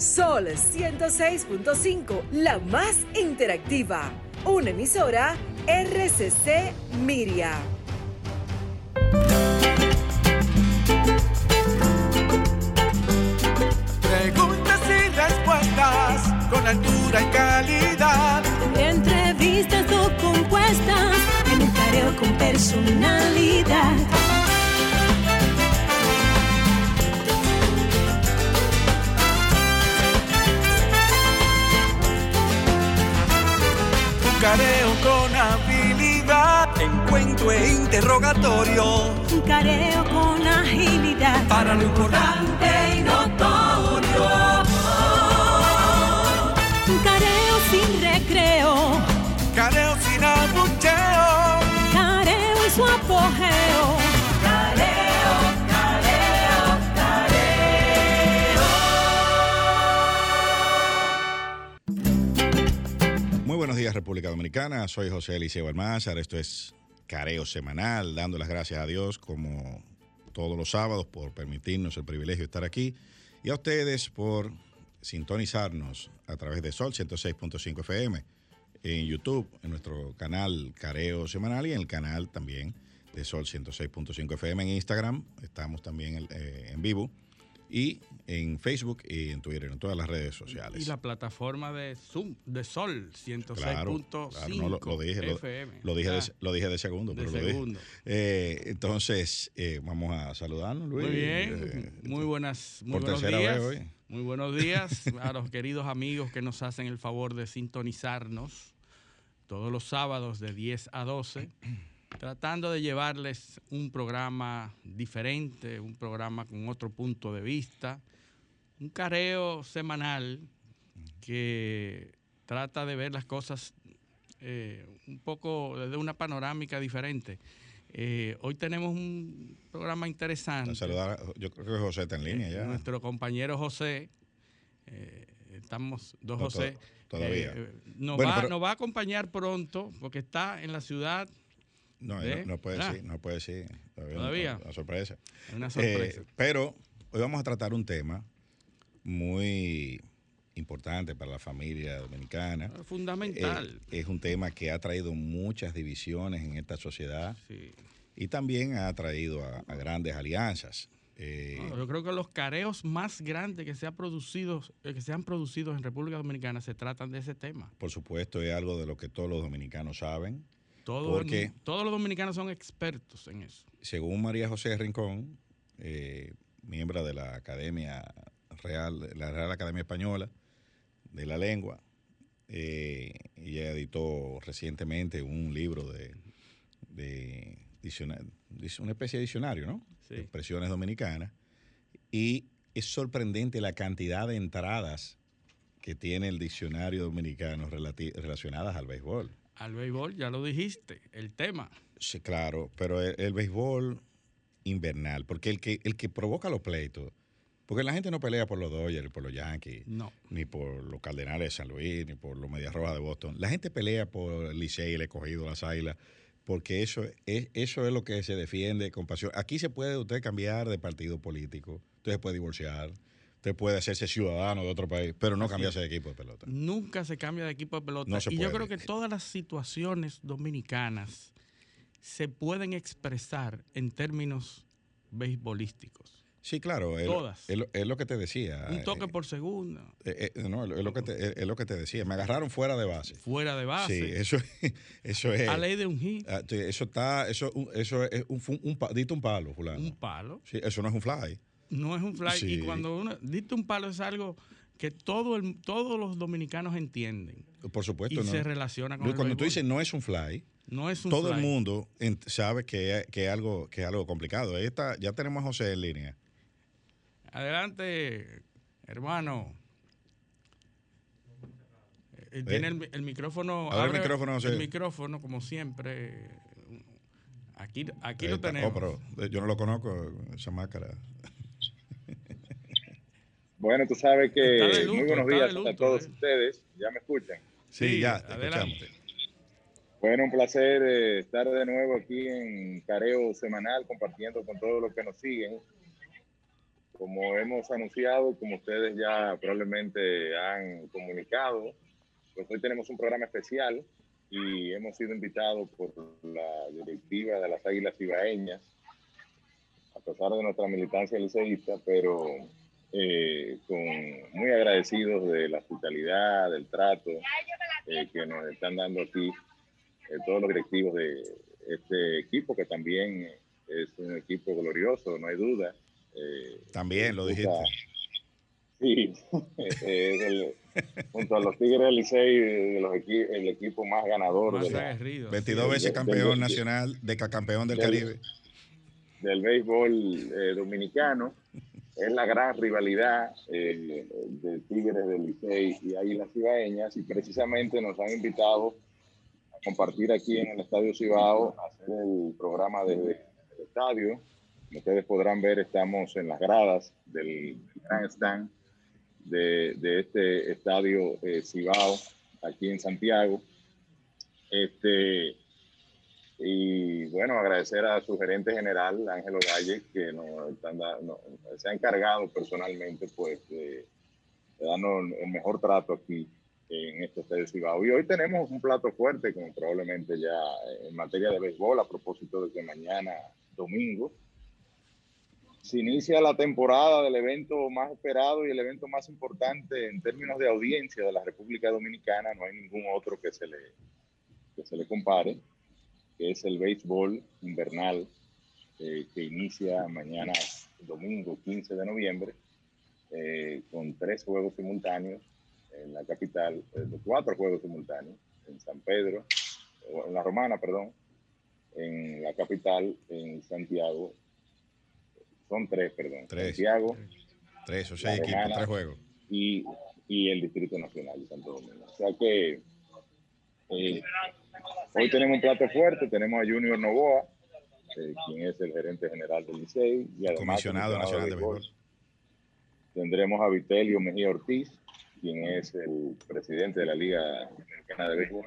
Sol 106.5, la más interactiva. Una emisora RCC Miria. Preguntas y respuestas con altura y calidad. Entrevistas o compuestas en un careo con personalidad. Careo con habilidad. Encuentro e interrogatorio. Un careo con agilidad. Para lo importante y notorio. Un careo sin recreo. Careo sin abucheo. Careo y su apogeo. República Dominicana. Soy José Eliseo Almázar. Esto es Careo Semanal, dando las gracias a Dios como todos los sábados por permitirnos el privilegio de estar aquí y a ustedes por sintonizarnos a través de Sol 106.5 FM en YouTube, en nuestro canal Careo Semanal y en el canal también de Sol 106.5 FM en Instagram. Estamos también eh, en vivo y en Facebook y en Twitter, en todas las redes sociales. Y la plataforma de Zoom, de Sol, 106.5 Claro, claro, no, lo, lo dije, lo- FM. Lo, dije Ah, de, lo dije de segundo, de pero lo dije. segundo. Eh, entonces, eh, vamos a saludarnos, Luis. Muy Eh, bien, muy buenas, muy por buenos tercera días. vez hoy. Muy buenos días a los queridos amigos que nos hacen el favor de sintonizarnos todos los sábados de 10 a 12, tratando de llevarles un programa diferente, un programa con otro punto de vista, un careo semanal que trata de ver las cosas eh, un poco desde una panorámica diferente. Eh, hoy tenemos un programa interesante. saludar, yo creo que José está en línea ya. Nuestro compañero José, eh, estamos dos No, José. to- todavía. nos, Bueno, va, pero- nos va a acompañar pronto porque está en la ciudad. No, puede Ah. decir, no puede decir. Todavía. Una sorpresa. Es una Eh, sorpresa. pero hoy vamos a tratar un tema muy importante para la familia dominicana. Fundamental. Eh, es un tema que ha traído muchas divisiones en esta sociedad Sí. y también ha traído a, a grandes alianzas. Eh, No, yo creo que los careos más grandes que se, ha producido, eh, que se han producido en República Dominicana se tratan de ese tema. por supuesto, es algo de lo que todos los dominicanos saben. Todo ¿Por el qué? mu- todos los dominicanos son expertos en eso. Según María José Rincón, eh, miembro de la Academia Real, la Real Academia Española de la Lengua, eh, ella editó recientemente un libro de, de una especie de diccionario, ¿no? Sí. De expresiones dominicanas. Y es sorprendente la cantidad de entradas que tiene el diccionario dominicano relacionadas al béisbol. Al béisbol, ya lo dijiste, el tema. Sí, claro, pero el, el béisbol invernal, porque el que, el que provoca los pleitos, porque la gente no pelea por los Dodgers, por los Yankees, No. ni por los Cardenales de San Luis, ni por los Medias Rojas de Boston. La gente pelea por el Licey, el Escogido, las Águilas, porque eso es, eso es lo que se defiende con pasión. Aquí se puede usted cambiar de partido político, usted se puede divorciar, usted puede hacerse ciudadano de otro país, pero no Así cambiarse de equipo de pelota. Nunca se cambia de equipo de pelota. No se y yo creo que todas las situaciones dominicanas se pueden expresar en términos beisbolísticos. Sí, claro, es, Todas. es lo- es lo que te decía. Un toque eh, por segundo, Eh, eh, no, es lo, que te, es lo que te decía. Me agarraron fuera de base. fuera de base, Sí, eso, eso es. a ley de un hit, ah, Eso está, eso, un- eso es un, un, pa- diste un palo, fulano. un palo. Sí, eso no es un fly. No es un fly. Sí. Y cuando uno diste un palo es algo que todo el, todos los dominicanos entienden Por supuesto, y no. se relaciona con Luis, el cuando tú béisbol. dices no es un fly, no es un todo el mundo sabe que, que, es algo, que es algo complicado. Ahí está, ya tenemos a José en línea. Adelante, hermano. Eh, Ve. Tiene el, el micrófono. Abre el micrófono, José. El micrófono, como siempre. Aquí, aquí lo está. tenemos. Oh, pero eh, yo no lo conozco, esa máscara. Bueno, tú sabes que luto, muy buenos días luto, a todos eh. ustedes. ¿Ya me escuchan? Sí, Sí, ya, te adelante. escuchamos. Bueno, un placer eh, estar de nuevo aquí en Careo Semanal compartiendo con todos los que nos siguen como hemos anunciado, como ustedes ya probablemente han comunicado, pues hoy tenemos un programa especial y hemos sido invitados por la directiva de las Águilas Ibaeñas, a pesar de nuestra militancia liceísta, pero eh, con, muy agradecidos de la hospitalidad, del trato eh, que nos están dando aquí eh, todos los directivos de este equipo, que también es un equipo glorioso, no hay duda. Eh, También lo dijiste. Sí, es el- junto a los Tigres del Licey, de el equipo más ganador Más de la- aguerrido. 22 Sí, veces de- campeón de- nacional, decacampeón del del- Caribe. del béisbol eh, dominicano. Es la gran rivalidad eh, de Tigres del Licey y Águilas Cibaeñas y precisamente nos han invitado a compartir aquí en el Estadio Cibao, a hacer el programa desde el estadio. Como ustedes podrán ver, estamos en las gradas del Gran Stand de, de este Estadio eh, Cibao, aquí en Santiago. Este, y bueno, agradecer a su gerente general, Ángelo Valle, que nos están da- no- se ha encargado personalmente pues, de, de darnos el mejor trato aquí en este estadio Cibao. Y hoy tenemos un plato fuerte, como probablemente ya en materia de béisbol, a propósito de que mañana, domingo, se inicia la temporada del evento más esperado y el evento más importante en términos de audiencia de la República Dominicana. No hay ningún otro que se le, que se le compare que es el béisbol invernal eh, que inicia mañana, domingo 15 de noviembre, eh, con tres juegos simultáneos en la capital, eh, cuatro juegos simultáneos en San Pedro, en la Romana, perdón, en la capital, en Santiago. Son tres, perdón. Tres. Santiago Tres o seis equipos, Romana. tres juegos. y, y el Distrito Nacional de Santo Domingo. O sea que eh, hoy tenemos un plato fuerte, tenemos a Junior Novoa, eh, quien es el gerente general del Licey y además Comisionado nacional de béisbol. Tendremos a Vitelio Mejía Ortiz, quien es el presidente de la Liga Dominicana de Béisbol,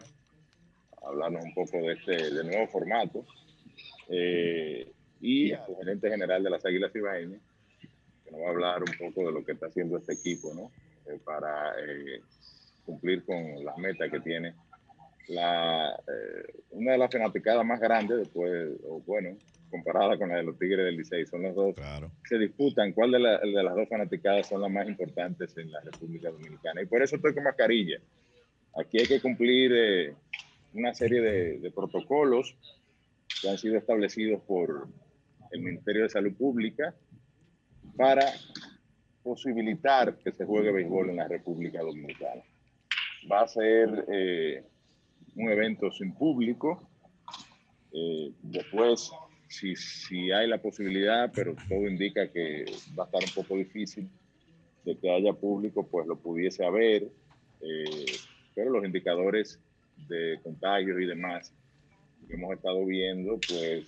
hablarnos un poco de este de nuevo formato. Eh, y al gerente general de las Águilas Ibaeñas, que nos va a hablar un poco de lo que está haciendo este equipo, ¿no? Eh, para eh, cumplir con las metas que tiene la, eh, una de las fanaticadas más grandes después, o bueno, comparada con la de los Tigres del Licey, son las dos Claro. se disputan cuál de, la- de las dos fanaticadas son las más importantes en la República Dominicana. Y por eso estoy con mascarilla. Aquí hay que cumplir eh, una serie de, de protocolos que han sido establecidos por el Ministerio de Salud Pública para posibilitar que se juegue béisbol en la República Dominicana. Va a ser eh, un evento sin público. Eh, después, si, si hay la posibilidad, pero todo indica que va a estar un poco difícil de que haya público, pues lo pudiese haber. eh, pero los indicadores de contagios y demás que hemos estado viendo, pues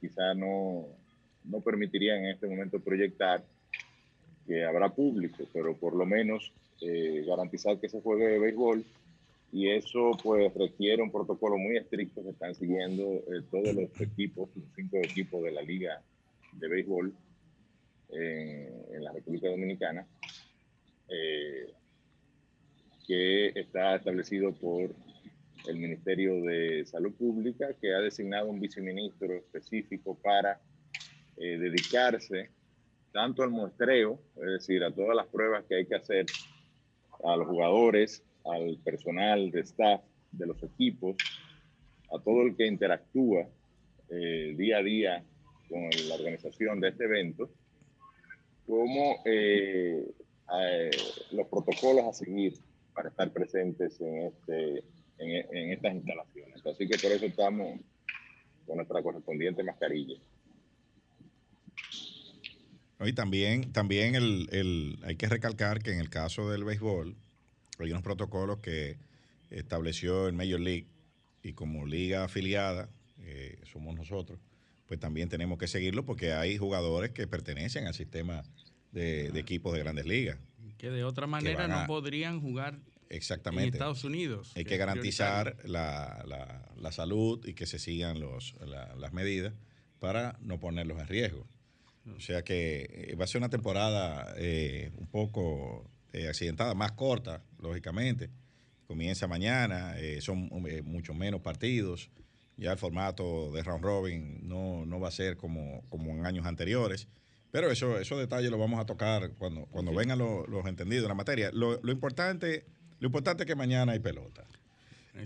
quizá no, no permitirían en este momento proyectar que habrá público, pero por lo menos eh, garantizar que se juegue de béisbol. Y eso pues requiere un protocolo muy estricto que están siguiendo eh, todos los equipos, los cinco equipos de la liga de béisbol en, en la República Dominicana, eh, que está establecido por el Ministerio de Salud Pública, que ha designado un viceministro específico para eh, dedicarse tanto al muestreo, es decir, a todas las pruebas que hay que hacer a los jugadores, al personal de staff de los equipos, a todo el que interactúa eh, día a día con la organización de este evento, como eh, eh, los protocolos a seguir para estar presentes en, este, en, en estas instalaciones. Así que por eso estamos con nuestra correspondiente mascarilla. Y también, también el, el- hay que recalcar que en el caso del béisbol hay unos protocolos que estableció el Major League y como liga afiliada eh, somos nosotros, pues también tenemos que seguirlo porque hay jugadores que pertenecen al sistema de, de equipos de grandes ligas. Que de otra manera no a- podrían jugar en Exactamente. Estados Unidos. Hay que que garantizar la, la- la salud y que se sigan los, la- las medidas para no ponerlos en riesgo. O sea que eh, va a ser una temporada eh, un poco eh, accidentada, más corta, lógicamente. Comienza mañana, eh, son eh, mucho menos partidos. Ya el formato de round robin no, no va a ser como, como en años anteriores. Pero eso, esos detalles los vamos a tocar cuando, cuando vengan los, los entendidos en la materia. Lo, lo importante, lo importante es que mañana hay pelota.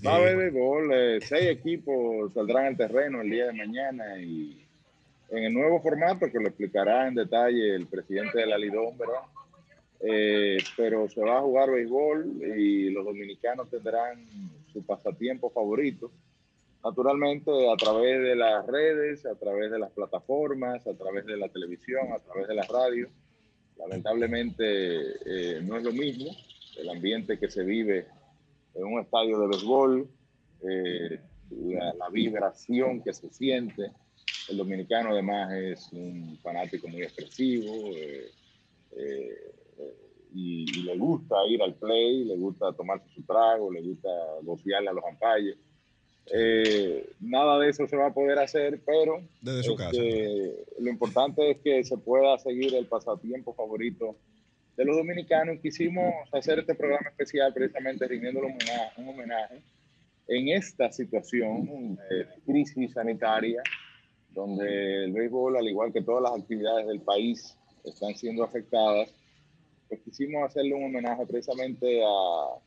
Va a haber eh, seis equipos saldrán al terreno el día de mañana y en el nuevo formato que lo explicará en detalle el presidente de la Lidón, ¿verdad? Eh, pero se va a jugar béisbol y los dominicanos tendrán su pasatiempo favorito. Naturalmente a través de las redes, a través de las plataformas, a través de la televisión, a través de la radio. Lamentablemente eh, no es lo mismo el ambiente que se vive en un estadio de béisbol, eh, la, la, vibración que se siente. El dominicano además es un fanático muy expresivo eh, eh, y, y, le gusta ir al play, le gusta tomarse su trago, le gusta gocearle a los ampalles. nada de eso se va a poder hacer, pero desde su casa. lo importante es que se pueda seguir el pasatiempo favorito de los dominicanos, quisimos hacer este programa especial precisamente rindiéndole un homenaje, un homenaje en esta situación de crisis sanitaria, donde el béisbol, al igual que todas las actividades del país, están siendo afectadas, pues quisimos hacerle un homenaje precisamente a,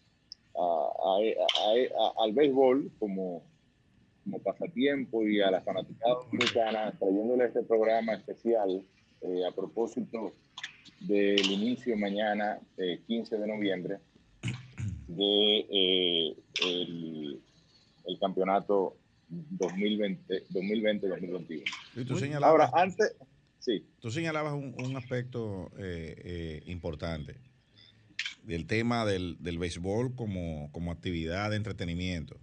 al béisbol como, como pasatiempo y a la fanaticada dominicana, trayéndole este programa especial eh, a propósito del inicio mañana, eh, 15 de noviembre, de eh, el, campeonato 2020-2021. Ahora, antes, sí. Tú señalabas un, un aspecto eh, importante del tema del, del béisbol como, como actividad de entretenimiento.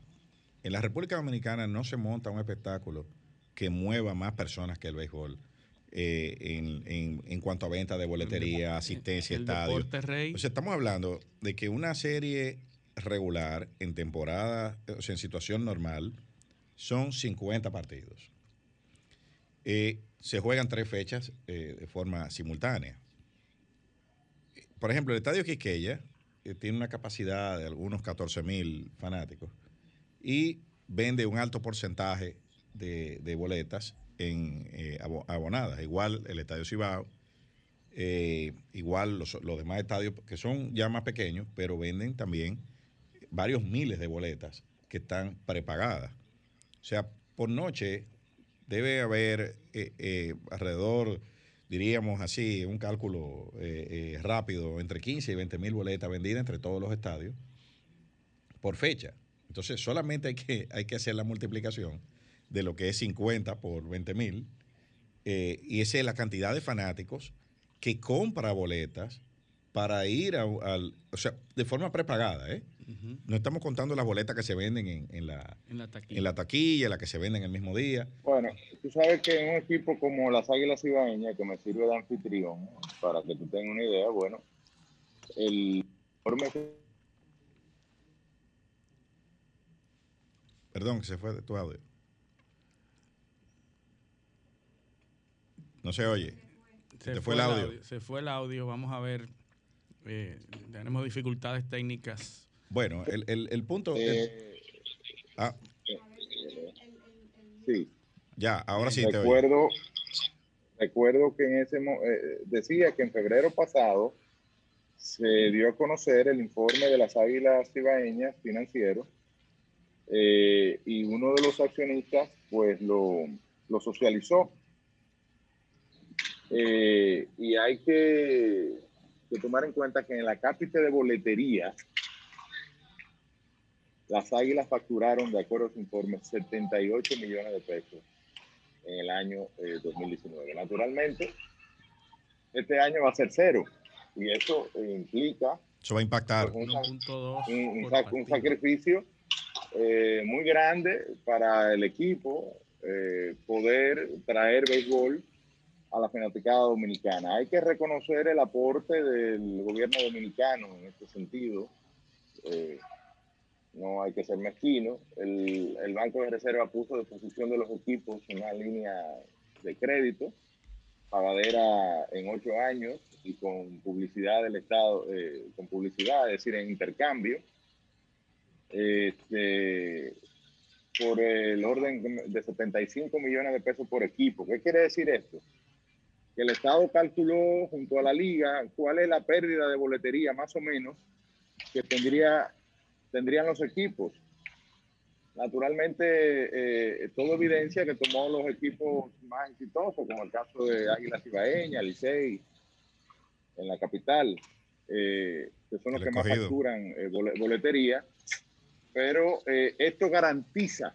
En la República Dominicana no se monta un espectáculo que mueva más personas que el béisbol. Eh, en, en, en, cuanto a venta de boletería, asistencia, estadio. O sea, estamos hablando de que una serie regular en temporada, o sea, en situación normal, son 50 partidos. Eh, se juegan tres fechas eh, de forma simultánea. Por ejemplo, el Estadio Quiqueya eh, tiene una capacidad de algunos 14 mil fanáticos y vende un alto porcentaje de, boletas en abonadas. Igual el Estadio Cibao, igual los, demás estadios que son ya más pequeños, pero venden también varios miles de boletas que están prepagadas. O sea, por noche debe haber eh, alrededor, diríamos así, un cálculo rápido, entre 15 y 20 mil boletas vendidas entre todos los estadios por fecha. Entonces solamente hay que, hay que hacer la multiplicación de lo que es 50 por 20 mil. Eh, y esa es la cantidad de fanáticos que compra boletas para ir al, o sea, de forma prepagada, ¿eh? Uh -huh. No estamos contando las boletas que se venden en, en, la, en, la taquilla. en la taquilla, las que se venden el mismo día. Bueno, tú sabes que en un equipo como las Águilas Ibaeñas, que me sirve de anfitrión, para que tú tengas una idea, bueno, el Perdón, que se fue de tu audio. No se oye. Se, se fue, el audio. audio. Se fue el audio. Vamos a ver. Eh, tenemos dificultades técnicas. Bueno, el, el, el punto. Eh, el, ah. Sí. Ya, ahora sí recuerdo, te Recuerdo que en ese eh, decía que en febrero pasado se dio a conocer el informe de las Águilas Cibaeñas financiero eh, y uno de los accionistas pues lo, lo socializó eh, y hay que, que, tomar en cuenta que en la cápita de boletería, las águilas facturaron, de acuerdo a su informe, 78 millones de pesos en el año eh, 2019. Naturalmente, este año va a ser cero. Y eso implica... Eso va a impactar. Pues, un, un, un, un, sacrificio eh, muy grande para el equipo eh, poder traer béisbol a la fanaticada dominicana. Hay que reconocer el aporte del gobierno dominicano en este sentido. Eh, no hay que ser mezquino. El, el, Banco de Reserva puso a disposición de los equipos una línea de crédito pagadera en ocho años y con publicidad del Estado, eh, con publicidad, es decir, en intercambio, este, por el orden de 75 millones de pesos por equipo. ¿Qué quiere decir esto? Que el Estado calculó junto a la liga cuál es la pérdida de boletería más o menos que tendría, tendrían los equipos. Naturalmente, eh, todo evidencia que tomó los equipos más exitosos, como el caso de Águila Cibaeña, Licey, en la capital, eh, que son los El que más facturan eh, bole- boletería, pero esto garantiza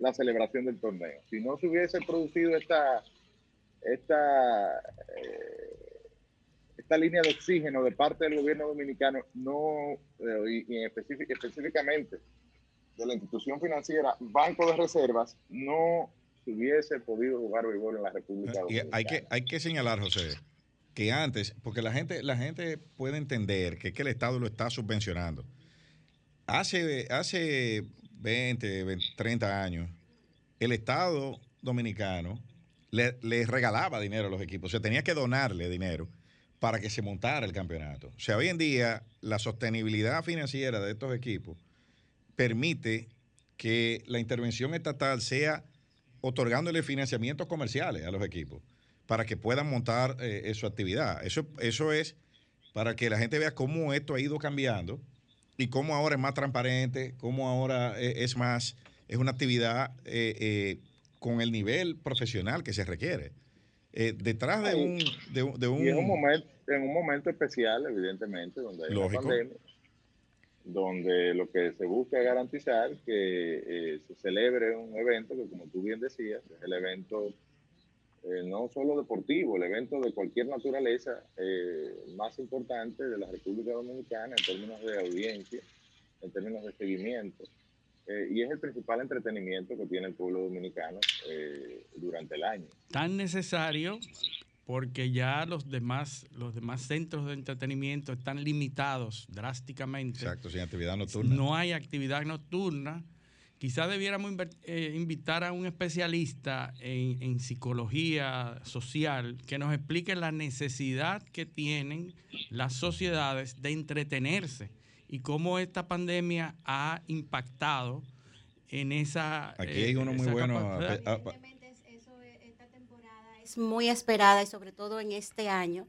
la celebración del torneo. Si no se hubiese producido esta, esta, esta línea de oxígeno de parte del gobierno dominicano, no, eh, y, y específic- específicamente de la institución financiera, Banco de Reservas, no se hubiese podido jugar béisbol en la República Y Dominicana. hay que, hay que señalar, José, que antes, porque la gente, la gente puede entender que, el Estado lo está subvencionando. Hace, hace 20, 20, 30 años, el Estado dominicano le, le regalaba dinero a los equipos, o sea, tenía que donarle dinero para que se montara el campeonato. O sea, hoy en día la sostenibilidad financiera de estos equipos permite que la intervención estatal sea otorgándole financiamientos comerciales a los equipos para que puedan montar eh, su actividad. Eso, eso es para que la gente vea cómo esto ha ido cambiando y cómo ahora es más transparente, cómo ahora eh, es más, es una actividad eh, eh, con el nivel profesional que se requiere. Eh, detrás de un, de, un- de un- Y es un momento, en un momento especial, evidentemente, donde hay una pandemia, donde lo que se busca es garantizar que eh, se celebre un evento que, como tú bien decías, es el evento eh, no solo deportivo, el evento de cualquier naturaleza eh, más importante de la República Dominicana en términos de audiencia, en términos de seguimiento. Eh, y es el principal entretenimiento que tiene el pueblo dominicano eh, durante el año. Tan necesario porque ya los demás, los demás centros de entretenimiento están limitados drásticamente. Exacto, sin actividad nocturna. No hay actividad nocturna. Quizás debiéramos eh, invitar a un especialista en, en psicología social que nos explique la necesidad que tienen las sociedades de entretenerse y cómo esta pandemia ha impactado en esa... Aquí eh, hay uno muy bueno. a- a- eso, eh, esta temporada es muy esperada y sobre todo en este año,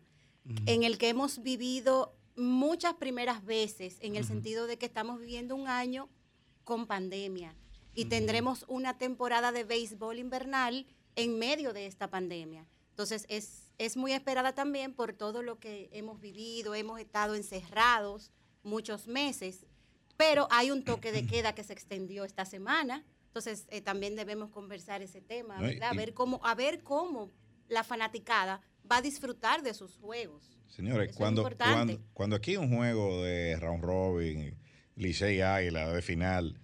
en el que hemos vivido muchas primeras veces, en el sentido de que estamos viviendo un año con pandemia y tendremos una temporada de béisbol invernal en medio de esta pandemia. Entonces es, es muy esperada también por todo lo que hemos vivido, hemos estado encerrados muchos meses, pero hay un toque de queda que se extendió esta semana, entonces eh, también debemos conversar ese tema, No, y- ¿verdad? A ver cómo, a ver cómo la fanaticada va a disfrutar de sus juegos. Señores, cuando, cuando, cuando aquí hay un juego de round robin, Licey Águila, de final,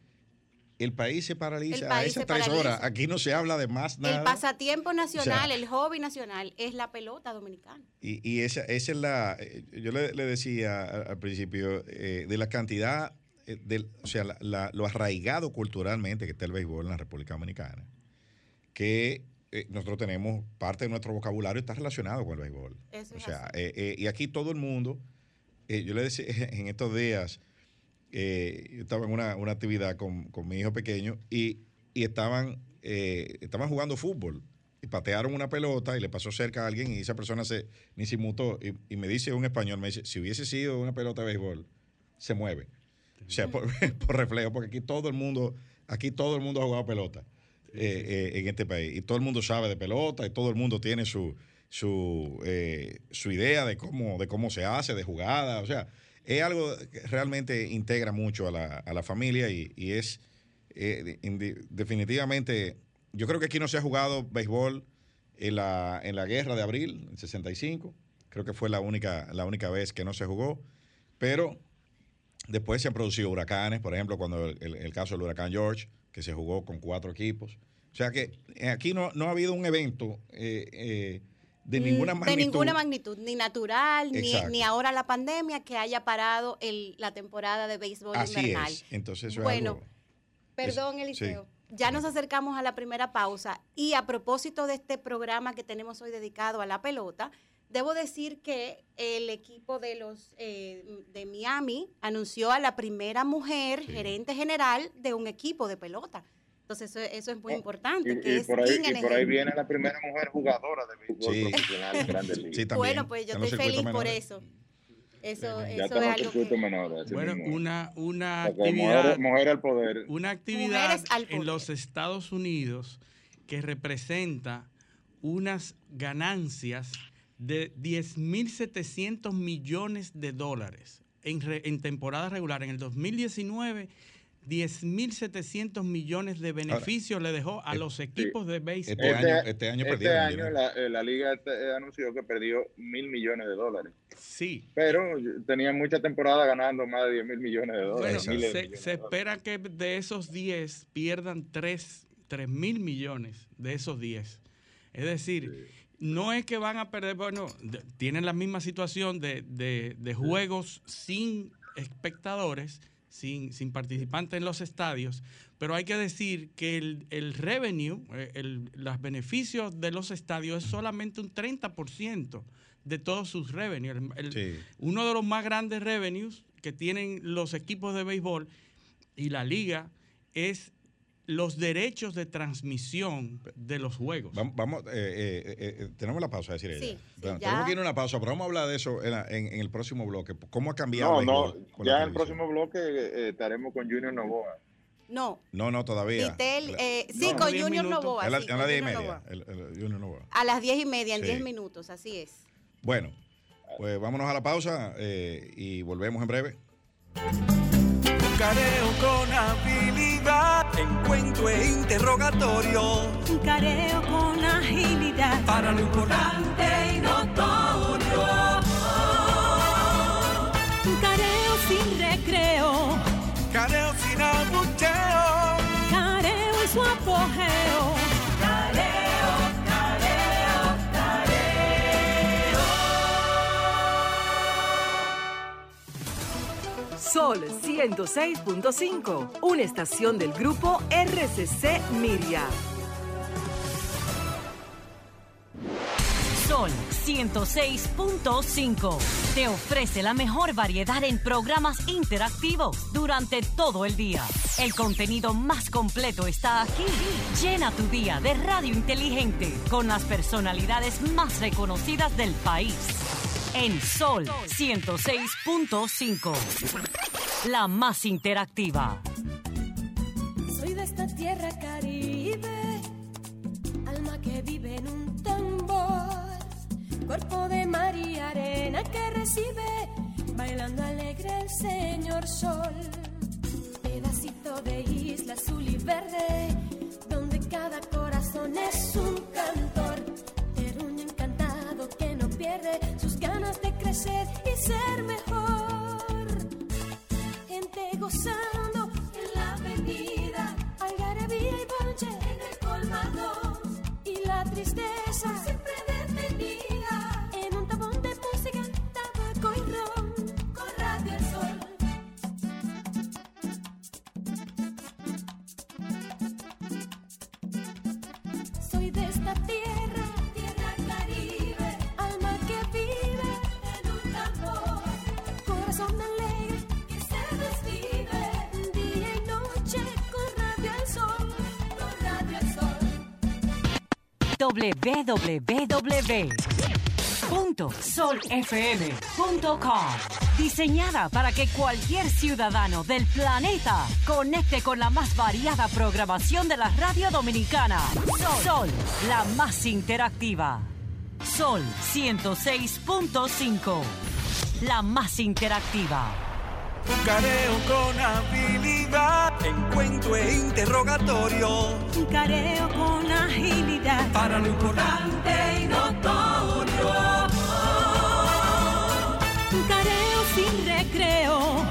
el país se paraliza El a país esas tres paraliza. horas. Aquí no se habla de más nada. El pasatiempo nacional, O sea- el hobby nacional es la pelota dominicana. Y, y esa, esa es la. eh, Yo le, le decía al, principio eh, de la cantidad, eh, del, o sea, la- la- lo arraigado culturalmente que está el béisbol en la República Dominicana, que eh, nosotros tenemos parte de nuestro vocabulario está relacionado con el béisbol. Eso O es sea, y aquí todo el mundo, yo le decía en estos días, eh, yo estaba en una, una actividad con, con mi hijo pequeño y, y estaban, eh, estaban jugando fútbol y patearon una pelota y le pasó cerca a alguien y esa persona se ni se inmutó y, y me dice un español, me dice, si hubiese sido una pelota de béisbol, se mueve. O sea, por, por reflejo, porque aquí todo el mundo, aquí todo el mundo ha jugado pelota eh, eh, en este país. Y todo el mundo sabe de pelota y todo el mundo tiene su, su, su idea de cómo, de cómo se hace, de jugada. O sea, es algo que realmente integra mucho a la, a la familia y, y es eh, definitivamente, yo creo que aquí no se ha jugado béisbol en la, en la guerra de abril, en 65. Creo que fue la única, la única vez que no se jugó. Pero Después se han producido huracanes, por ejemplo, cuando el, el- el caso del huracán George, que se jugó con cuatro equipos. O sea que eh, aquí no, no ha habido un evento eh, eh, de ninguna Mm, magnitud. De ninguna magnitud, ni natural, ni, ni ahora la pandemia que haya parado el, la temporada de béisbol Así invernal. es. Entonces eso es Bueno, algo- Perdón, Es- Eliseo, sí. ya nos acercamos a la primera pausa y a propósito de este programa que tenemos hoy dedicado a la pelota, debo decir que el equipo de los eh, de Miami anunció a la primera mujer gerente general de un equipo de pelota. Entonces eso, eso es muy importante. Y, que y es por ahí, y por ahí viene la primera mujer jugadora de béisbol Sí. profesional en Grandes Ligas. Sí, también. Bueno, pues yo estoy feliz circuitos por menores. eso. Eso, ya eso es algo que... menor. así Bueno, mismo. una, una actividad, mujer, mujer al poder. una actividad al en poder. los Estados Unidos que representa unas ganancias de 10.700 millones de dólares en, re- en temporada regular. En el 2019, 10.700 millones de beneficios le dejó a eh, los equipos de béisbol. Este año- este año este perdieron año la, eh, la liga este- anunció que perdió mil millones de dólares. Sí. Pero tenía mucha temporada ganando más de 10 mil millones de Bueno, dólares. de se, millones se de dólares. espera que de esos 10 pierdan 3 mil millones de esos 10. Es decir, no es que van a perder, bueno, de- tienen la misma situación de, de- de juegos sin espectadores, sin, sin participantes en los estadios, pero hay que decir que el, el revenue, eh, el- los beneficios de los estadios es solamente un 30% de todos sus revenues. El- el- Sí. uno de los más grandes revenues que tienen los equipos de béisbol y la liga es los derechos de transmisión de los juegos. Vamos, vamos, eh, eh, eh, tenemos la pausa, decir ella. Sí, sí, tenemos que ir a una pausa, pero vamos a hablar de eso en, la- en- en el próximo bloque. ¿Cómo ha cambiado No, no, con ya en el próximo bloque eh, estaremos con Junior Novoa. No, No, no, todavía. Vitel, eh, sí, No, con Junior. Novoa. a la, sí, a la con diez y media. Novoa. el- el Junior Novoa. A las diez y media, en Sí. diez minutos, así es. Bueno, pues vámonos a la pausa eh, y volvemos en breve. Careo con habilidad, encuentro e interrogatorio. Un careo con agilidad. Para lo importante y notorio. Un careo sin recreo. Careo sin abucheo. Careo en su Sol 106.5, una estación del grupo RCC Miria. Sol 106.5 te ofrece la mejor variedad en programas interactivos durante todo el día. El contenido más completo está aquí. Llena tu día de radio inteligente con las personalidades más reconocidas del país. En Sol 106.5, la más interactiva. Soy de esta tierra caribe, alma que vive en un tambor, cuerpo de mar y arena que recibe, bailando alegre el señor sol. Pedacito de isla azul y verde, donde cada corazón es un cantor, terruño encantado que no pierde ganas de crecer y ser mejor. Gente gozando en la avenida, algarabía y bonche en el colmado. Y la tristeza www.solfm.com Diseñada para que cualquier ciudadano del planeta conecte con la más variada programación de la radio dominicana. Sol, la más interactiva. Sol 106.5, la más interactiva. Careo con habilidad, encuentro e interrogatorio. Un careo con agilidad. Para lo importante y notorio. Un careo sin recreo.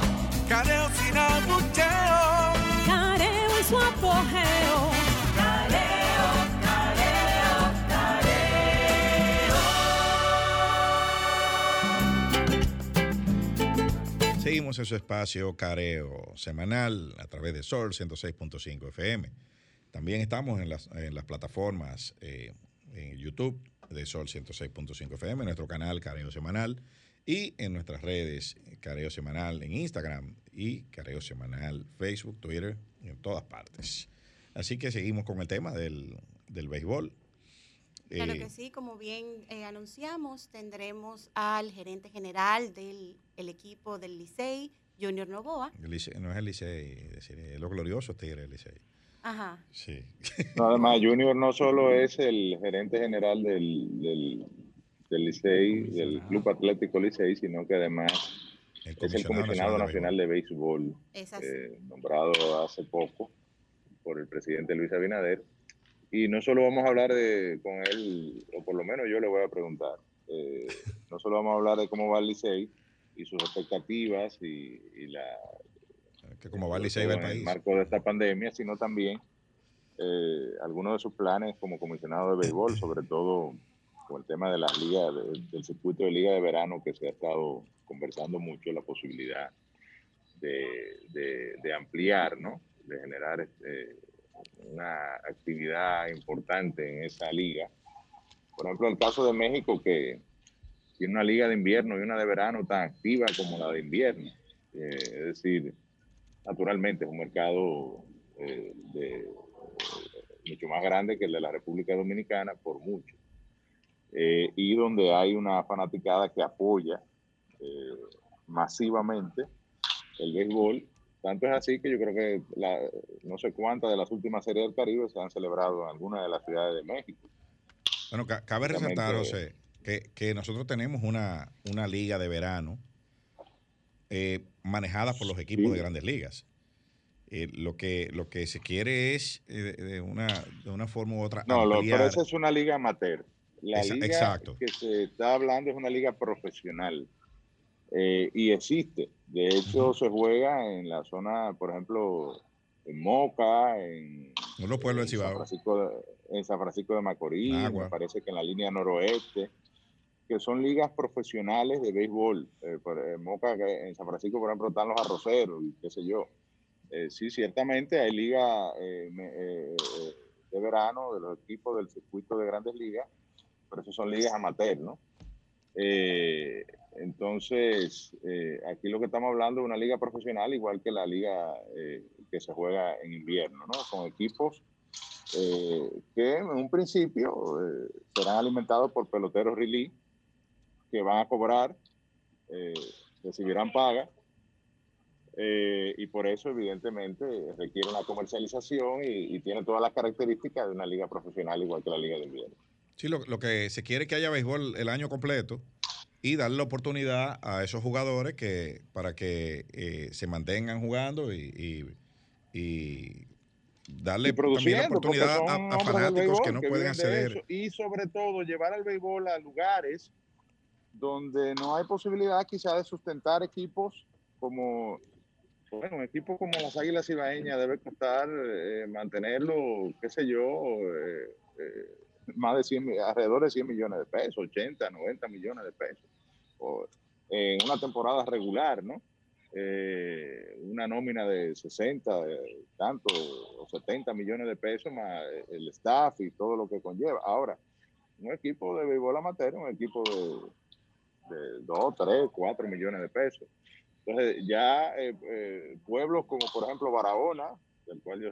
Careo sin abucheo. Careo en su apogeo. Seguimos en su espacio Careo semanal a través de Sol 106.5 FM. También estamos en las, en las plataformas eh, en YouTube de Sol 106.5 FM, nuestro canal Careo Semanal y en nuestras redes Careo Semanal en Instagram y Careo Semanal Facebook, Twitter, en todas partes. Así que seguimos con el tema del, del béisbol. Claro Eh, que sí, como bien eh, anunciamos, tendremos al gerente general del el equipo del Licey, Junior Novoa. el Licey- no es el Licey, es decir, es los gloriosos Tigres del Licey. Ajá. Sí. No, además, Junior no solo es el gerente general del, del, del Licey, del Club Atlético Licey, sino que además El es el comisionado nacional de béisbol, Es así. eh, nombrado hace poco por el presidente Luis Abinader. Y no solo vamos a hablar de, con él, o por lo menos yo le voy a preguntar, eh, no solo vamos a hablar de cómo va el Licey y sus expectativas y, y la, Que como va el va el todo en país. el marco de esta pandemia, sino también eh, algunos de sus planes como comisionado de béisbol, sobre todo con el tema de las ligas, de- del circuito de liga de verano que se ha estado conversando mucho, la posibilidad de, de- de ampliar, ¿no? De generar este, una actividad importante en esa liga. Por ejemplo, el caso de México, que tiene una liga de invierno y una de verano tan activa como la de invierno. Eh, es decir, naturalmente es un mercado eh, de, mucho más grande que el de la República Dominicana, por mucho. Eh, y donde hay una fanaticada que apoya eh, masivamente el béisbol. Tanto es así que yo creo que la- no sé cuántas de las últimas series del Caribe se han celebrado en algunas de las ciudades de México. Bueno, ca- cabe resaltar, José, que, que nosotros tenemos una, una liga de verano eh, manejada por los equipos Sí. de grandes ligas. Eh, lo, que, lo que se quiere es, eh, de, una, de una forma u otra, No, lo, pero esa es una liga amateur. La Esa- liga exacto. que se está hablando es una liga profesional eh, y existe. De hecho, se juega en la zona, por ejemplo, en Moca, en, En los pueblos del en San. Francisco de, en San Francisco de Macorís, me parece que en la línea noroeste, que son ligas profesionales de béisbol. Eh, en Moca, en San Francisco, por ejemplo, están los arroceros y qué sé yo. Eh, sí, ciertamente hay ligas eh, eh, de verano de los equipos del circuito de grandes ligas, pero eso son ligas amateur, ¿no? Entonces, aquí lo que estamos hablando es una liga profesional, igual que la liga que se juega en invierno, ¿no? Con equipos que en un principio serán alimentados por peloteros relief que van a cobrar, eh, recibirán paga, eh, y por eso evidentemente requiere una comercialización y, y tiene todas las características de una liga profesional igual que la liga de invierno. Sí, lo, lo que se quiere es que haya béisbol el año completo y darle la oportunidad a esos jugadores que para que eh, se mantengan jugando y, y- y darle Y también la oportunidad a, fanáticos béisbol que no pueden acceder. eso. Y sobre todo llevar al béisbol a lugares donde no hay posibilidad quizá de sustentar equipos como, bueno, un equipo como las Águilas Ibaeñas debe costar eh, mantenerlo, qué sé yo, eh, eh, más de 100, mi- alrededor de 100 millones de pesos, 80, 90 millones de pesos, o, en una temporada regular, ¿no? Eh, una nómina de 60, de tanto, o 70 millones de pesos más el staff y todo lo que conlleva. Ahora, un equipo de béisbol amateur, un equipo de, de 2, 3, 4 millones de pesos. Entonces, ya eh, eh, pueblos como, por ejemplo, Barahona, del cual yo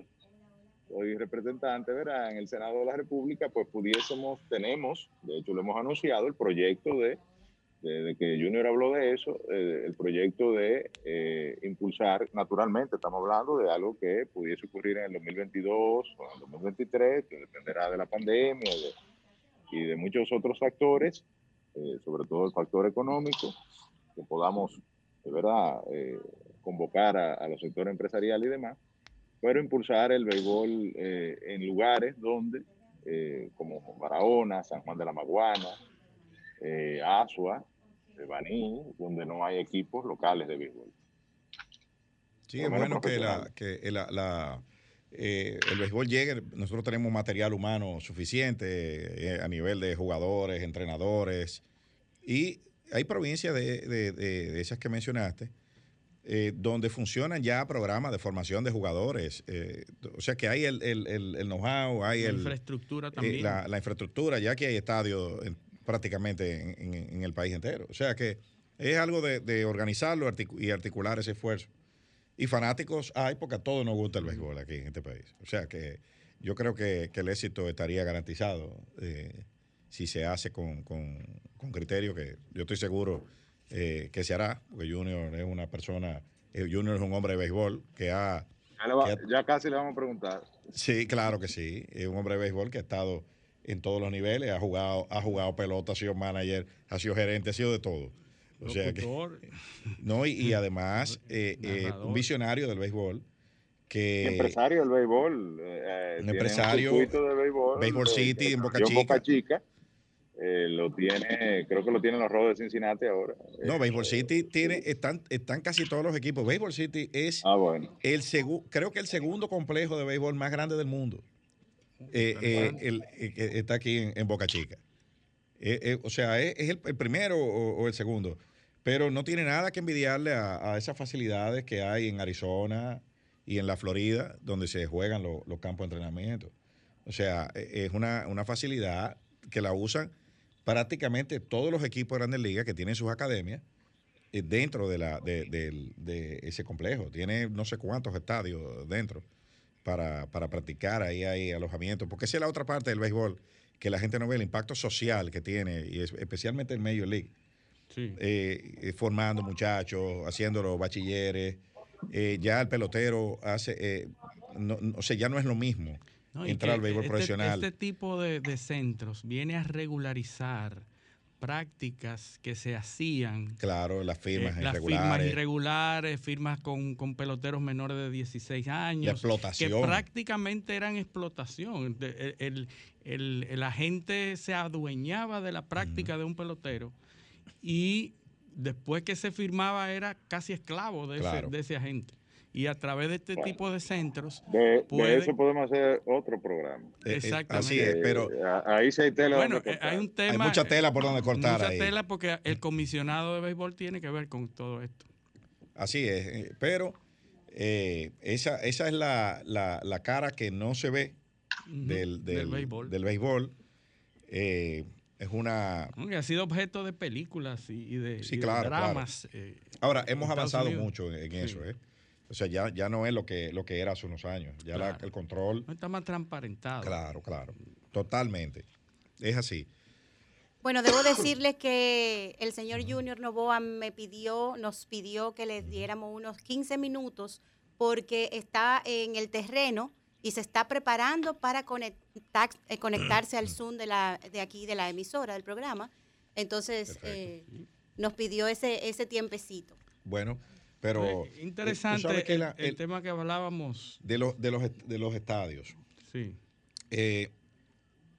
soy representante, ¿verdad? En el Senado de la República, pues pudiésemos, tenemos, de hecho lo hemos anunciado, el proyecto de, de, de que Junior habló de eso, eh, el proyecto de eh, impulsar, naturalmente estamos hablando de algo que pudiese ocurrir en el 2022 o en el 2023, que dependerá de la pandemia de, y de muchos otros factores, eh, sobre todo el factor económico, que podamos, de verdad, eh, convocar a, a los sectores empresariales y demás, pero impulsar el béisbol eh, en lugares donde, como Barahona, San Juan de la Maguana, Asua, Baní, donde no hay equipos locales de béisbol. Sí, es bueno que, la, que la- la, eh, el béisbol llegue. Nosotros tenemos material humano suficiente eh, a nivel de jugadores, entrenadores. Y hay provincias de, de- de- de esas que mencionaste eh, donde funcionan ya programas de formación de jugadores. eh, o sea que hay el, el, el- el know-how, hay La el, infraestructura eh, también. la, la infraestructura, ya que hay estadios en- prácticamente en, en- en el país entero. O sea que es algo de, de organizarlo y articular ese esfuerzo. Y fanáticos hay porque a todos nos gusta el béisbol aquí en este país. O sea que yo creo que, que el éxito estaría garantizado eh, si se hace con, con, con criterio que yo estoy seguro eh, que se hará, porque Junior es una persona, eh, Junior es un hombre de béisbol que ha... Ya, va- ya casi le vamos a preguntar. Sí, claro que sí. Es un hombre de béisbol que ha estado en todos los niveles, ha jugado, ha jugado pelota, ha sido manager, ha sido gerente, ha sido de todo. O sea que, no, y, y además eh, eh, un visionario del béisbol que empresario del béisbol. eh, tiene empresario, circuito de béisbol. Béisbol eh, City en Boca Chica. Chica. Eh, lo tiene, creo que lo tiene en los Rojos de Cincinnati ahora. no, Eh, Baseball City tiene, están, están casi todos los equipos. Baseball City es Ah, bueno. el creo que el segundo complejo de béisbol más grande del mundo. Eh, eh, el- eh, que está aquí en, en Boca Chica. Eh, eh, o sea, es, el, primero o, el segundo. Pero no tiene nada que envidiarle a, esas facilidades que hay en Arizona y en la Florida, donde se juegan lo- los campos de entrenamiento. O sea, eh, es una, una facilidad que la usan prácticamente todos los equipos de grandes ligas que tienen sus academias eh, dentro de, la, de ese complejo. Tiene no sé cuántos estadios dentro para, para practicar. Ahí hay alojamiento. Porque esa es la otra parte del béisbol, que la gente no ve el impacto social que tiene, y es- especialmente en Major League. Sí. Eh, eh, formando muchachos, haciéndolo bachilleres. Eh, ya el pelotero hace, eh, no- no- o sea, ya no es lo mismo No, entrar al béisbol este- profesional. Este tipo de, de centros viene a regularizar prácticas que se hacían. claro, las firmas eh, las firmas irregulares, irregulares, firmas con, con peloteros menores de 16 años. la explotación. Que prácticamente eran explotación. De- El, el- el agente se adueñaba de la práctica de un pelotero y después que se firmaba era casi esclavo de, Claro. ese, de ese agente. Y a través de este Bueno. tipo de centros, De, eso podemos hacer otro programa. Eh, eh, exactamente. así es, pero Eh, ahí sí hay tela bueno, donde cortar. hay un hay tema. mucha tela por donde cortar Mucha ahí. tela porque el comisionado de béisbol tiene que ver con todo esto. Así es, pero eh, esa, esa es la, la- la cara que no se ve del, del, del béisbol. del béisbol. Eh, es una... ha sido objeto de películas y, y de, Sí, y de claro, claro. dramas. eh, Ahora, hemos avanzado Unidos. mucho en Sí. eso, ¿eh? O sea, ya, ya no es lo que, lo que era hace unos años. Ya la- el control... no está más transparentado. Claro, claro. Totalmente. Es así. Bueno, debo decirles que el señor Junior Novoa me pidió, nos pidió que le diéramos unos 15 minutos porque está en el terreno y se está preparando para conectar, eh, conectarse al Zoom de, la, de aquí, de la emisora, del programa. Entonces, eh, nos pidió ese, ese tiempecito. Bueno, pero... Interesante sabes que el, la- el el- tema que hablábamos. de, los, de, los, de los estadios. Sí. Eh,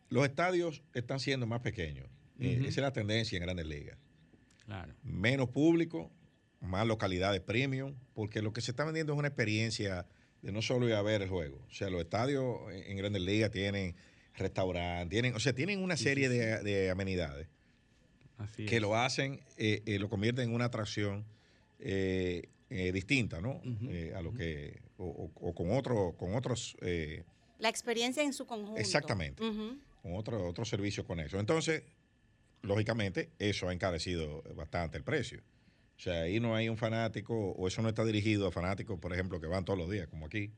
los estadios están siendo más pequeños. Eh, esa es la tendencia en grandes ligas. Claro. Menos público, más localidades premium, porque lo que se está vendiendo es una experiencia de no solo ir a ver el juego. O sea, los estadios en grandes ligas tienen restaurantes, tienen, o sea, tienen una serie de, de amenidades Así que es. lo hacen, eh, eh, lo convierten en una atracción eh, eh, distinta, ¿no? Eh, a lo que, o, o- o con, otro, con otros... eh, La experiencia en su conjunto. Exactamente. Con otro, otro servicio con eso. Entonces, lógicamente, eso ha encarecido bastante el precio. O sea, ahí no hay un fanático, o eso no está dirigido a fanáticos, por ejemplo, que van todos los días, como aquí,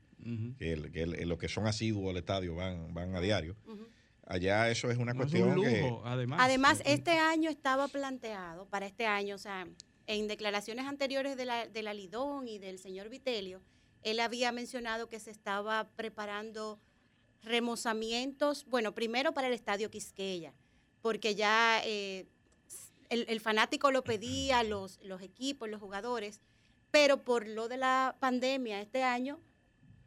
que, el- que el- los que son asiduos al estadio van, van a diario. Allá eso es una No, es cuestión un que... lujo, además. Además, este año estaba planteado, para este año, o sea, en declaraciones anteriores de la, de la Lidón y del señor Vitelio, él había mencionado que se estaba preparando remozamientos, bueno, primero para el Estadio Quisqueya, porque ya eh, el, el fanático lo pedía, los, los equipos, los jugadores, pero por lo de la pandemia este año,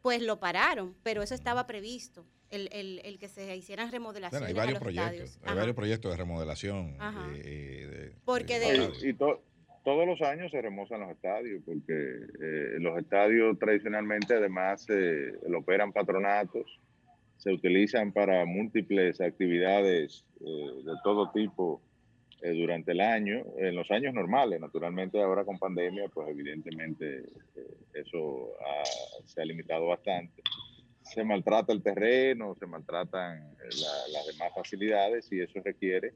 pues lo pararon, pero eso estaba previsto, el, el- el que se hicieran remodelaciones Bueno, hay varios a los proyectos, estadios. hay Ajá. varios proyectos de remodelación. Ajá. eh, eh, de- Porque de de- estadios. Y, y to- todos los años se remozan los estadios, porque eh, los estadios tradicionalmente además lo operan patronatos, se utilizan para múltiples actividades eh, de todo tipo eh, durante el año, en los años normales, naturalmente ahora con pandemia, pues evidentemente eso se ha limitado bastante. Se maltrata el terreno, se maltratan las demás facilidades y eso requiere,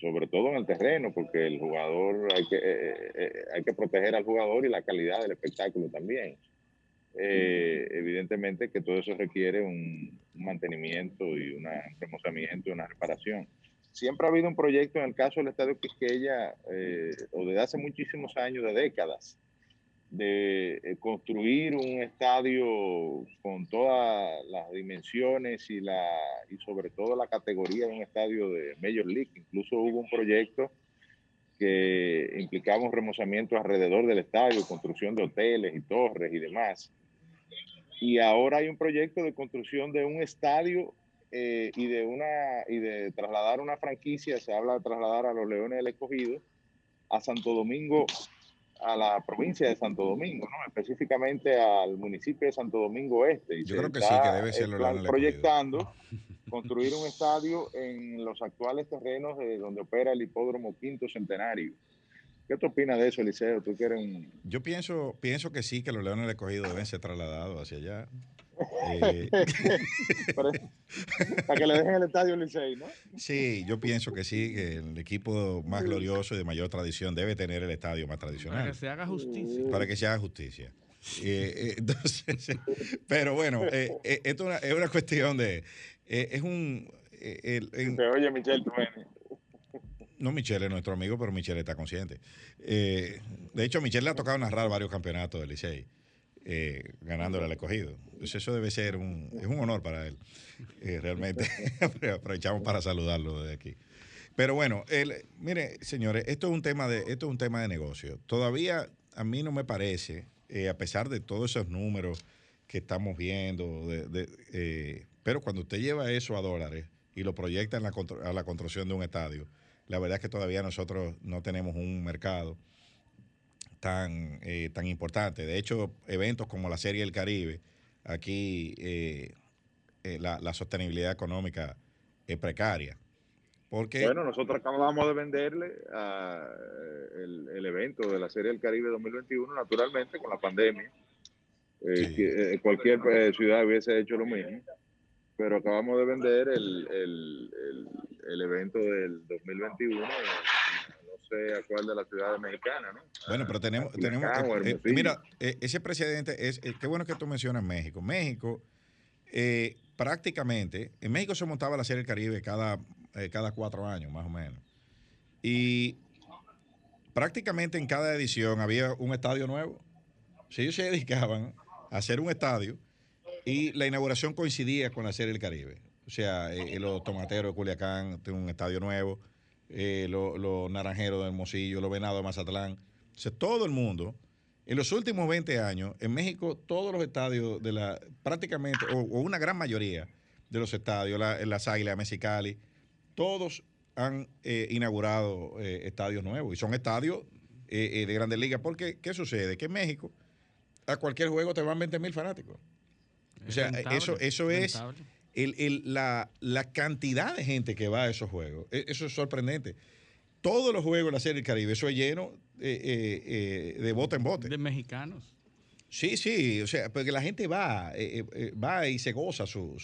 sobre todo en el terreno, porque el jugador, hay que, hay que proteger al jugador y la calidad del espectáculo también. evidentemente que todo eso requiere un, mantenimiento y un remozamiento y una reparación siempre ha habido un proyecto en el caso del Estadio Quisqueya, eh, o desde hace muchísimos años, de décadas, de eh, construir un estadio con todas las dimensiones y, la, y sobre todo la categoría de un estadio de Major League. Incluso hubo un proyecto que implicaba un remozamiento alrededor del estadio, construcción de hoteles y torres y demás. Y ahora hay un proyecto de construcción de un estadio eh, y de una y de trasladar una franquicia, se habla de trasladar a los Leones del Escogido a Santo Domingo, a la provincia de Santo Domingo, ¿no? específicamente al municipio de Santo Domingo Este. Y Yo creo que sí, que debe ser plan proyectando construir un estadio en los actuales terrenos de donde opera el hipódromo Quinto Centenario. ¿Qué te opinas de eso, Eliseo? ¿Tú quieres un... Yo pienso, pienso que sí, que los Leones del Escogido deben ser trasladados hacia allá. Eh, para que le dejen el estadio Licey, ¿no? Sí, yo pienso que sí, que el equipo más glorioso y de mayor tradición debe tener el estadio más tradicional. Para que se haga justicia. Para que se haga justicia. Eh, entonces, pero bueno, eh, esto es una, cuestión de. es un. oye, Michelle, tú no, Michelle es nuestro amigo, pero Michelle está consciente. de hecho, Michelle le ha tocado narrar varios campeonatos del Licey eh, ganándole al escogido. Pues eso debe ser un, es un honor para él, eh, realmente. Aprovechamos para saludarlo desde aquí. Pero bueno, mire, señores, esto es un tema de, esto es un tema de negocio. Todavía a mí no me parece, eh, a pesar de todos esos números que estamos viendo, eh, pero cuando usted lleva eso a dólares y lo proyecta en la, a la construcción de un estadio, la verdad es que todavía nosotros no tenemos un mercado tan, eh, tan importante. De hecho, eventos como la Serie del Caribe, aquí eh, eh, la, sostenibilidad económica es precaria. Porque, bueno, nosotros acabamos de venderle el, evento de la Serie del Caribe 2021, naturalmente, con la pandemia. cualquier ciudad hubiese hecho lo mismo, pero acabamos de vender el, el evento del 2021 sé a cuál de la ciudad mexicana, ¿no? Bueno, pero tenemos, tenemos eh, eh, mira, eh, ese presidente es, qué bueno que tú mencionas México. México, prácticamente, en México se montaba la Serie del Caribe cada, cada cuatro años, más o menos. Y prácticamente en cada edición había un estadio nuevo. Si ellos se dedicaban a hacer un estadio y la inauguración coincidía con la Serie del Caribe. O sea, los tomateros de Culiacán tienen un estadio nuevo eh, los naranjeros de Hermosillo, los venados de Mazatlán. O todo el mundo, en los últimos 20 años, en México, todos los estadios de la, prácticamente, o, una gran mayoría de los estadios, la, las Águilas, Mexicali, todos han eh, inaugurado eh, estadios nuevos y son estadios de grandes ligas. Porque, ¿qué sucede? Que en México, a cualquier juego te van 20 mil fanáticos. O sea, eso, eso es la, cantidad de gente que va a esos juegos, e, eso es sorprendente. Todos los juegos de la Serie del Caribe, eso es lleno eh, eh, eh, de bote en bote. De mexicanos. Sí, sí, o sea, porque la gente va, va y se goza su,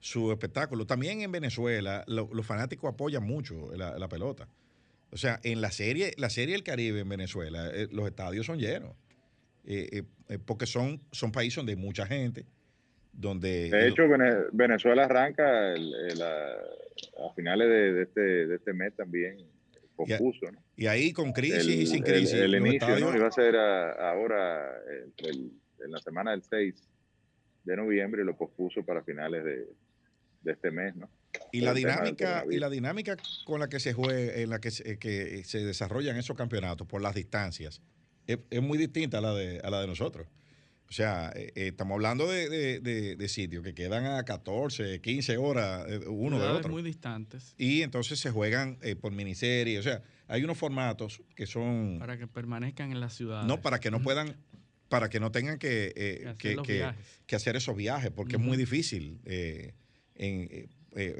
su, espectáculo. También en Venezuela, los fanáticos apoyan mucho la, pelota. O sea, en la serie, la serie del Caribe en Venezuela, los estadios son llenos. porque son, son países donde hay mucha gente donde... De hecho, Venezuela arranca a, finales de, este, de este mes también compuso, ¿no? Y ahí con crisis y sin crisis. El, inicio, ¿no? Iba a ser ahora, en la semana del 6 de noviembre, y lo pospuso para finales de, este mes, ¿no? Y la dinámica y la dinámica con la que se juega, en la que se, que se desarrollan esos campeonatos por las distancias, es, es muy distinta a la de, a la de nosotros. O sea, eh, eh, estamos hablando de, sitios que quedan a 14, 15 horas eh, uno de otro. muy distantes. Y entonces se juegan por miniserie. O sea, hay unos formatos que son... Para que permanezcan en la ciudad. No, para que no puedan, para que no tengan que, que, hacer, esos viajes, porque es muy difícil en,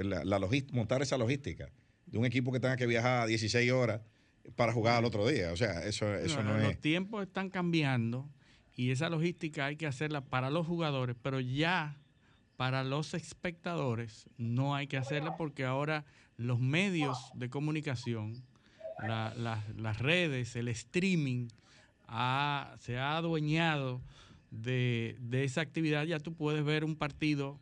la, montar esa logística de un equipo que tenga que viajar 16 horas para jugar al otro día. O sea, eso, eso no, los es. tiempos están cambiando y esa logística hay que hacerla para los jugadores, pero ya para los espectadores no hay que hacerla porque ahora los medios de comunicación, la- la- las redes, el streaming, se ha adueñado de, de esa actividad. Ya tú puedes ver un partido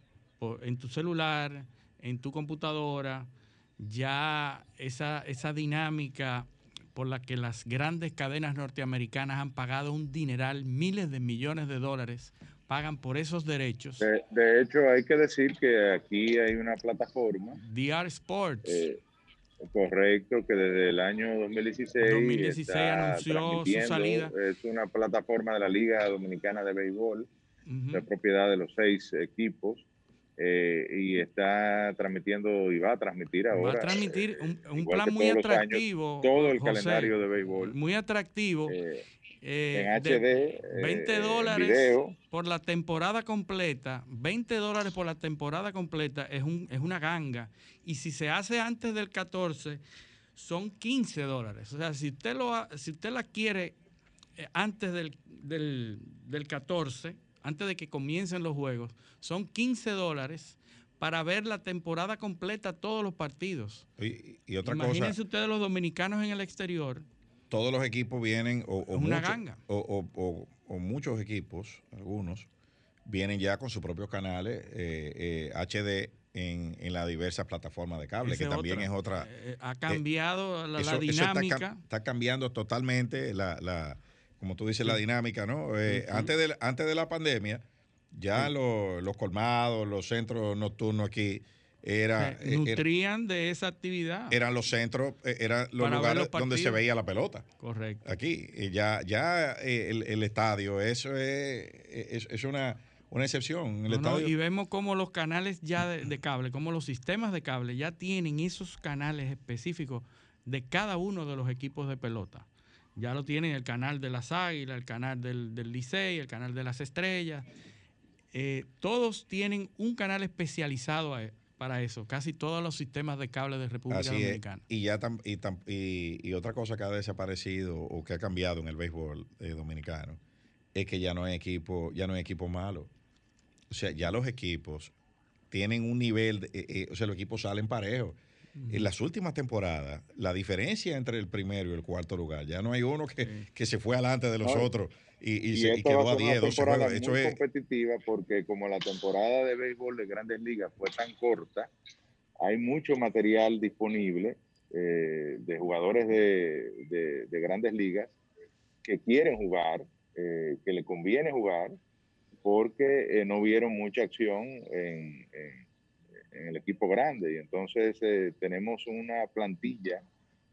en tu celular, en tu computadora, ya esa, esa dinámica por la que las grandes cadenas norteamericanas han pagado un dineral, miles de millones de dólares, pagan por esos derechos. De, de hecho, hay que decir que aquí hay una plataforma, DR Sports. eh, correcto, que desde el año 2016, 2016 está anunció su salida. Es una plataforma de la Liga Dominicana de Béisbol, de propiedad de los seis equipos, eh, y está transmitiendo y va a transmitir ahora. Va a transmitir un, un igual plan muy los años, atractivo. todo el José, calendario de béisbol. Muy atractivo. eh, eh, en HD, 20 eh, dólares video. por la temporada completa. 20 dólares por la temporada completa es, un, es una ganga. Y si se hace antes del 14, son 15 dólares. O sea, si usted, lo, ha- si usted la quiere eh, antes del, del, del 14, antes de que comiencen los juegos, son 15 dólares para ver la temporada completa, todos los partidos. Y, y otra Imagínense cosa, ustedes los dominicanos en el exterior. todos los equipos vienen, o, o una ganga. o- o- muchos equipos, algunos, vienen ya con sus propios canales eh, eh, HD en, en las diversas plataformas de cable, que también es otra. Eh, ha cambiado la, la eso- eso está cam- dinámica. está, cambiando totalmente la, la- como tú dices, la dinámica, ¿no? Eh, antes, de, antes de la pandemia, ya los, los colmados, los centros nocturnos aquí, era, se eh, era- nutrían de esa actividad. eran los centros, eh, eran los Para lugares los donde se veía la pelota. Correcto. Aquí, y ya, ya el, el estadio, eso es, es, es una, una excepción. El No, no, estadio, y vemos cómo los canales ya de, de cable, como los sistemas de cable ya tienen esos canales específicos de cada uno de los equipos de pelota. Ya lo tienen el canal de las Águilas, el canal del, del Licey, el canal de las Estrellas. Eh, todos tienen un canal especializado a- para eso. Casi todos los sistemas de cable de República Así es. Dominicana. Y ya tam- y, tam- y, y otra cosa que ha desaparecido o que ha cambiado en el béisbol eh, dominicano es que ya no hay equipo, ya no hay equipo malo. O sea, ya los equipos tienen un nivel, de- eh, o sea, los equipos salen parejos. En las últimas temporadas, la diferencia entre el primero y el cuarto lugar, ya no hay uno que, que se fue adelante de los No, otros y, y Y, se- y quedó a a ser una 10, 12 temporada juegos. Esto es, competitiva porque como la temporada de béisbol de Grandes Ligas fue tan corta, hay mucho material disponible eh, de jugadores de, de- de Grandes Ligas que quieren jugar, eh, que le conviene jugar, porque eh, no vieron mucha acción en, en- en el equipo grande. Y entonces eh, tenemos una plantilla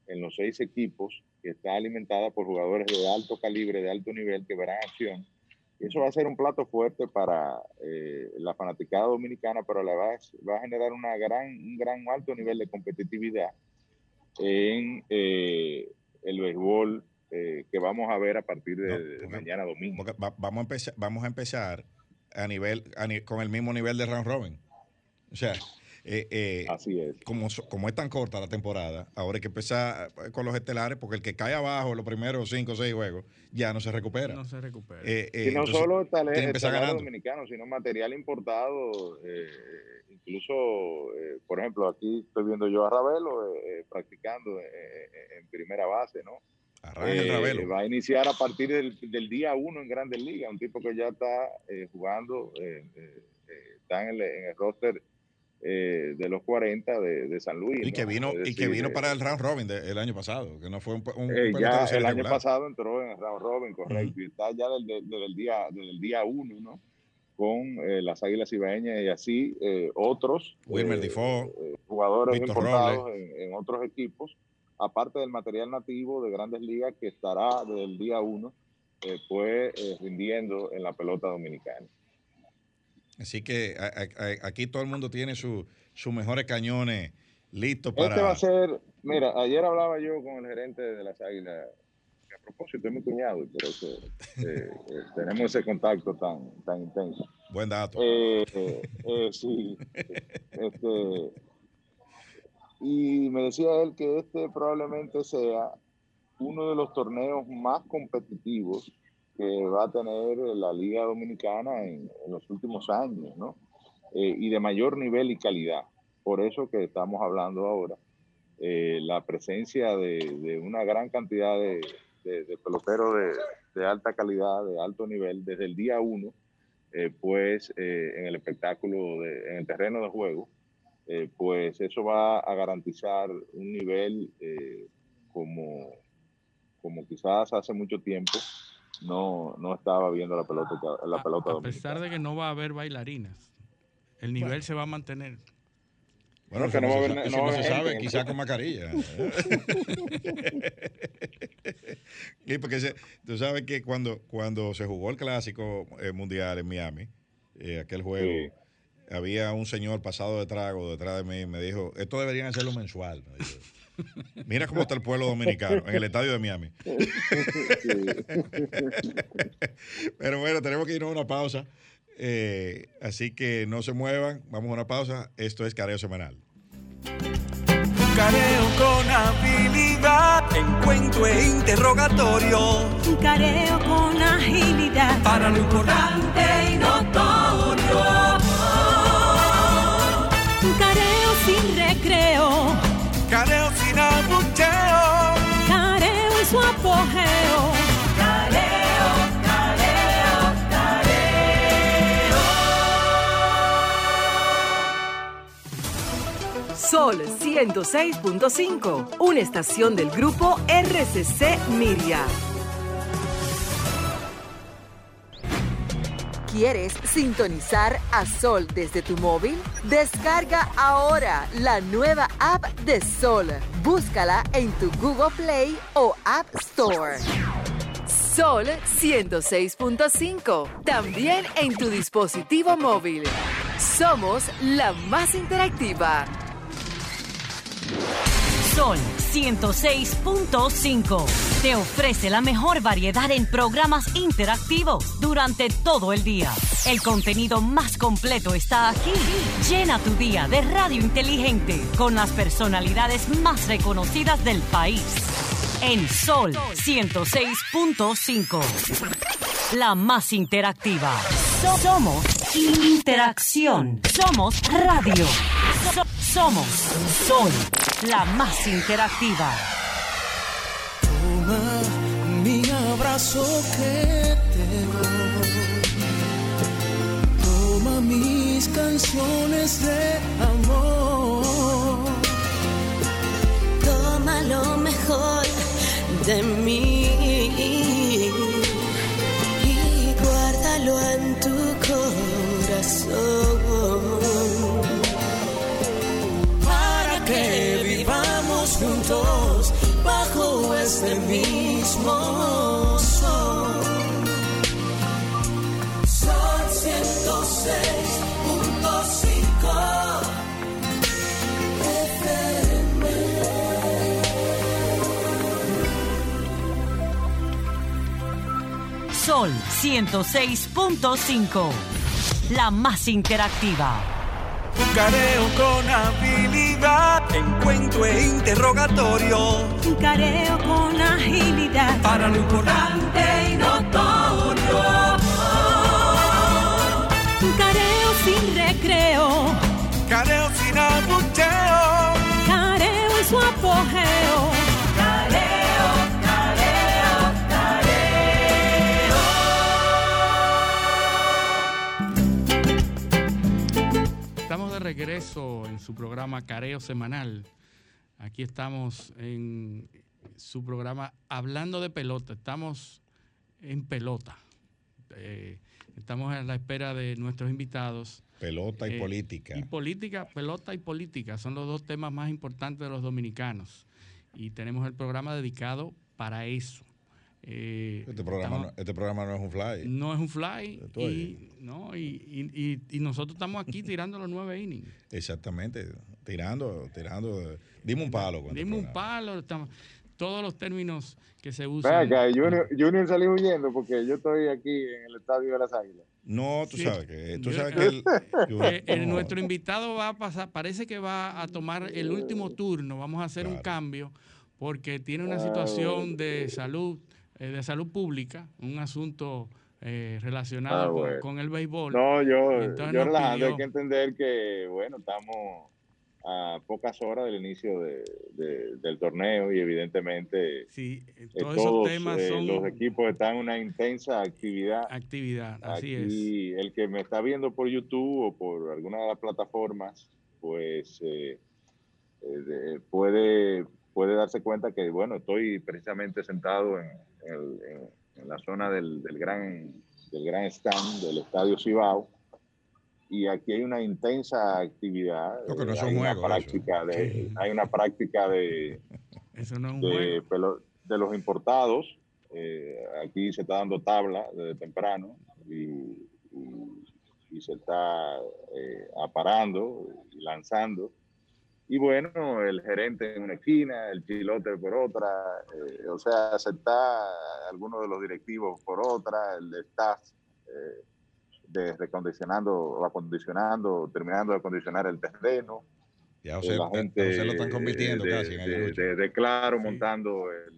en los seis equipos que está alimentada por jugadores de alto calibre, de alto nivel, que verán acción. Y eso va a ser un plato fuerte para eh, la fanaticada dominicana, pero a la vez va a generar una gran, un gran alto nivel de competitividad en eh, el béisbol eh, que vamos a ver a partir de, No, de porque- mañana domingo. va- vamos, a empezar, vamos a empezar a nivel, a con el mismo nivel de round robin. O sea, eh, eh, Así es. como, so- como es tan corta la temporada, ahora hay que empezar eh, con los estelares, porque el que cae abajo los primeros cinco o seis juegos ya no se recupera. No se recupera. Eh, eh, Y no solo estelares ganando. dominicanos, sino material importado. eh, incluso, eh, por ejemplo, aquí estoy viendo yo a Ravelo eh, eh, practicando en primera base, ¿no? Arranca el Eh, Ravelo. va a iniciar a partir del, del día uno en Grandes Ligas, un tipo que ya está eh, jugando, eh, eh, eh, está en el, en el roster eh, de los 40 de, de San Luis. Y que ¿no? vino, y que vino eh, para el round robin de- el año pasado, que no fue un, eh, ya de el año pasado entró en el round robin, correcto, y está ya desde, desde el día desde el día uno, ¿no? Con eh, las Águilas Ibaeñas y así eh, otros Wilmer Difo, jugadores Víctor importados en, en otros equipos, aparte del material nativo de Grandes Ligas que estará desde el día uno, pues rindiendo en la pelota dominicana. Así que a- aquí todo el mundo tiene su- sus mejores cañones listos para... Este va a ser, mira, ayer hablaba yo con el gerente de las Águilas, a propósito es mi cuñado, eso eh, eh, tenemos ese contacto tan, tan intenso. Buen dato. Eh, eh, eh, sí, este, y me decía él que este probablemente sea uno de los torneos más competitivos que va a tener la Liga Dominicana en, los últimos años, ¿no? Eh, y de mayor nivel y calidad. Por eso que estamos hablando ahora, eh, la presencia de, una gran cantidad de, peloteros de, alta calidad, de alto nivel, desde el día uno, eh, pues en el espectáculo, en el terreno de juego, pues eso va a garantizar un nivel como, como quizás hace mucho tiempo no, no estaba viendo la pelota, la pelota a, pesar de que no va a haber bailarinas, el nivel se va a mantener. Bueno, que no, va a haber, no, se sabe, quizás con mascarilla. y porque tú sabes que cuando, cuando se jugó el clásico eh, mundial en Miami, eh, aquel juego, había un señor pasado de trago detrás de mí y me dijo, esto deberían hacerlo mensual. Mira cómo está el pueblo dominicano en el estadio de Miami. Pero bueno, tenemos que irnos a una pausa. Eh, así que no se muevan, vamos a una pausa. Esto es Careo Semanal. Careo con habilidad, encuentro e interrogatorio. Careo con agilidad, para lo importante y notorio. Careo sin recreo, careo abucheo, careo en su apogeo. Careo, careo, careo. Sol 106.5, una estación del grupo RCC Miria. ¿Quieres sintonizar a Sol desde tu móvil? Descarga ahora la nueva app de Sol. Búscala en tu Google Play o App Store. Sol 106.5. También en tu dispositivo móvil. Somos la más interactiva. Sol 106.5 te ofrece la mejor variedad en programas interactivos durante todo el día. El contenido más completo está aquí. Llena tu día de radio inteligente con las personalidades más reconocidas del país. En Sol 106.5. La más interactiva. Somos interacción. Somos radio. somos Sol la más interactiva. Toma mi abrazo que te doy. Toma mis canciones de amor. Toma lo mejor de mí. Y guárdalo en tu corazón. Que vivamos juntos bajo este mismo sol. Sol 106.5 Sol 106.5, la más interactiva Careo con habilidad, encuentro e interrogatorio. Careo con agilidad, para lo importante y notorio. Careo sin recreo, careo sin abucheo, careo en su apogeo. Regreso en su programa Careo Semanal. Aquí estamos en su programa Hablando de Pelota. Estamos en pelota. Eh, estamos a la espera de nuestros invitados. Pelota y Eh, política. Y política, pelota y política son los dos temas más importantes de los dominicanos. Y tenemos el programa dedicado para eso. Eh, Este programa, estamos- no, este programa no es un fly. no es un fly y, no, y, y- y- y nosotros estamos aquí tirando los nueve innings. Exactamente. Tirando, tirando. Dime un palo. con este Dime un palo. Estamos, todos los términos que se usan. acá, Junior, Junior salió huyendo porque yo estoy aquí en el estadio de las Águilas. No, tú Sí. sabes que, tú Yo- sabes que el- Eh, eh, no. nuestro invitado va a pasar, parece que va a tomar el último turno, vamos a hacer un cambio porque tiene una situación de salud, eh, de salud pública, un asunto eh, relacionado Ah, con- bueno. con, el béisbol. No, yo, Entonces yo nos relajando, hay que entender que, bueno, estamos a pocas horas del inicio de- de- del torneo y evidentemente Sí, eh, todos esos todos temas eh, son los equipos están en una intensa actividad. actividad, así es. Aquí, el que me está viendo por YouTube o por alguna de las plataformas, pues de- puede, puede darse cuenta que, bueno, estoy precisamente sentado en, en el- en- en la zona del, del gran, del gran stand del Estadio Cibao. Y aquí hay una intensa actividad. No, que no es un hay una eso. práctica de, hay una práctica de, Eso no es un de, juego. pelo- de los importados. Eh, aquí se está dando tabla desde temprano y, y- y se está eh, aparando y lanzando. Y bueno, el gerente en una esquina, el piloto por otra, eh, o sea, se está algunos de los directivos por otra, el staff eh, de recondicionando o acondicionando, terminando de acondicionar el terreno. Ya Eh, José, la a gente José lo están convirtiendo de, casi en de, aguilucho. de- de claro Sí. montando el,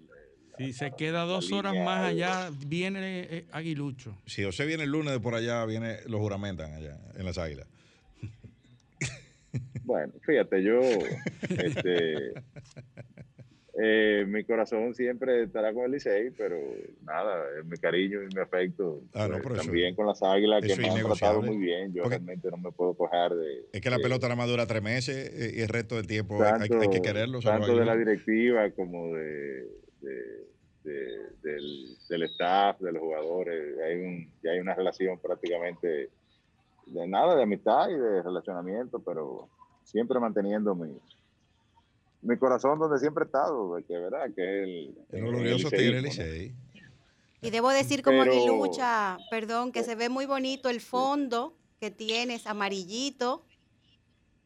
Si se queda dos horas más allá, viene eh, Aguilucho. Si José viene el lunes de por allá, viene, lo juramentan allá en las águilas. Bueno, fíjate, yo, este, eh, mi corazón siempre estará con el Licey, pero nada, mi cariño y mi afecto Ah, no, pues, eso- también con las águilas que me han tratado muy bien. Yo Porque- realmente no me puedo cojar de, Es que la de- pelota nada más dura tres meses eh, y el resto del tiempo hay, tanto, hay que quererlo. tanto de la directiva como de, de- de- del, del staff, de los jugadores. Hay un, ya hay una relación prácticamente de nada, de amistad y de relacionamiento, pero siempre manteniendo mi, mi corazón donde siempre he estado, de que verdad, que es el, El glorioso el Tigre. Licey. Y debo decir como Pero- aguilucha, perdón, que se ve muy bonito el fondo que tienes, amarillito,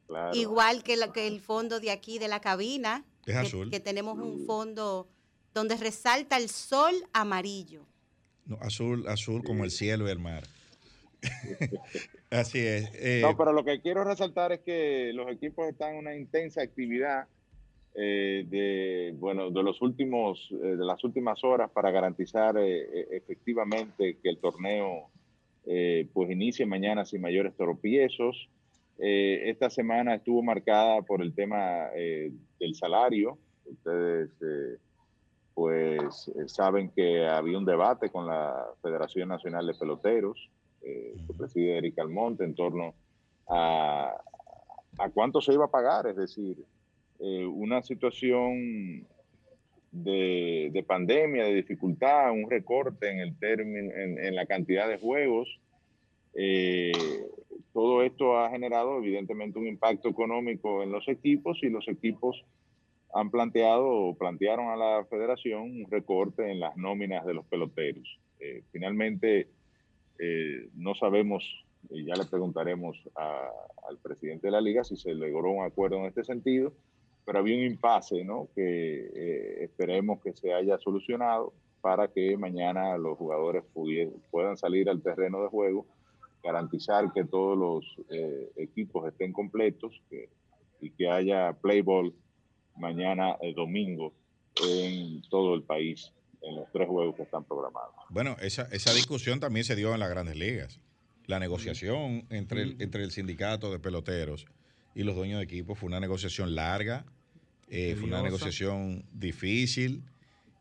Claro. igual que, la- que el fondo de aquí de la cabina, Es que, azul. que tenemos un fondo donde resalta el sol amarillo. No, azul, azul como el cielo y el mar. Así es. eh, No, pero lo que quiero resaltar es que los equipos están en una intensa actividad eh, de, bueno, de, los últimos, eh, de las últimas horas para garantizar eh, efectivamente que el torneo pues inicie mañana sin mayores tropiezos. Esta semana estuvo marcada por el tema del salario. Ustedes pues saben que había un debate con la Federación Nacional de Peloteros eh, que preside Eric Almonte en torno a, a cuánto se iba a pagar, es decir, eh, una situación de, de pandemia, de dificultad, un recorte en el término, en, en la cantidad de juegos. eh, todo esto ha generado evidentemente un impacto económico en los equipos y los equipos han planteado o plantearon a la federación un recorte en las nóminas de los peloteros. Eh, finalmente, eh, no sabemos, y ya le preguntaremos a- al presidente de la liga si se logró un acuerdo en este sentido, pero había un impasse, ¿no? Que eh, esperemos que se haya solucionado para que mañana los jugadores puedan salir al terreno de juego, garantizar que todos los eh, equipos estén completos y que haya play ball mañana domingo en todo el país, en los tres juegos que están programados. Bueno, esa, esa discusión también se dio en las grandes ligas. La negociación entre el, entre el sindicato de peloteros y los dueños de equipo fue una negociación larga, eh, fue una negociación difícil,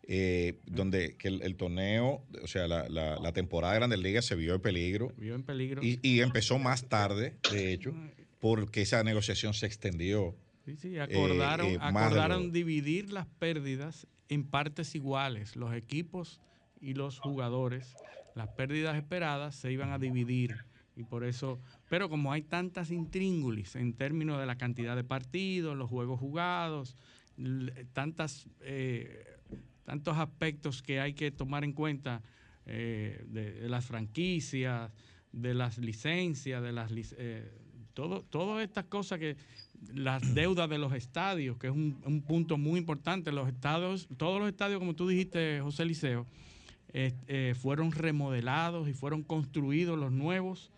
eh, donde que el, el torneo, o sea, la, la- la temporada de grandes ligas se vio en peligro Vio en peligro. y, y empezó más tarde, de hecho, porque esa negociación se extendió. Sí, sí, acordaron, eh, acordaron dividir las pérdidas en partes iguales. Los equipos y los jugadores, las pérdidas esperadas se iban a dividir. Y por eso, pero como hay tantas intríngulis en términos de la cantidad de partidos, los juegos jugados, tantas, eh, tantos aspectos que hay que tomar en cuenta eh, de, de las franquicias, de las licencias, de las eh, todo, todas estas cosas que las deudas de los estadios, que es un, un punto muy importante. Los estadios, todos los estadios, como tú dijiste, José Liceo, eh, eh, fueron remodelados y fueron construidos los nuevos,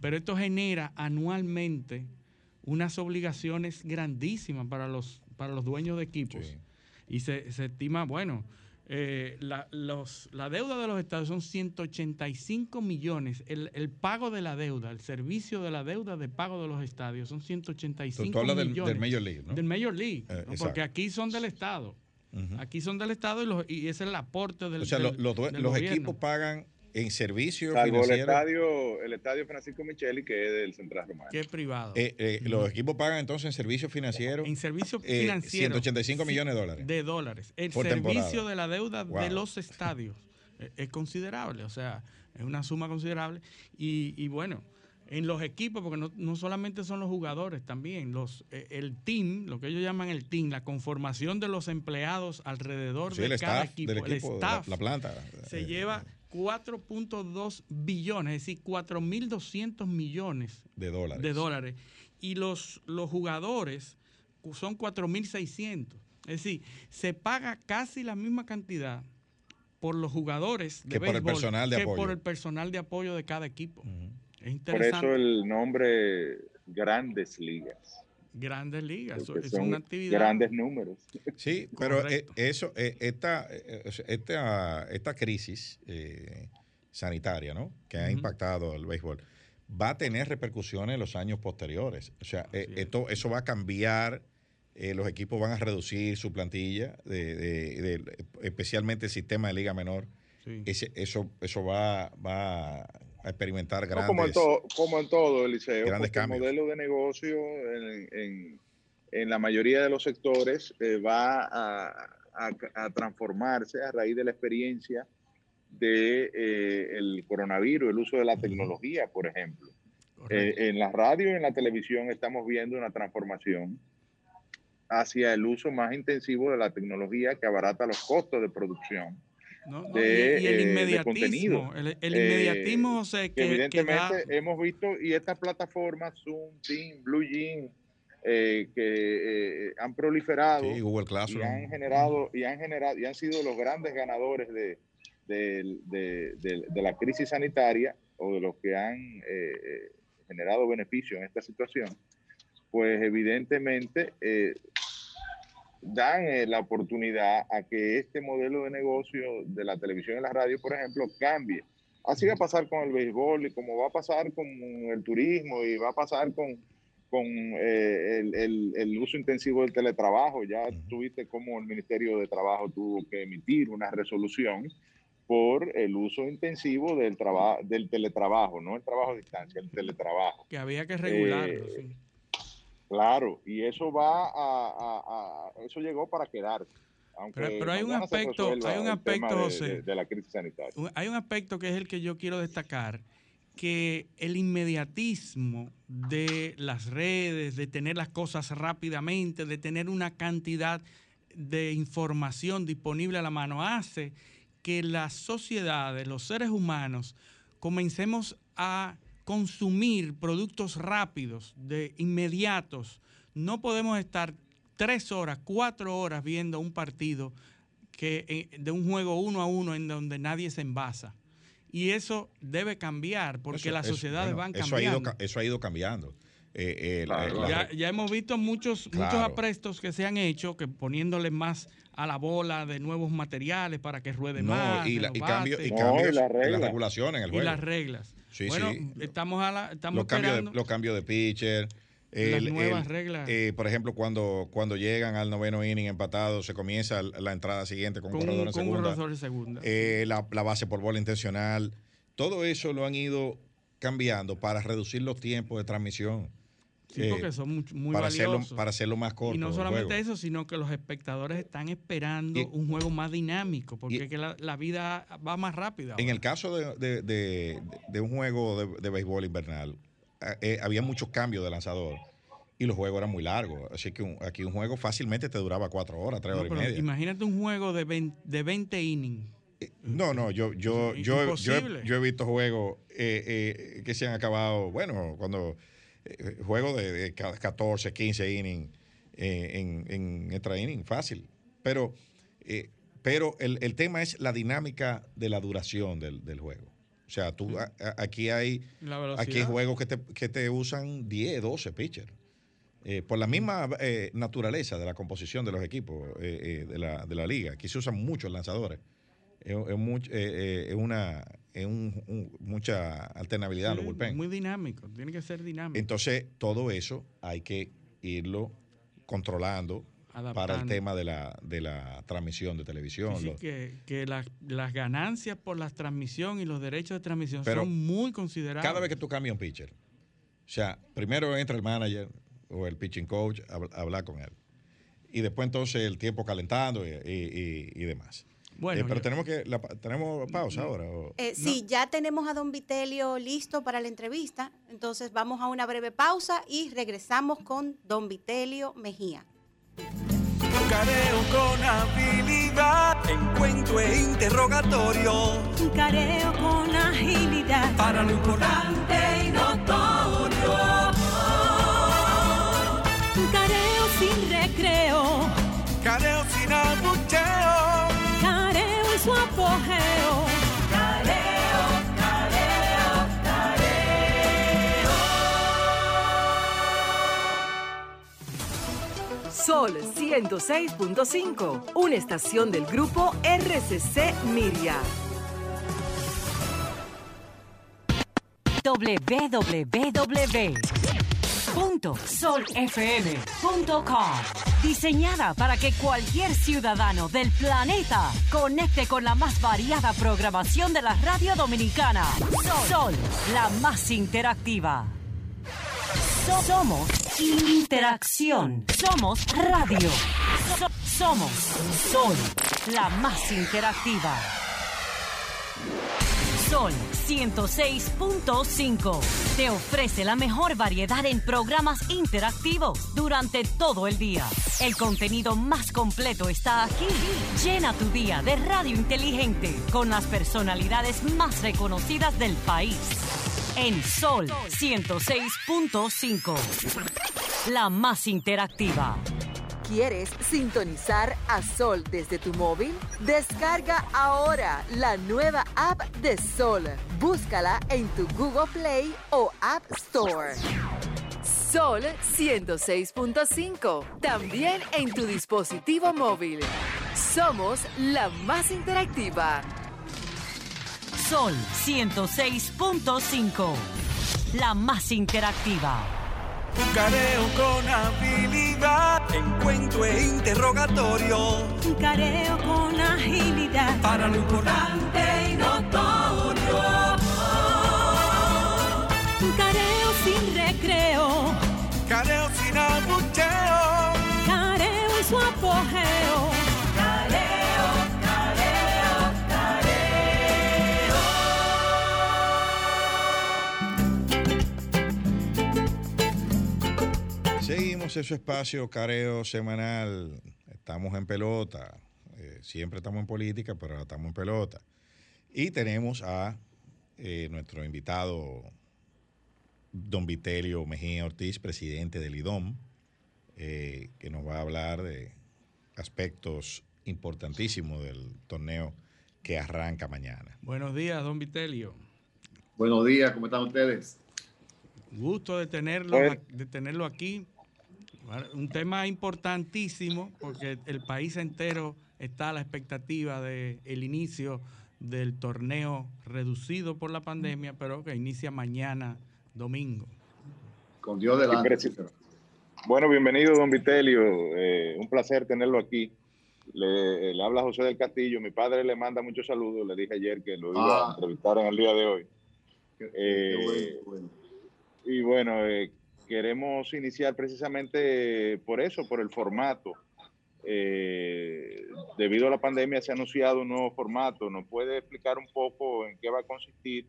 pero esto genera anualmente unas obligaciones grandísimas para los, para los dueños de equipos. Y se, se estima, bueno, eh, la, los- la deuda de los estados son 185 millones. El, el pago de la deuda, el servicio de la deuda de pago de los estadios son 185 Tú, tú hablas del, millones. del Major League, ¿no? Del Major League. Eh. Porque aquí son del Estado. Aquí son del Estado y, los- y es el aporte del O sea, del- lo- los, del los equipos pagan en servicio Salvo el financiero. estadio, el estadio Francisco Micheli, que es del Central Romano. Que es privado. Eh, eh, Los equipos pagan entonces en servicio financiero. En servicio eh, financiero. 185 millones de dólares. De dólares. El Por servicio temporada. de la deuda de los estadios es considerable, o sea, es una suma considerable. Y, y bueno, en los equipos, porque no, no solamente son los jugadores, también los eh, el team, lo que ellos llaman el team, la conformación de los empleados alrededor Sí, de el cada staff equipo, del el equipo, la- staff, la planta. se Eh, lleva 4.2 billones, es decir, 4.200 millones de dólares. de dólares. Y los, los jugadores son 4.600. Es decir, se paga casi la misma cantidad por los jugadores de Que por el personal de que apoyo. por el personal de apoyo de cada equipo. Es Por interesante. eso el nombre Grandes Ligas. Grandes ligas, porque es son una actividad. Grandes números. Sí, pero eh, eso, eh, esta, eh, esta, esta crisis eh, sanitaria, ¿no? Que ha impactado al béisbol, va a tener repercusiones en los años posteriores. O sea, eh, esto, eso va a cambiar. eh, los equipos van a reducir su plantilla, de, de- de- especialmente el sistema de liga menor. Sí. Ese- eso, eso va, va a experimentar No, grandes. como, en todo, como en todo, Eliseo, grandes cambios. el modelo de negocio en, en- en la mayoría de los sectores eh, va a, a- a transformarse a raíz de la experiencia de eh, el coronavirus, el uso de la tecnología, por ejemplo. Eh, en la radio y en la televisión estamos viendo una transformación hacia el uso más intensivo de la tecnología que abarata los costos de producción. No, no, de, y, y el eh, de inmediatismo. contenido. El, el Eh, inmediatismo, o sea, que que, que evidentemente da- hemos visto, y estas plataformas, Zoom, Team, Blue Jean, eh, que eh, han proliferado Sí, Google y han generado, y han generado, y han sido los grandes ganadores de, de- de- de- de la crisis sanitaria o de los que han eh, eh, generado beneficio en esta situación, pues evidentemente eh, dan eh, la oportunidad a que este modelo de negocio de la televisión y la radio, por ejemplo, cambie. Así va a pasar con el béisbol y como va a pasar con el turismo y va a pasar con, con eh, el, el- el uso intensivo del teletrabajo. Ya tuviste cómo el Ministerio de Trabajo tuvo que emitir una resolución por el uso intensivo del, del teletrabajo, no el trabajo a distancia, el teletrabajo. que había que regularlo. Eh, sí. Claro, y eso va a, a- a- eso llegó para. Aunque Pero- pero hay un aspecto- hay un aspecto, de- José. de- de la crisis sanitaria. Hay un aspecto que es el que yo quiero destacar, que el inmediatismo de las redes, de tener las cosas rápidamente, de tener una cantidad de información disponible a la mano, hace que las sociedades, los seres humanos, comencemos a consumir productos rápidos, de inmediatos. No podemos estar tres horas, cuatro horas viendo un partido que, eh, de un juego uno a uno en donde nadie se envasa. Y eso debe cambiar porque Eso- las eso- sociedades bueno, van eso ha ido cambiando. ca- eso ha ido cambiando. Eh, eh, la- Claro, la- ya, ya hemos visto muchos, muchos aprestos que se han hecho, que poniéndole más a la bola de nuevos materiales para que ruede no, más. y, la- y cambio- y bates, No, cambios y en las regulaciones en el y las reglas. Sí, bueno, sí. estamos, a la, estamos los cambios, de, los cambios de pitcher. las nuevas el- reglas eh, por ejemplo, cuando, cuando llegan al noveno inning empatado, se comienza la entrada siguiente con, con, corredor un- en con un segunda. corredor de segunda. Eh, la, la base por bola intencional. Todo eso lo han ido cambiando para reducir los tiempos de transmisión. Sí, eh, porque son muy, muy para, hacerlo, para hacerlo más corto. y no solamente eso, sino que los espectadores están esperando Y- un juego más dinámico, porque y- es que la, la vida va más rápida. En ahora. el caso de, de- de- de un juego de, de béisbol invernal, eh, eh, había muchos cambios de lanzador y los juegos eran muy largos. Así que un- aquí un juego fácilmente te duraba cuatro horas, tres No, horas y media. imagínate un juego de 20, de 20 innings. No, no, yo, yo, yo, yo, he, imposible. yo he visto juegos eh, eh, que se han acabado, bueno, cuando eh, juego de, de ca- 14, 15 innings en, en extra inning, fácil. Pero, eh, pero el, el tema es la dinámica de la duración del, del juego. O sea, tú, a- a- aquí hay, aquí hay juegos que te, que te usan 10, 12 pitchers. Eh, por la misma eh, naturaleza de la composición de los equipos eh, eh, de, la, de la liga. Aquí se usan muchos lanzadores. Es, es much- es una es un- un- mucha alternabilidad los Sí, bullpen. Muy dinámico, tiene que ser dinámico. Entonces, todo eso hay que irlo controlando para el tema de la, de la transmisión de televisión. Sí, Los- que, que las, las ganancias por la transmisión y los derechos de transmisión Pero son muy considerables. Cada vez que tú cambias un pitcher, o sea, primero entra el manager o el pitching coach a a hablar con él. Y después entonces el tiempo calentando y, y- y- y demás. Bueno, Eh, pero yo- tenemos que la tenemos pausa ahora. o- Eh, Sí, ya tenemos a don Vitelio listo para la entrevista, entonces vamos a una breve pausa y regresamos con don Vitelio Mejía. Careo con habilidad, encuentro e interrogatorio. Un careo con agilidad. Para lo importante y notorio. Sol 106.5, una estación del grupo RCC Miria. www.solfm.com Diseñada para que cualquier ciudadano del planeta conecte con la más variada programación de la radio dominicana. Sol, la más interactiva. So- somos interacción. Somos radio. So- somos Sol, la más interactiva. Sol 106.5 te ofrece la mejor variedad en programas interactivos durante todo el día. El contenido más completo está aquí. Llena tu día de radio inteligente con las personalidades más reconocidas del país. En Sol 106.5, la más interactiva. ¿Quieres sintonizar a Sol desde tu móvil? Descarga ahora la nueva app de Sol. Búscala en tu Google Play o App Store. Sol 106.5, también en tu dispositivo móvil. Somos la más interactiva. Sol 106.5, la más interactiva. Careo con habilidad, encuentro e interrogatorio. Un careo con agilidad. Para lo importante y notorio. Un careo sin recreo. Careo sin abucheo. Careo en su apogeo. Seguimos en su espacio careo semanal. Estamos en pelota. Eh, siempre estamos en política, pero ahora estamos en pelota. Y tenemos a eh, nuestro invitado, don Vitelio Mejía Ortiz, presidente del IDOM, eh, que nos va a hablar de aspectos importantísimos del torneo que arranca mañana. Buenos días, don Vitelio. Buenos días, ¿cómo están ustedes? Gusto de tenerlo, Bueno. de tenerlo aquí. Un tema importantísimo porque el país entero está a la expectativa del el inicio del torneo reducido por la pandemia, pero que inicia mañana, domingo. Con Dios delante. Bueno, bienvenido, don Vitelio. Eh, un placer tenerlo aquí. Le, le habla José del Castillo. Mi padre le manda muchos saludos. Le dije ayer que lo iba Ah. a entrevistar en el día de hoy. Qué- Eh, qué bueno, qué bueno. Y bueno, eh, queremos iniciar precisamente por eso, por el formato. Eh, debido a la pandemia se ha anunciado un nuevo formato. ¿Nos puede explicar un poco en qué va a consistir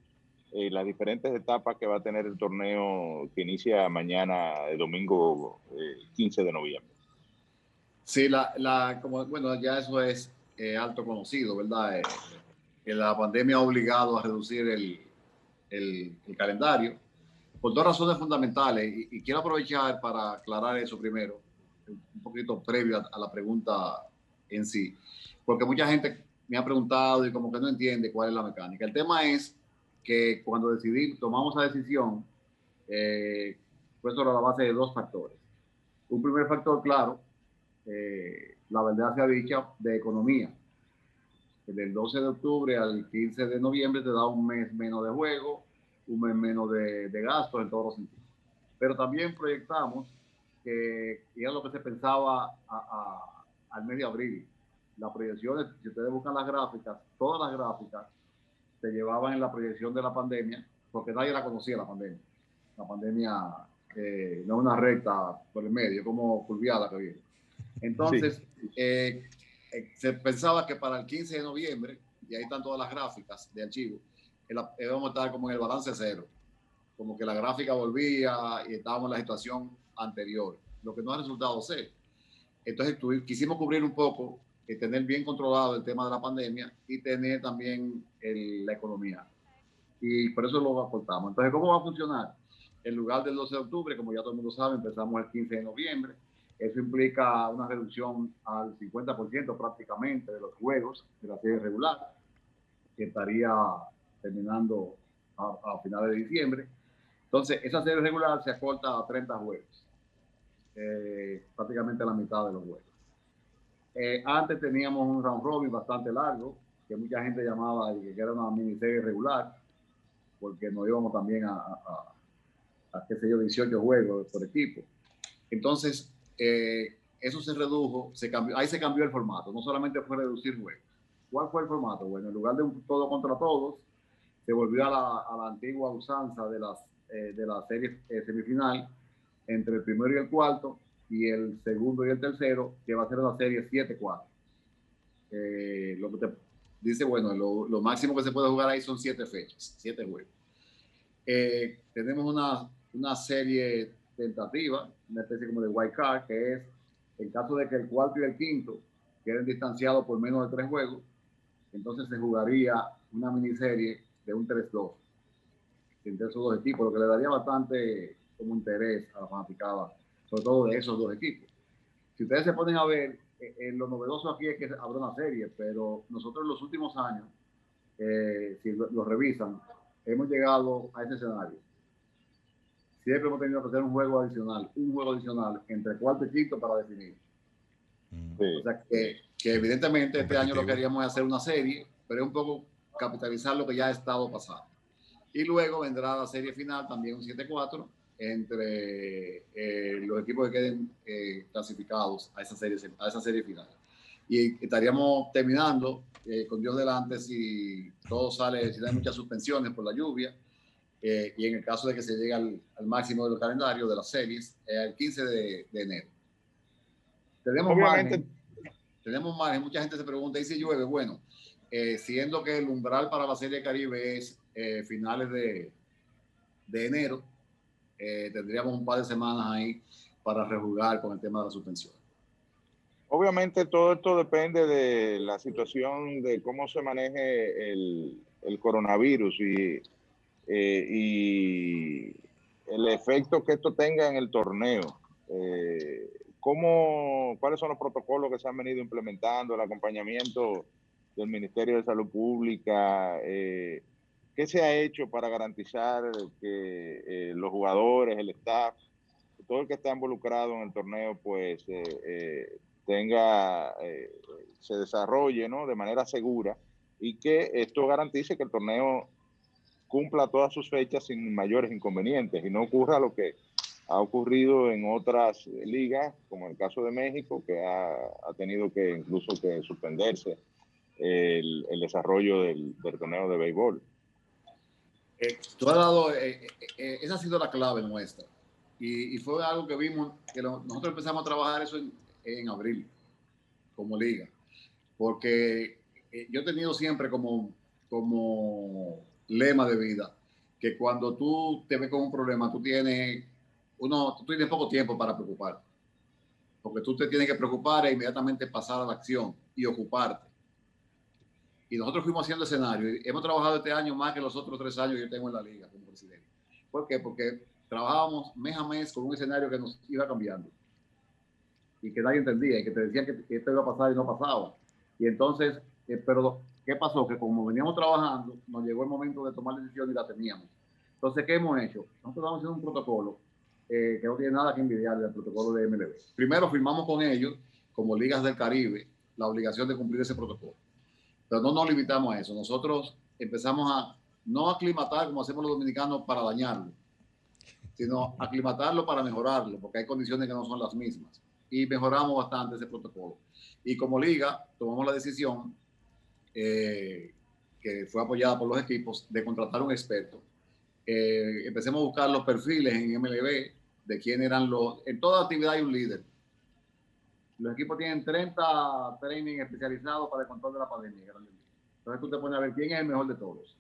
eh, las diferentes etapas que va a tener el torneo que inicia mañana, el domingo eh, 15 de noviembre? Sí, la, la, como, bueno, ya eso es eh, alto conocido, ¿verdad? Eh, la pandemia ha obligado a reducir el, el- el calendario por dos razones fundamentales y, y quiero aprovechar para aclarar eso primero, un poquito previo a, a la pregunta en sí, porque mucha gente me ha preguntado y como que no entiende cuál es la mecánica. El tema es que cuando decidimos, tomamos la decisión, eh, fue sobre la base de dos factores. Un primer factor, claro, eh, la verdad sea dicha, de economía. Del 12 de octubre al 15 de noviembre te da un mes menos de juego, un mes menos de, de gastos en todos los sentidos. Pero también proyectamos que y era lo que se pensaba a- a- al mes de abril. Las proyecciones, si ustedes buscan las gráficas, todas las gráficas se llevaban en la proyección de la pandemia, porque nadie la conocía la pandemia. La pandemia eh, no es una recta por el medio, como curviada que viene. Entonces, eh, eh, se pensaba que para el 15 de noviembre, y ahí están todas las gráficas de archivo, el- íbamos a estar como en el balance cero, como que la gráfica volvía y estábamos en la situación anterior, lo que no ha resultado ser. Entonces tuvi- quisimos cubrir un poco, y tener bien controlado el tema de la pandemia y tener también el- la economía. Y por eso lo aportamos. Entonces, ¿cómo va a funcionar? En lugar del 12 de octubre, como ya todo el mundo sabe, empezamos el 15 de noviembre. Eso implica una reducción al 50% prácticamente de los juegos de la serie regular, que estaría terminando a, a finales de diciembre. Entonces, esa serie regular se acorta a 30 juegos, eh, prácticamente la mitad de los juegos. Eh, antes teníamos un round robin bastante largo, que mucha gente llamaba y que era una miniserie regular, porque nos íbamos también a, a, a, qué sé yo, 18 juegos por equipo. Entonces, eh, eso se redujo, se cambió, ahí se cambió el formato, no solamente fue reducir juegos. ¿Cuál fue el formato? Bueno, en lugar de un todo contra todos, se volvió a la, a la antigua usanza de, las, eh, de la serie eh, semifinal entre el primero y el cuarto, y el segundo y el tercero, que va a ser una serie 7-4. Eh, lo que te dice, bueno, lo, lo, máximo que se puede jugar ahí son 7 fechas, 7 juegos. Eh, tenemos una, una serie tentativa, una especie como de wild card, que es en caso de que el cuarto y el quinto queden distanciados por menos de 3 juegos, entonces se jugaría una miniserie de un 3-2 entre esos dos equipos, lo que le daría bastante como interés a la fanaticada sobre todo de esos dos equipos. Si ustedes se ponen a ver, eh, eh, lo novedoso aquí es que habrá una serie, pero nosotros en los últimos años, eh, si lo, lo, revisan, hemos llegado a ese escenario. Siempre hemos tenido que hacer un juego adicional, un juego adicional entre cuarto y quinto para definir. Sí. O sea que, que evidentemente este año lo queríamos hacer una serie, pero es un poco capitalizar lo que ya ha estado pasando. Y luego vendrá la serie final, también un 7-4, entre eh, los equipos que queden eh, clasificados a esa serie a esa serie final. Y estaríamos terminando eh, con Dios delante si todo sale si hay muchas suspensiones por la lluvia eh, y en el caso de que se llegue al, al máximo del calendario de las series el 15 de, de, enero. Tenemos margen tenemos margen. Mucha gente se pregunta y si llueve bueno eh, siendo que el umbral para la serie Caribe es eh, finales de, de enero eh, tendríamos un par de semanas ahí para rejugar con el tema de la suspensión. Obviamente todo esto depende de la situación de cómo se maneje el, el coronavirus y, eh, y, el efecto que esto tenga en el torneo. Eh, ¿cómo, ¿Cuáles son los protocolos que se han venido implementando, el acompañamiento del Ministerio de Salud Pública? Eh, ¿Qué se ha hecho para garantizar que eh, los jugadores, el staff, todo el que está involucrado en el torneo, pues eh, eh, tenga, se desarrolle ¿no? de manera segura y que esto garantice que el torneo cumpla todas sus fechas sin mayores inconvenientes y no ocurra lo que ha ocurrido en otras ligas, como el caso de México, que ha, ha tenido que incluso que suspenderse el, el desarrollo del, del torneo de béisbol. Eh, tú has dado, eh, eh, esa ha sido la clave nuestra. Y, y fue algo que vimos, que lo, nosotros empezamos a trabajar eso en, en abril, como liga. Porque yo he tenido siempre como, como lema de vida que cuando tú te ves con un problema, tú tienes, uno, tú tienes poco tiempo para preocuparte. Porque tú te tienes que preocupar e inmediatamente pasar a la acción y ocuparte y nosotros fuimos haciendo escenario. Hemos trabajado este año más que los otros tres años que yo tengo en la liga como presidente. ¿Por qué? Porque trabajábamos mes a mes con un escenario que nos iba cambiando y que nadie entendía y que te decían que, esto iba a pasar y no pasaba. Y entonces, eh, pero ¿qué pasó? Que como veníamos trabajando, nos llegó el momento de tomar la decisión y la teníamos. Entonces, ¿qué hemos hecho? Nosotros estamos haciendo un protocolo eh, que no tiene nada que envidiar del protocolo de MLB. Primero firmamos con ellos, como Ligas del Caribe, la obligación de cumplir ese protocolo. Pero no nos limitamos a eso. Nosotros empezamos a no aclimatar como hacemos los dominicanos para dañarlo, sino aclimatarlo para mejorarlo, porque hay condiciones que no son las mismas. Y mejoramos bastante ese protocolo. Y como liga, tomamos la decisión, eh, que fue apoyada por los equipos, de contratar un experto. Eh, empecemos a buscar los perfiles en MLB de quién eran los... En toda actividad hay un líder. Los equipos tienen 30 training especializados para el control de la pandemia. Entonces tú te pones a ver quién es el mejor de todos.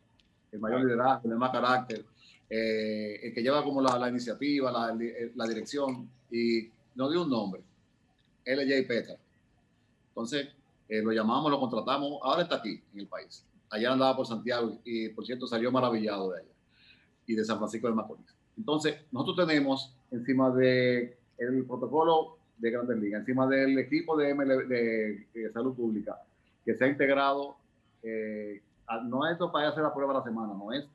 El mayor liderazgo, el más carácter, eh, el que lleva como la, la iniciativa, la, la, dirección. Y no dio un nombre. LJ Petra. Entonces eh, lo llamamos, lo contratamos. Ahora está aquí en el país. Allá andaba por Santiago y por cierto salió maravillado de allá y de San Francisco de Macorís. Entonces, nosotros tenemos encima del el protocolo de Grandes Ligas, encima del equipo de, ML, de, de Salud Pública, que se ha integrado, eh, no es para hacer la prueba la semana, no es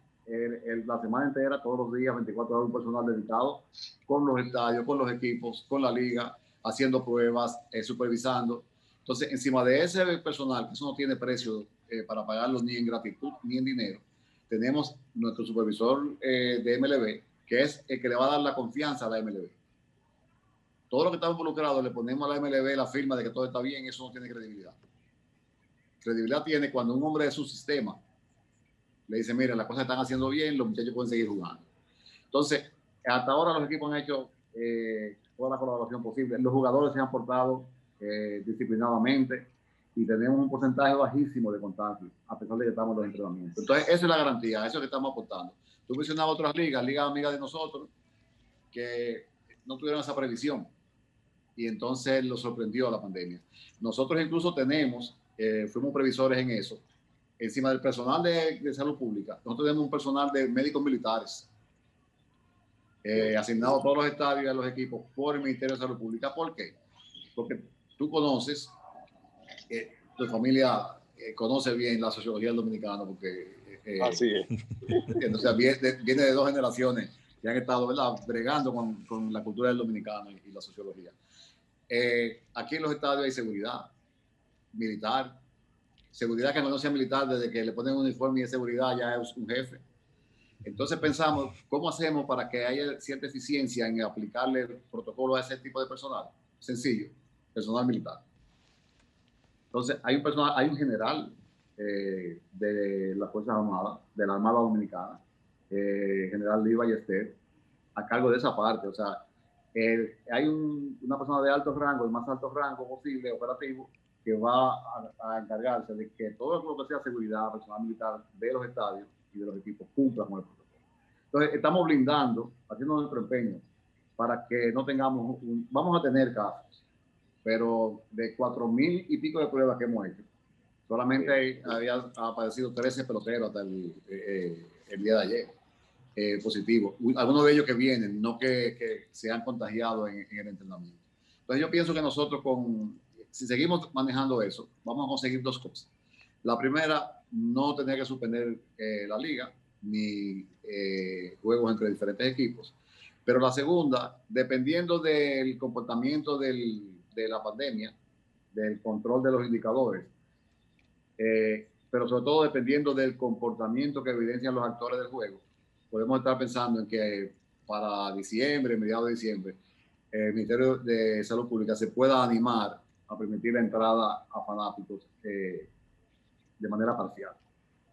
la semana entera, todos los días, 24 horas, un personal dedicado con los estadios, con los equipos, con la liga, haciendo pruebas, eh, supervisando. Entonces, encima de ese personal, que eso no tiene precio eh, para pagarlos ni en gratitud ni en dinero, tenemos nuestro supervisor de MLB, que es el que le va a dar la confianza a la MLB. Todo lo que está involucrado le ponemos a la MLB la firma de que todo está bien, eso no tiene credibilidad. Credibilidad tiene cuando un hombre de su sistema le dice, mira, las cosas están haciendo bien, los muchachos pueden seguir jugando. Entonces, hasta ahora los equipos han hecho eh, toda la colaboración posible. Los jugadores se han portado eh, disciplinadamente y tenemos un porcentaje bajísimo de contagio, a pesar de que estamos en los entrenamientos. Entonces, esa es la garantía, eso es lo que estamos aportando. Tú mencionabas otras ligas, ligas amigas de nosotros, que no tuvieron esa previsión y entonces lo sorprendió la pandemia. Nosotros incluso tenemos, eh, fuimos previsores en eso, encima del personal de, de, salud pública, nosotros tenemos un personal de médicos militares eh, asignado a todos los estadios y a los equipos por el Ministerio de Salud Pública. ¿Por qué? Porque tú conoces, eh, tu familia eh, conoce bien la sociología del dominicano, porque... Así es. viene, de, viene de dos generaciones que han estado ¿verdad? bregando con, con la cultura del dominicano y, y la sociología. Eh, aquí en los estadios hay seguridad militar, seguridad que no sea militar desde que le ponen un uniforme de seguridad ya es un jefe. Entonces pensamos, ¿cómo hacemos para que haya cierta eficiencia en aplicarle el protocolo a ese tipo de personal? Sencillo, personal militar. Entonces hay un personal, hay un general eh, de las Fuerzas Armadas, de la Armada Dominicana, eh, general Lee Ballester, a cargo de esa parte. O sea, eh, hay un, una persona de alto rango, el más alto rango posible, operativo, que va a, a, encargarse de que todo lo que sea seguridad, personal militar de los estadios y de los equipos cumpla con el protocolo. Entonces, estamos blindando, haciendo nuestro empeño para que no tengamos, un, vamos a tener casos, pero de cuatro mil y pico de pruebas que hemos hecho, solamente hay, había aparecido 13 peloteros hasta el, eh, el día de ayer eh, positivos. Algunos de ellos que vienen, no que, que se han contagiado en, en el entrenamiento. Entonces, yo pienso que nosotros con si seguimos manejando eso, vamos a conseguir dos cosas. La primera, no tener que suspender eh, la liga ni eh, juegos entre diferentes equipos. Pero la segunda, dependiendo del comportamiento del, de la pandemia, del control de los indicadores, eh, pero sobre todo dependiendo del comportamiento que evidencian los actores del juego, podemos estar pensando en que para diciembre, mediados de diciembre, el Ministerio de Salud Pública se pueda animar a permitir la entrada a fanáticos eh, de manera parcial.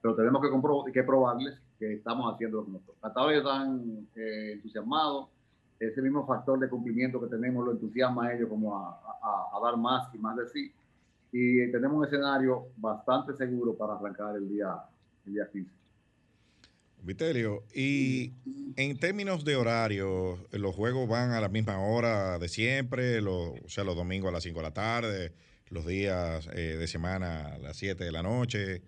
Pero tenemos que, que probarles que estamos haciendo lo que nosotros. Hasta ahora están eh, entusiasmados. Ese mismo factor de cumplimiento que tenemos lo entusiasma a ellos como a, a, dar más y más de sí. Y tenemos un escenario bastante seguro para arrancar el día, el día 15. Vitelio, y en términos de horario, ¿los juegos van a la misma hora de siempre? O sea, los domingos a las 5 de la tarde, los días eh, de semana a las 7 de la noche.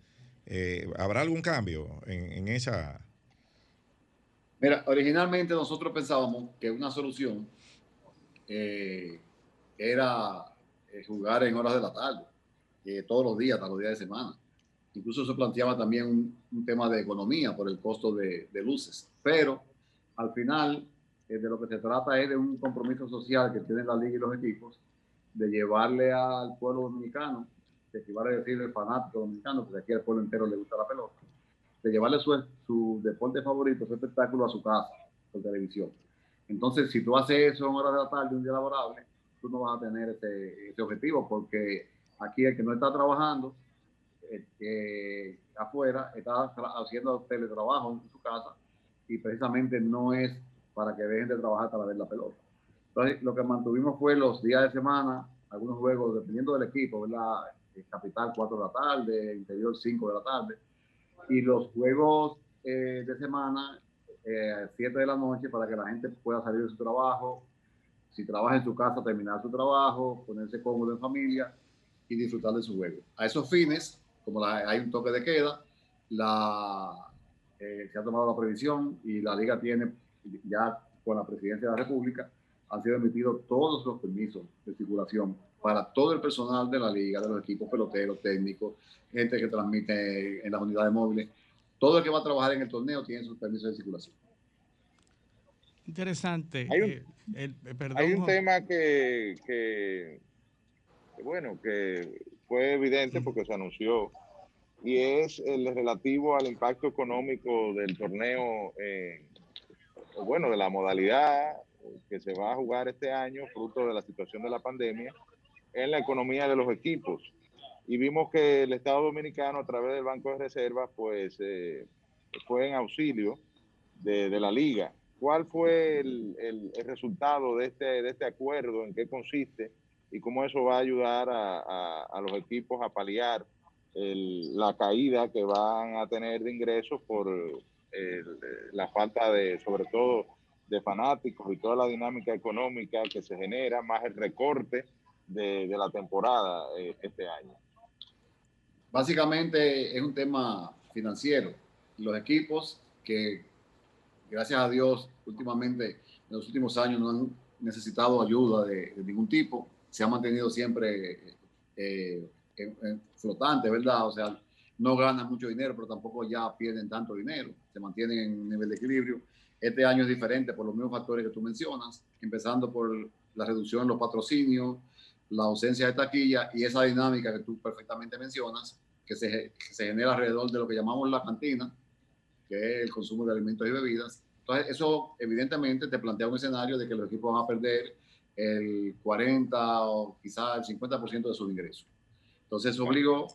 Eh, ¿Habrá algún cambio en, esa? Mira, originalmente nosotros pensábamos que una solución eh, era jugar en horas de la tarde, todos los días, hasta los días de semana. Incluso se planteaba también un, un tema de economía por el costo de, de luces. Pero al final, eh, de lo que se trata es de un compromiso social que tienen la liga y los equipos de llevarle al pueblo dominicano, que equivale a decir el fanático dominicano, porque aquí al pueblo entero le gusta la pelota, de llevarle su, su deporte favorito, su espectáculo a su casa por televisión. Entonces, si tú haces eso en horas de la tarde, un día laborable, tú no vas a tener ese, ese objetivo, porque aquí el que no está trabajando eh, afuera está haciendo teletrabajo en su casa y precisamente no es para que dejen de trabajar para ver la pelota. Entonces, lo que mantuvimos fue los días de semana, algunos juegos, dependiendo del equipo, ¿verdad? Eh, Capital 4 de la tarde, Interior 5 de la tarde, y los juegos eh, de semana eh, a 7 de la noche para que la gente pueda salir de su trabajo, si trabaja en su casa, terminar su trabajo, ponerse cómodo en familia y disfrutar de su juego. A esos fines, como la- hay un toque de queda, la, eh, se ha tomado la previsión y la liga tiene ya con la presidencia de la República han sido emitidos todos los permisos de circulación para todo el personal de la liga, de los equipos peloteros, técnicos, gente que transmite en las unidades móviles. Todo el que va a trabajar en el torneo tiene sus permisos de circulación. Interesante. Hay un- eh, el- eh, perdón, Hay un tema que, que, que, bueno, que fue evidente porque se anunció y es el relativo al impacto económico del torneo, eh, bueno, de la modalidad que se va a jugar este año, fruto de la situación de la pandemia, en la economía de los equipos. Y vimos que el Estado Dominicano, a través del Banco de Reservas, pues eh, fue en auxilio de, de la liga. ¿Cuál fue el, el- el resultado de este, de este acuerdo? ¿En qué consiste? ¿Y cómo eso va a ayudar a, a- los equipos a paliar la caída que van a tener de ingresos por el- la falta de, sobre todo, de fanáticos y toda la dinámica económica que se genera, más el recorte de, de la temporada eh, este año? Básicamente es un tema financiero. Los equipos que, gracias a Dios, últimamente, en los últimos años no han necesitado ayuda de ningún tipo, se han mantenido siempre eh, en- en flotante, ¿verdad? O sea, no ganan mucho dinero, pero tampoco ya pierden tanto dinero, se mantienen en nivel de equilibrio. Este año es diferente por los mismos factores que tú mencionas, empezando por la reducción en los patrocinios, la ausencia de taquilla y esa dinámica que tú perfectamente mencionas, que se, que se genera alrededor de lo que llamamos la cantina, que es el consumo de alimentos y bebidas. Entonces, eso evidentemente te plantea un escenario de que los equipos van a perder el 40 o quizás el 50% de sus ingresos. Entonces, obligó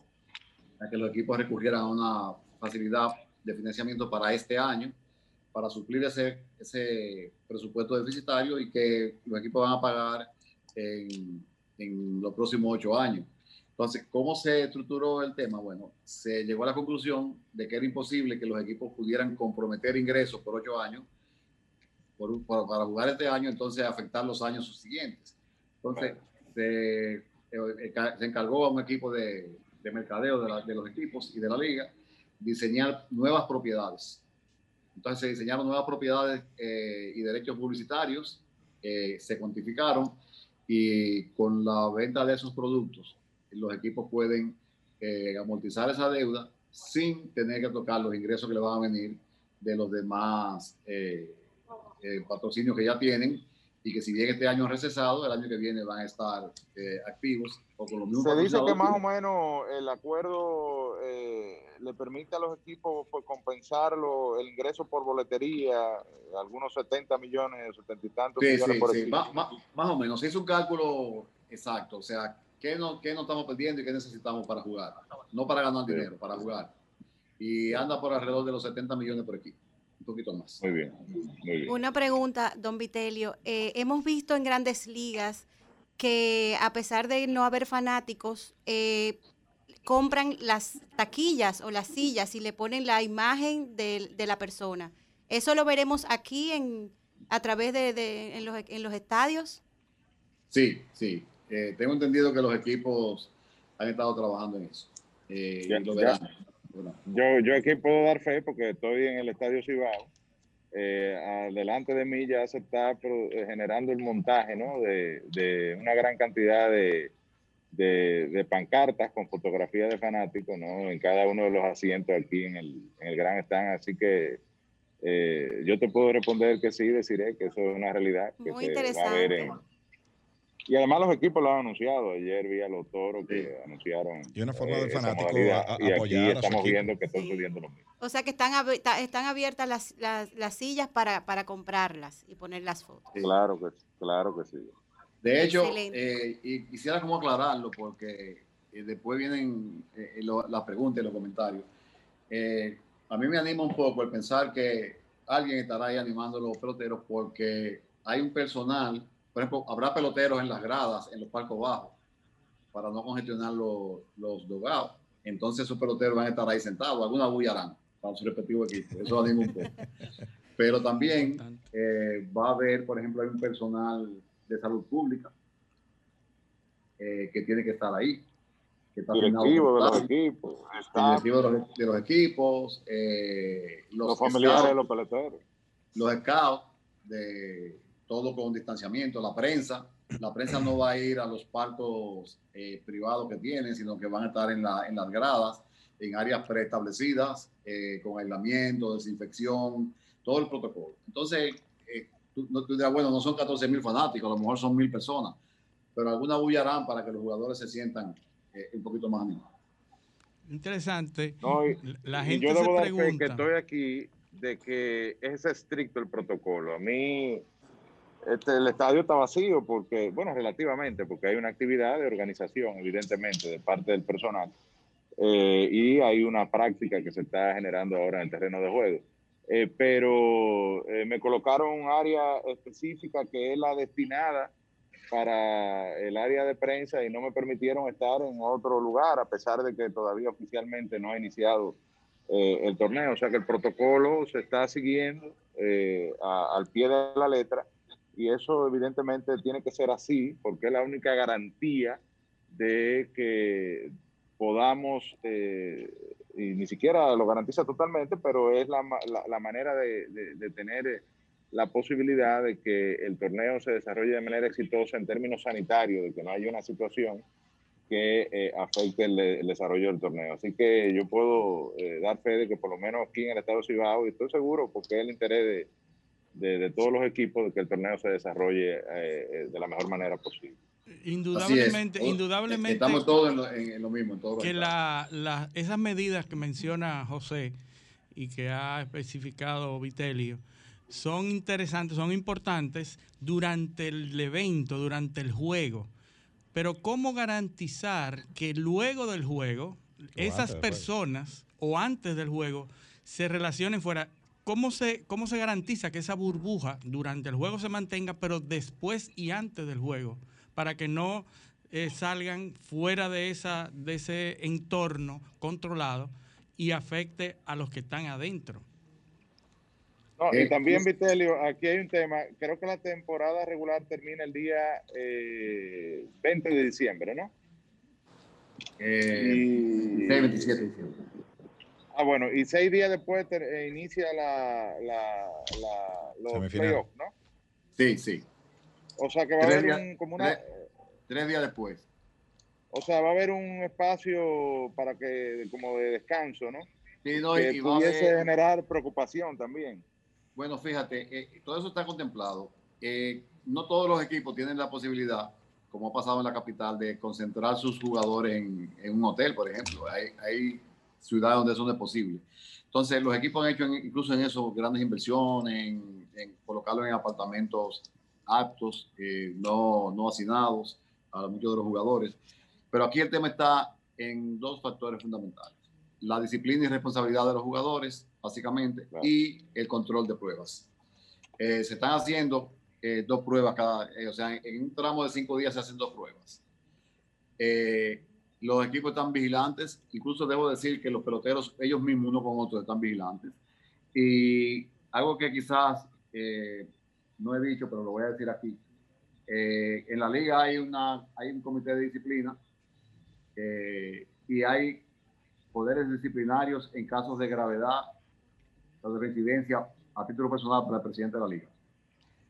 a que los equipos recurrieran a una facilidad de financiamiento para este año, para suplir ese, ese presupuesto deficitario y que los equipos van a pagar en, en los próximos ocho años. Entonces, ¿cómo se estructuró el tema? Bueno, se llegó a la conclusión de que era imposible que los equipos pudieran comprometer ingresos por ocho años por un- por- para jugar este año, entonces afectar los años siguientes. Entonces, se, eh, se encargó a un equipo de, de mercadeo de, la- de los equipos y de la liga diseñar nuevas propiedades. Entonces se diseñaron nuevas propiedades eh, y derechos publicitarios, eh, se cuantificaron y con la venta de esos productos los equipos pueden eh, amortizar esa deuda sin tener que tocar los ingresos que le van a venir de los demás eh, patrocinios que ya tienen y que si bien este año han recesado, el año que viene van a estar eh, activos o con los mismos Se dice que más o menos el acuerdo eh, le permite a los equipos pues, compensar lo- el ingreso por boletería, algunos 70 millones, 70 y tantos Sí, millones sí, por sí, más o menos. Hizo un cálculo exacto. O sea, ¿qué no, qué no estamos perdiendo y qué necesitamos para jugar? No para ganar dinero, para jugar. Y anda por alrededor de los 70 millones por equipo. Un poquito más. Muy bien, muy bien. Una pregunta, don Vitelio. Eh, hemos visto en grandes ligas que a pesar de no haber fanáticos, eh, compran las taquillas o las sillas y le ponen la imagen de, de la persona. ¿Eso lo veremos aquí en, a través de, de- en, los, en los estadios? Sí, sí. Eh, tengo entendido que los equipos han estado trabajando en eso. Eh, Ya- y lo ya. Yo, yo aquí puedo dar fe porque estoy en el Estadio Cibao eh, delante de mí ya se está eh, generando el montaje ¿no? de, de una gran cantidad de, de, de pancartas con fotografías de fanáticos ¿no? en cada uno de los asientos aquí en el, en el gran stand. Así que eh, yo te puedo responder que sí, deciré que eso es una realidad. Que Muy se va a ver en- y además los equipos lo han anunciado. Ayer vi a los toros que anunciaron. Y una forma del esa fanático a- a- y aquí apoyar a su estamos viendo que está sucediendo lo mismo. O sea que están, están abiertas las, las, las sillas para, para comprarlas y poner las fotos. Claro que, claro que sí. De hecho, eh, y quisiera como aclararlo porque eh, después vienen eh, lo- las preguntas y los comentarios. Eh, a mí me anima un poco el pensar que alguien estará ahí animando a los peloteros porque hay un personal, por ejemplo, habrá peloteros en las gradas, en los palcos bajos, para no congestionar los, los dogados. Entonces esos peloteros van a estar ahí sentados, alguna bulla harán para su respectivo equipo. Eso anima un poco. Pero también eh, va a haber, por ejemplo, hay un personal de salud pública eh, que tiene que estar ahí. Que está Directivo de los equipos, directivo de los, de los equipos, eh, los, los familiares de los peloteros. los scouts, de todo con distanciamiento, la prensa. La prensa no va a ir a los partos eh, privados que tienen, sino que van a estar en, la- en las gradas, en áreas preestablecidas, eh, con aislamiento, desinfección, todo el protocolo. Entonces, eh, tú, no, tú dirás, bueno, no son 14 mil fanáticos, a lo mejor son mil personas, pero alguna bulla harán para que los jugadores se sientan eh, un poquito más animados. Interesante. No, y- la gente yo se debo dar fe que pregunta. estoy aquí de que es estricto el protocolo. A mí este, el estadio está vacío porque, bueno, relativamente, porque hay una actividad de organización, evidentemente, de parte del personal. eh, y hay una práctica que se está generando ahora en el terreno de juego. Eh, pero eh, me colocaron un área específica que es la destinada para el área de prensa y no me permitieron estar en otro lugar, a pesar de que todavía oficialmente no ha iniciado eh, el torneo. O sea que el protocolo se está siguiendo eh, al pie de la letra y eso evidentemente tiene que ser así porque es la única garantía de que podamos, eh, y ni siquiera lo garantiza totalmente, pero es la, la- la manera de, de- de tener eh, la posibilidad de que el torneo se desarrolle de manera exitosa en términos sanitarios, de que no haya una situación que eh, afecte el, el desarrollo del torneo. Así que yo puedo eh, dar fe de que por lo menos aquí en el estado de Cibao, y estoy seguro porque es el interés de, de- de todos los equipos de que el torneo se desarrolle eh, eh, de la mejor manera posible. Indudablemente, es. indudablemente. Estamos todos en lo, en- en lo mismo. en todo lo que la, la- esas medidas que menciona José y que ha especificado Vitelio son interesantes, son importantes durante el evento, durante el juego. Pero ¿cómo garantizar que luego del juego esas personas o antes del juego se relacionen fuera? ¿Cómo se, ¿Cómo se garantiza que esa burbuja durante el juego se mantenga, pero después y antes del juego? Para que no eh, salgan fuera de, esa, de ese entorno controlado y afecte a los que están adentro. No, Eh, y también, Vitelio, aquí hay un tema. Creo que la temporada regular termina el día eh, 20 de diciembre, ¿no? Eh, Y- 26, 27 de diciembre. Ah, bueno, y seis días después ter- eh, inicia la, la, la- los playoffs, ¿no? Sí, sí. O sea que va a Tres haber días- un, como una, tres- tres días después. o sea, va a haber un espacio para que, como de descanso, ¿no? Sí, no, y- que y va a pudiese haber- generar preocupación también. Bueno, fíjate, eh, todo eso está contemplado. Eh, no todos los equipos tienen la posibilidad, como ha pasado en la capital, de concentrar sus jugadores en, en un hotel, por ejemplo. Hay, hay ciudades donde eso no es posible. Entonces, los equipos han hecho en- incluso en eso grandes inversiones, en, en colocarlo en apartamentos aptos, eh, no, no hacinados a muchos de los jugadores. Pero aquí el tema está en dos factores fundamentales. La disciplina y responsabilidad de los jugadores, básicamente, y el control de pruebas. Eh, se están haciendo eh, dos pruebas cada, eh, o sea, en, en un tramo de cinco días se hacen dos pruebas. Eh, los equipos están vigilantes, incluso debo decir que los peloteros, ellos mismos uno con otro, están vigilantes. Y algo que quizás eh, no he dicho, pero lo voy a decir aquí. Eh, en la liga hay, una, hay un comité de disciplina eh, y hay poderes disciplinarios en casos de gravedad, o de reincidencia a título personal para el presidente de la liga.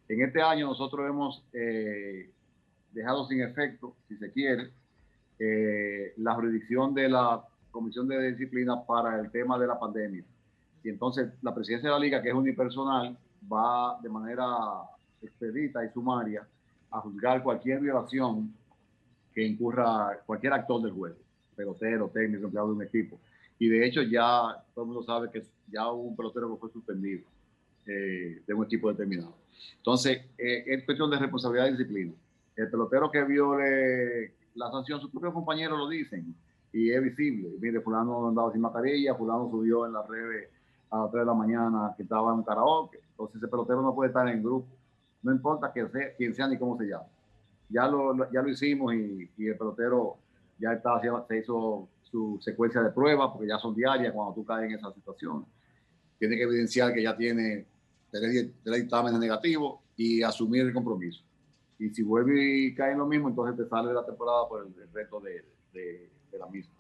En este año nosotros hemos eh, dejado sin efecto, si se quiere, eh, la jurisdicción de la Comisión de Disciplina para el tema de la pandemia. Y entonces la presidencia de la liga, que es unipersonal, va de manera expedita y sumaria a juzgar cualquier violación que incurra cualquier actor del juego, pelotero, técnico, empleado de un equipo. Y de hecho ya todo el mundo sabe que ya hubo un pelotero que fue suspendido eh, de un equipo determinado. Entonces, eh, es cuestión de responsabilidad y disciplina. El pelotero que viole la sanción, sus propios compañeros lo dicen y es visible. Mire, fulano andaba sin mascarilla, fulano subió en las redes a las 3 de la mañana que estaba en un karaoke. Entonces ese pelotero no puede estar en grupo. No importa quién sea ni cómo se llama. Ya lo, ya lo hicimos y, el pelotero ya está se hizo su secuencia de pruebas porque ya son diarias cuando tú caes en esa situación. Tiene que evidenciar que ya tiene tres dictámenes negativos y asumir el compromiso. Y si vuelve y cae en lo mismo, entonces te sale de la temporada por el, el resto de, de- de la misma.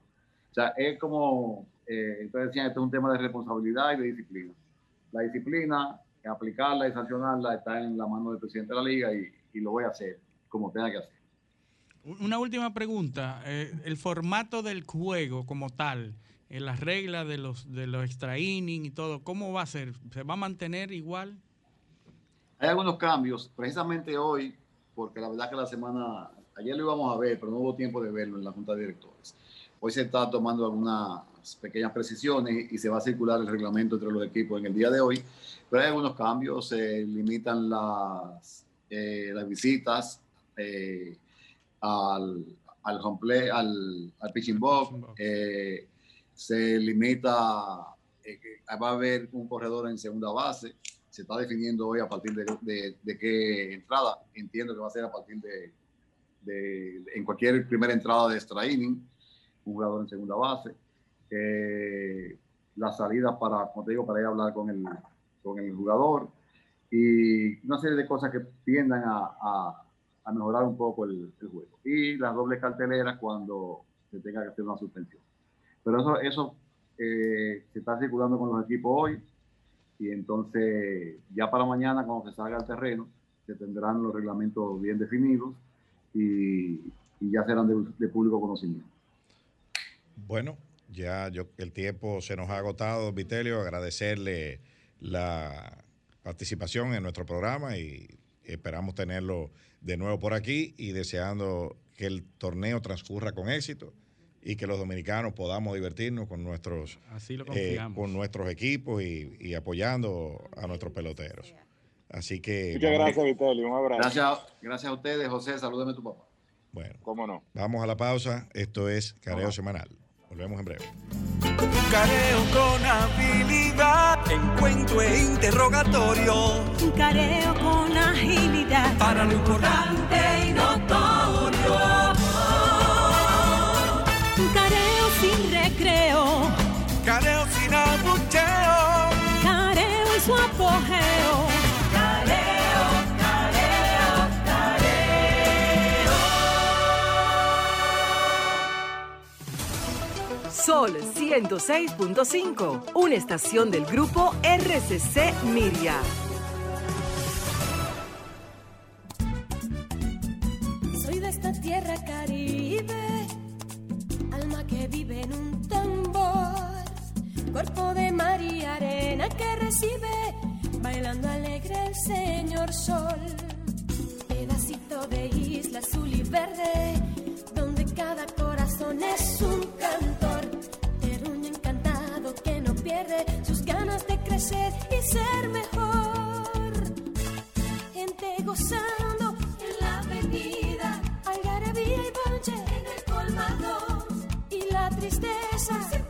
O sea, es como, eh, entonces decían, esto es un tema de responsabilidad y de disciplina. La disciplina, aplicarla y sancionarla está en la mano del presidente de la liga y, y lo voy a hacer como tenga que hacer. Una última pregunta. eh, el formato del juego como tal, en las reglas de los, de los extra innings y todo, ¿cómo va a ser? ¿Se va a mantener igual? Hay algunos cambios, precisamente hoy, porque la verdad que la semana, ayer lo íbamos a ver, pero no hubo tiempo de verlo en la Junta de Directores. Hoy se está tomando algunas pequeñas precisiones y se va a circular el reglamento entre los equipos en el día de hoy, pero hay algunos cambios, se limitan las, eh, las visitas eh, al, al home play, al, al pitching box, eh, se limita, eh, va a haber un corredor en segunda base, se está definiendo hoy a partir de, de- qué entrada, entiendo que va a ser a partir de, de- en cualquier primera entrada de extra inning, un jugador en segunda base, eh, las salidas para, como te digo, para ir a hablar con el, con el jugador y una serie de cosas que tiendan a, a- mejorar un poco el, el juego. Y las dobles carteleras cuando se tenga que hacer una suspensión. Pero eso, eso eh, se está circulando con los equipos hoy y entonces ya para mañana cuando se salga al terreno se tendrán los reglamentos bien definidos y, y ya serán de, de público conocimiento. Bueno, ya yo, el tiempo se nos ha agotado, Vitelio. Agradecerle la participación en nuestro programa y esperamos tenerlo de nuevo por aquí y deseando que el torneo transcurra con éxito y que los dominicanos podamos divertirnos con nuestros, Así lo eh, con nuestros equipos y, y apoyando a nuestros peloteros. Así que Muchas vamos- gracias, Vitelio. Un abrazo. Gracias, gracias a ustedes, José. Salúdeme a tu papá. Bueno, ¿Cómo no? vamos a la pausa. Esto es Careo Semanal. Volvemos en breve. Careo con habilidad, encuentro e interrogatorio. Un careo con agilidad. Para lo importante y notorio. Careo sin abucheo. Careo en su apogeo. Careo, careo, Sol 106.5, una estación del grupo RCC Miria. Soy de esta tierra caribe, alma que vive en un cuerpo de mar y arena que recibe, bailando alegre el señor sol. Pedacito de isla azul y verde, donde cada corazón es un cantor, terruño encantado que no pierde sus ganas de crecer y ser mejor. Gente gozando en la avenida, algarabía y bonche en el colmado. Y la tristeza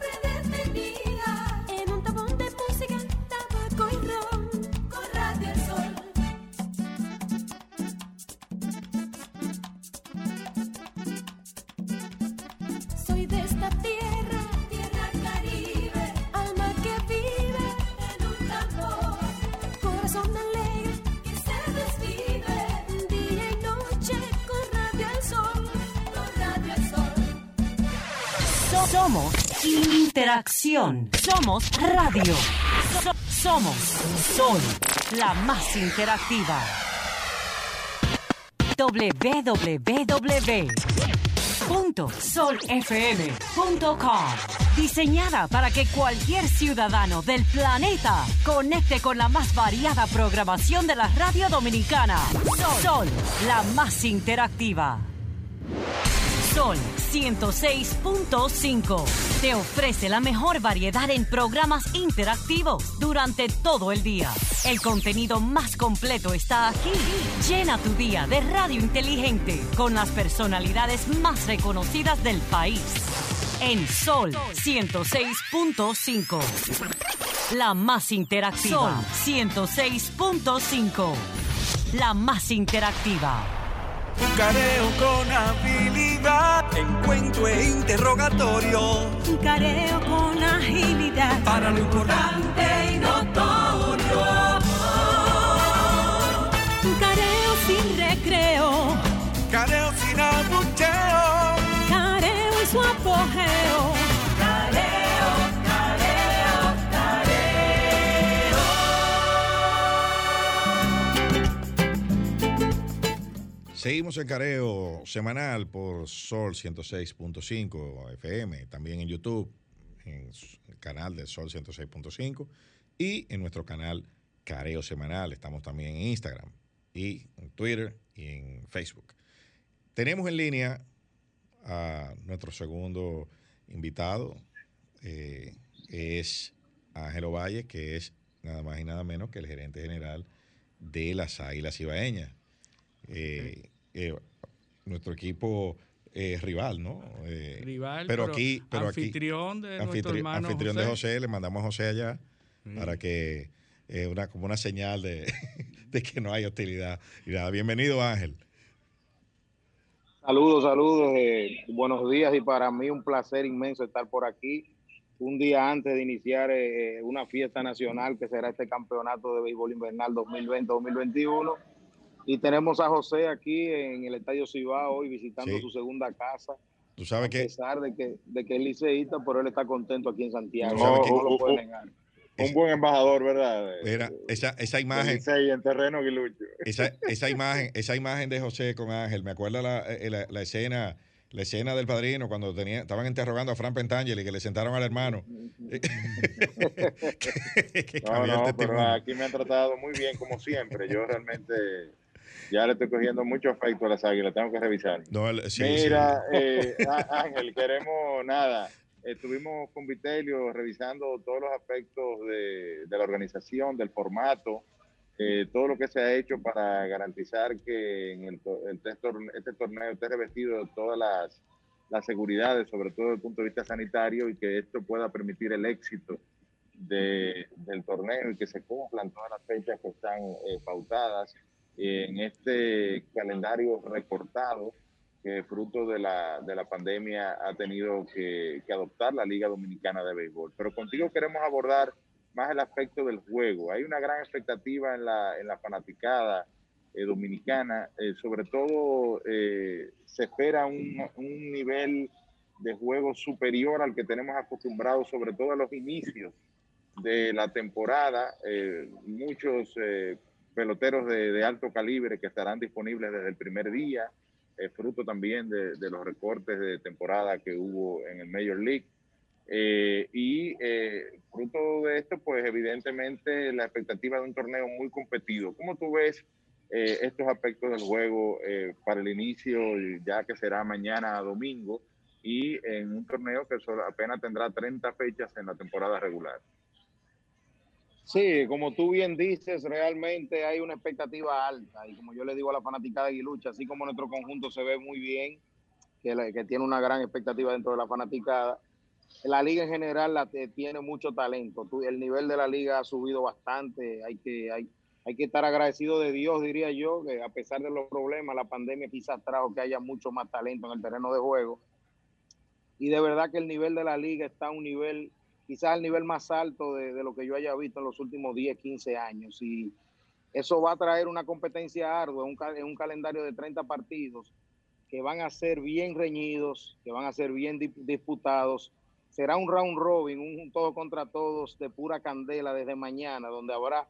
somos interacción. Somos radio. So- Somos Sol, la más interactiva. www.solfm.com Diseñada para que cualquier ciudadano del planeta conecte con la más variada programación de la radio dominicana. Sol, Sol la más interactiva. Sol 106.5 te ofrece la mejor variedad en programas interactivos durante todo el día. El contenido más completo está aquí. Llena tu día de radio inteligente con las personalidades más reconocidas del país. En Sol 106.5. La más interactiva. Sol 106.5. La más interactiva. Un careo con habilidad, encuentro e interrogatorio. Un careo con agilidad. Para lo importante y notorio. Un careo sin recreo. Careo sin abucheo. Careo en su apogeo. Seguimos en careo semanal por Sol 106.5 FM, también en YouTube, en el canal de Sol 106.5 y en nuestro canal Careo Semanal. Estamos también en Instagram y en Twitter y en Facebook. Tenemos en línea a nuestro segundo invitado, eh, es Ángelo Valle, que es nada más y nada menos que el gerente general de las Águilas Ibaeñas. Eh, eh, nuestro equipo eh, rival, ¿no? Eh, Rival, pero, pero aquí, pero aquí- anfitrión de nuestro hermano anfitrión de José. José, le mandamos a José allá para que eh, una como una señal de, de que no hay hostilidad. Y nada, bienvenido Ángel. Saludos, saludos, eh, buenos días y para mí un placer inmenso estar por aquí un día antes de iniciar eh, una fiesta nacional que será este campeonato de béisbol invernal 2020-2021 y tenemos a José aquí en el Estadio Cibao hoy visitando Sí. su segunda casa. Tú sabes a que pesar de que, de que es liceísta, pero él está contento aquí en Santiago. Tú sabes que- no lo puede negar. Un buen embajador, ¿verdad? Mira, esa, esa imagen, Licey en terreno Guilucho. esa, esa imagen, esa imagen de José con Ángel, me acuerda la, eh, la- la escena, la escena del padrino cuando tenía, estaban interrogando a Fran Pentangeli que le sentaron al hermano. Que- que No, no, pero aquí me han tratado muy bien, como siempre. Yo realmente ya le estoy cogiendo mucho afecto a las águilas, tengo que revisar. No, el- sí, Mira, sí. eh, Ángel, queremos nada. Estuvimos con Vitelio revisando todos los aspectos de, de la organización, del formato, eh, todo lo que se ha hecho para garantizar que en el, el este torneo esté revestido de todas las, las seguridades, sobre todo desde el punto de vista sanitario, y que esto pueda permitir el éxito de- del torneo y que se cumplan todas las fechas que están eh, pautadas en este calendario recortado que fruto de la, de la pandemia ha tenido que, que adoptar la Liga Dominicana de Béisbol. Pero contigo queremos abordar más el aspecto del juego. Hay una gran expectativa en la, en la fanaticada eh, dominicana, eh, sobre todo eh, se espera un, un nivel de juego superior al que tenemos acostumbrados, sobre todo a los inicios de la temporada. Eh, muchos eh, peloteros de, alto calibre que estarán disponibles desde el primer día, eh, fruto también de, los recortes de temporada que hubo en el Major League. Eh, y eh, fruto de esto, pues evidentemente la expectativa de un torneo muy competido. ¿Cómo tú ves estos aspectos del juego para el inicio, ya que será mañana domingo, y en un torneo que apenas tendrá 30 fechas en la temporada regular? Sí, como tú bien dices, realmente hay una expectativa alta y como yo le digo a la fanática de Aguilucha, así como nuestro conjunto se ve muy bien, que, tiene una gran expectativa dentro de la fanaticada, la liga en general la, tiene mucho talento. El nivel de la liga ha subido bastante, hay que, hay, hay que estar agradecido de Dios, diría yo, que a pesar de los problemas, la pandemia quizás trajo que haya mucho más talento en el terreno de juego. Y de verdad que el nivel de la liga está a un nivel quizás al nivel más alto de, lo que yo haya visto en los últimos 10, 15 años. Y eso va a traer una competencia ardua, un, ca- en un calendario de 30 partidos que van a ser bien reñidos, que van a ser bien di- disputados será un round robin, un todo contra todos de pura candela desde mañana, donde habrá,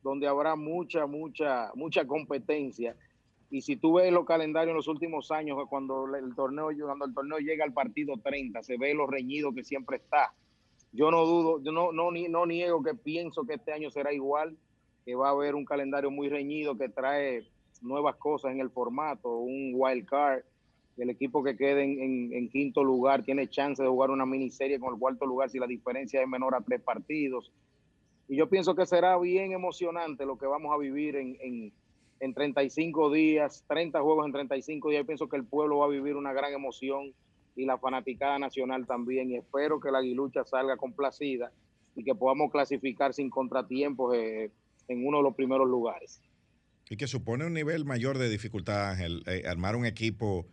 donde habrá mucha, mucha, mucha competencia. Y si tú ves los calendarios en los últimos años, cuando el torneo, cuando el torneo llega al partido 30, se ve lo reñido que siempre está. Yo no dudo, yo no, no, no niego que pienso que este año será igual, que va a haber un calendario muy reñido que trae nuevas cosas en el formato, un wild card. El equipo que quede en, en- en quinto lugar tiene chance de jugar una miniserie con el cuarto lugar si la diferencia es menor a tres partidos. Y yo pienso que será bien emocionante lo que vamos a vivir en, en, en 35 días, 30 juegos en 35 días. Yo pienso que el pueblo va a vivir una gran emoción y la fanaticada nacional también. Y espero que la aguilucha salga complacida y que podamos clasificar sin contratiempos eh, en uno de los primeros lugares. Y que supone un nivel mayor de dificultad, Ángel, eh, armar un equipo,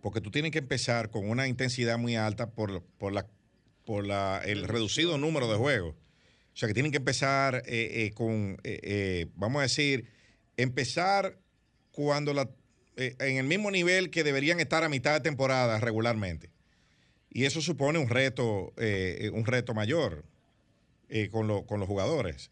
porque tú tienes que empezar con una intensidad muy alta por, por, la, por la, el reducido número de juegos. O sea, que tienen que empezar eh, eh, con, vamos a decir, empezar cuando la, eh, en el mismo nivel que deberían estar a mitad de temporada regularmente. Y eso supone un reto, eh, un reto mayor eh, con, lo- con los jugadores.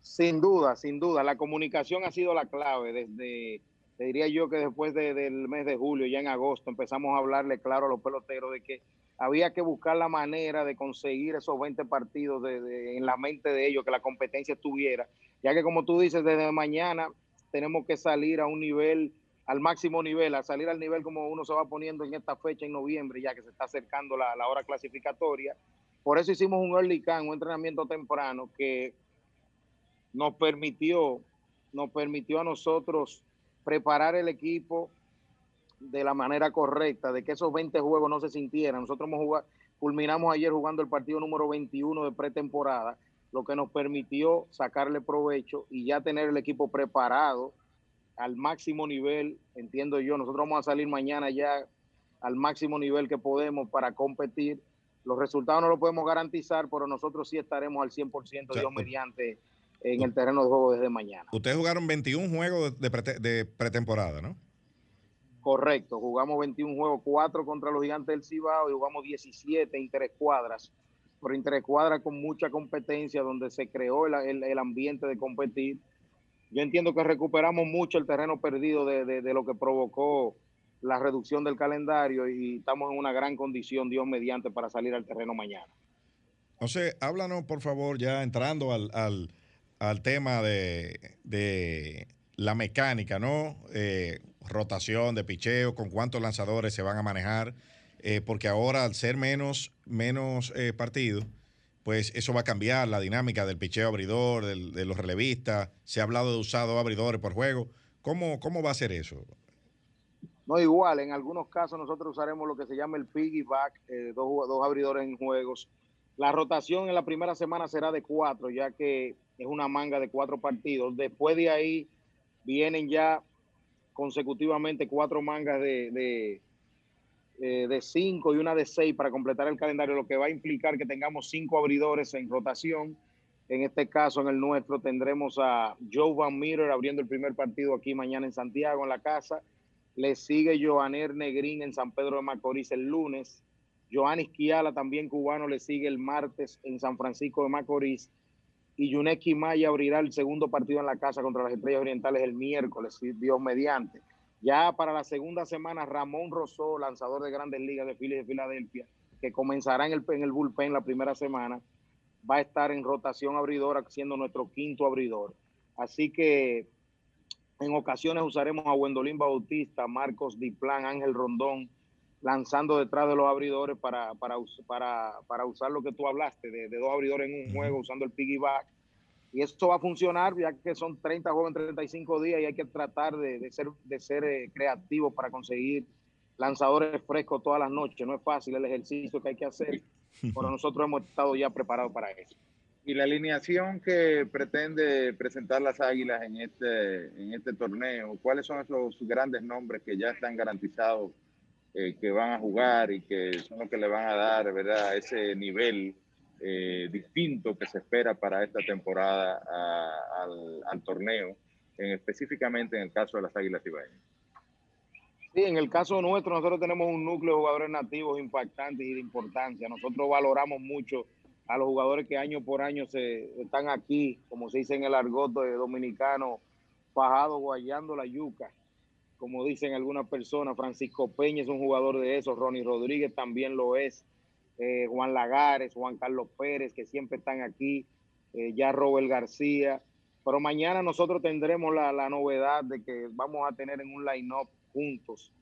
Sin duda, sin duda. La comunicación ha sido la clave. Desde, te diría yo que después de- del mes de julio, ya en agosto, empezamos a hablarle claro a los peloteros de que había que buscar la manera de conseguir esos 20 partidos de- de- en la mente de ellos, que la competencia estuviera. Ya que como tú dices, desde mañana tenemos que salir a un nivel, al máximo nivel, a salir al nivel como uno se va poniendo en esta fecha en noviembre, ya que se está acercando la, la hora clasificatoria. Por eso hicimos un early camp, un entrenamiento temprano que nos permitió, nos permitió a nosotros preparar el equipo de la manera correcta, de que esos 20 juegos no se sintieran. Nosotros hemos jugado, culminamos ayer jugando el partido número 21 de pretemporada, lo que nos permitió sacarle provecho y ya tener el equipo preparado al máximo nivel, entiendo yo. Nosotros vamos a salir mañana ya al máximo nivel que podemos para competir. Los resultados no los podemos garantizar, pero nosotros sí estaremos al 100% Dios mediante en el terreno de juego desde mañana. Ustedes jugaron 21 juegos de, prete- de pretemporada, ¿no? Correcto, jugamos 21 juegos, 4 contra los gigantes del Cibao y jugamos 17 interescuadras, pero interescuadras con mucha competencia donde se creó el, el- el ambiente de competir. Yo entiendo que recuperamos mucho el terreno perdido de, de- lo que provocó la reducción del calendario y estamos en una gran condición, Dios mediante, para salir al terreno mañana. Entonces, háblanos, por favor, ya entrando al, al- al tema de, de la mecánica, ¿no? Eh, rotación de picheo, con cuántos lanzadores se van a manejar, eh, porque ahora al ser menos, menos eh, partidos, pues eso va a cambiar la dinámica del picheo abridor, del- de los relevistas. Se ha hablado de usar dos abridores por juego. ¿Cómo, cómo va a ser eso? No, igual, en algunos casos nosotros usaremos lo que se llama el piggyback, eh, dos, dos abridores en juegos. La rotación en la primera semana será de cuatro, ya que es una manga de cuatro partidos. Después de ahí vienen ya consecutivamente cuatro mangas de, eh, de cinco y una de seis para completar el calendario, lo que va a implicar que tengamos cinco abridores en rotación. En este caso, en el nuestro, tendremos a Joe Van Meter abriendo el primer partido aquí mañana en Santiago, en la casa. Le sigue Joaner Negrín en San Pedro de Macorís el lunes. Joanis Kiala, también cubano, le sigue el martes en San Francisco de Macorís. Y Yuneki Maya abrirá el segundo partido en la casa contra las Estrellas Orientales el miércoles, Dios mediante. Ya para la segunda semana, Ramón Rosó, lanzador de grandes ligas de Phillies de Filadelfia, que comenzará en el, en el bullpen la primera semana, va a estar en rotación abridora, siendo nuestro quinto abridor. Así que en ocasiones usaremos a Wendolín Bautista, Marcos Diplan, Ángel Rondón, lanzando detrás de los abridores para, para, us- para, para usar lo que tú hablaste, de, de dos abridores en un juego, usando el piggyback. Y esto va a funcionar, ya que son 30 juegos en 35 días y hay que tratar de, de ser, de ser eh, creativos para conseguir lanzadores frescos todas las noches. No es fácil el ejercicio que hay que hacer, pero nosotros hemos estado ya preparados para eso. Y la alineación que pretende presentar las Águilas en este, en este torneo, ¿cuáles son esos grandes nombres que ya están garantizados eh, que van a jugar y que son los que le van a dar ¿verdad? ese nivel eh, distinto que se espera para esta temporada al, torneo, en- específicamente en el caso de las Águilas Ibaeñas? Sí, en el caso nuestro, nosotros tenemos un núcleo de jugadores nativos impactantes y de importancia. Nosotros valoramos mucho a los jugadores que año por año se están aquí, como se dice en el argot de dominicano, fajados guayando la yuca, como dicen algunas personas. Francisco Peña es un jugador de esos, Ronnie Rodríguez también lo es, eh, Juan Lagares, Juan Carlos Pérez, que siempre están aquí, eh, ya Robert García. Pero mañana nosotros tendremos la, la novedad de que vamos a tener en un line-up juntos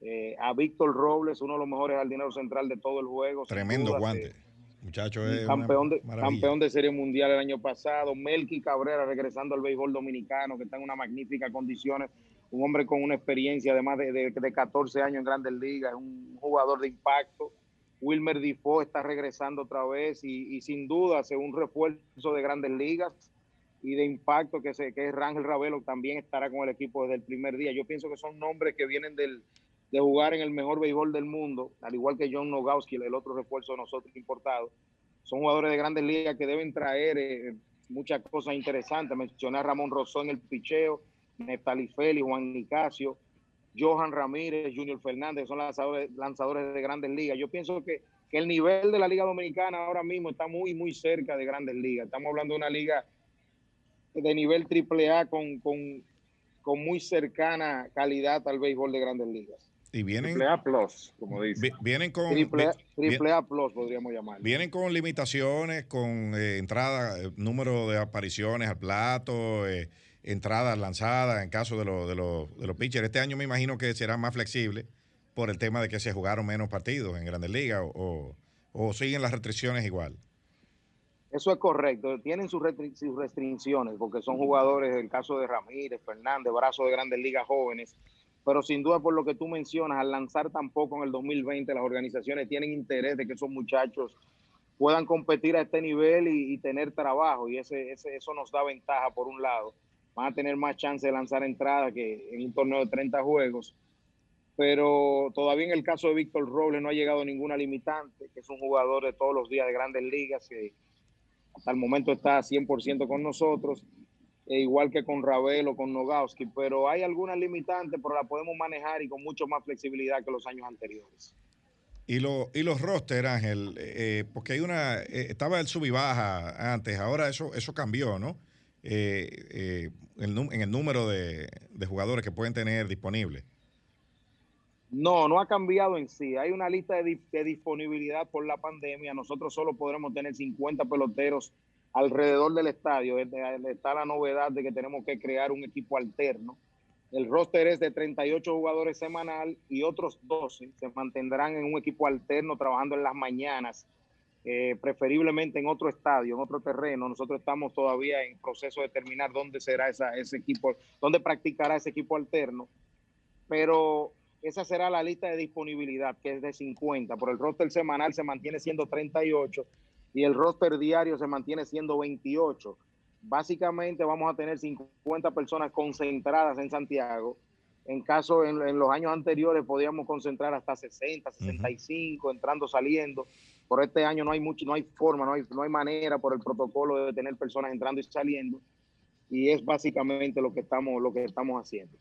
eh, a Víctor Robles, uno de los mejores jardineros central de todo el juego. Tremendo duda, guante. Muchacho, es campeón, de, maravilla. campeón de Serie Mundial el año pasado. Melky Cabrera regresando al béisbol dominicano, que está en unas magníficas condiciones. Un hombre con una experiencia de más de, de- de 14 años en grandes ligas, un jugador de impacto. Wilmer Difo está regresando otra vez y, sin duda hace un refuerzo de grandes ligas y de impacto que, se, que es Rangel Ravelo también estará con el equipo desde el primer día. Yo pienso que son nombres que vienen del, de jugar en el mejor béisbol del mundo, al igual que John Nogowski, el otro refuerzo de nosotros importado. Son jugadores de grandes ligas que deben traer eh, muchas cosas interesantes. Mencioné a Ramón Rosó en el picheo, Neftali Félix, Juan Nicasio, Johan Ramírez, Junior Fernández, son lanzadores, lanzadores de grandes ligas. Yo pienso que, que el nivel de la Liga Dominicana ahora mismo está muy, muy cerca de grandes ligas. Estamos hablando de una liga de nivel AAA con, con, con muy cercana calidad al béisbol de grandes ligas. Y vienen, Triple A Plus, como dice. vi- vienen con Triple A, triple A Plus podríamos llamar. Vienen con limitaciones, con eh, entrada, eh, número de apariciones al plato, eh, entradas lanzadas en caso de, los de, los de los pitchers. Este año me imagino que será más flexible por el tema de que se jugaron menos partidos en Grandes Ligas o, siguen las restricciones igual. Eso es correcto. Tienen sus, restri- sus restricciones porque son jugadores, el caso de Ramírez, Fernández, brazos de grandes ligas jóvenes. Pero sin duda, por lo que tú mencionas, al lanzar tampoco en el 2020, las organizaciones tienen interés de que esos muchachos puedan competir a este nivel y, y tener trabajo. Y ese, ese- eso nos da ventaja, por un lado. Van a tener más chance de lanzar entrada que en un torneo de 30 juegos. Pero todavía en el caso de Víctor Robles no ha llegado ninguna limitante, que es un jugador de todos los días de grandes ligas, que hasta el momento está 100% con nosotros, e igual que con Ravelo, con Nogowski, pero hay algunas limitantes, pero la podemos manejar y con mucho más flexibilidad que los años anteriores. Y, lo, y los roster, Ángel, eh, porque hay una, eh, estaba el sub y baja antes, ahora eso, eso cambió, ¿no? Eh, eh, en el número de, jugadores que pueden tener disponibles. No, no ha cambiado en sí. Hay una lista de, de disponibilidad por la pandemia. Nosotros solo podremos tener 50 peloteros alrededor del estadio. Está la novedad de que tenemos que crear un equipo alterno. El roster es de 38 jugadores semanal y otros 12 se mantendrán en un equipo alterno trabajando en las mañanas, eh, preferiblemente en otro estadio, en otro terreno. Nosotros estamos todavía en proceso de determinar dónde será esa, ese equipo, dónde practicará ese equipo alterno pero esa será la lista de disponibilidad, que es de 50. Por el roster semanal se mantiene siendo 38 y el roster diario se mantiene siendo 28. Básicamente vamos a tener 50 personas concentradas en Santiago. En caso, en, en los años anteriores podíamos concentrar hasta 60, 65, entrando, saliendo. Por este año no hay mucho, no hay forma, no hay, no hay manera por el protocolo de tener personas entrando y saliendo. Y es básicamente lo que estamos, lo que estamos haciendo.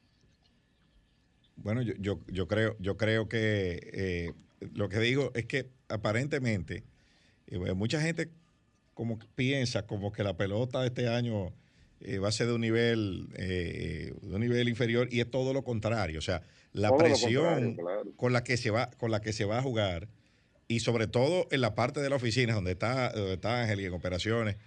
Bueno, yo, yo, yo creo, yo creo que eh, lo que digo es que aparentemente eh, mucha gente como que piensa como que la pelota de este año eh, va a ser de un nivel eh, de un nivel inferior y es todo lo contrario. O sea, la Todo presión contrario, claro. con la que se va, con la que se va a jugar, y sobre todo en la parte de la oficina donde está, donde está Ángel y en operaciones,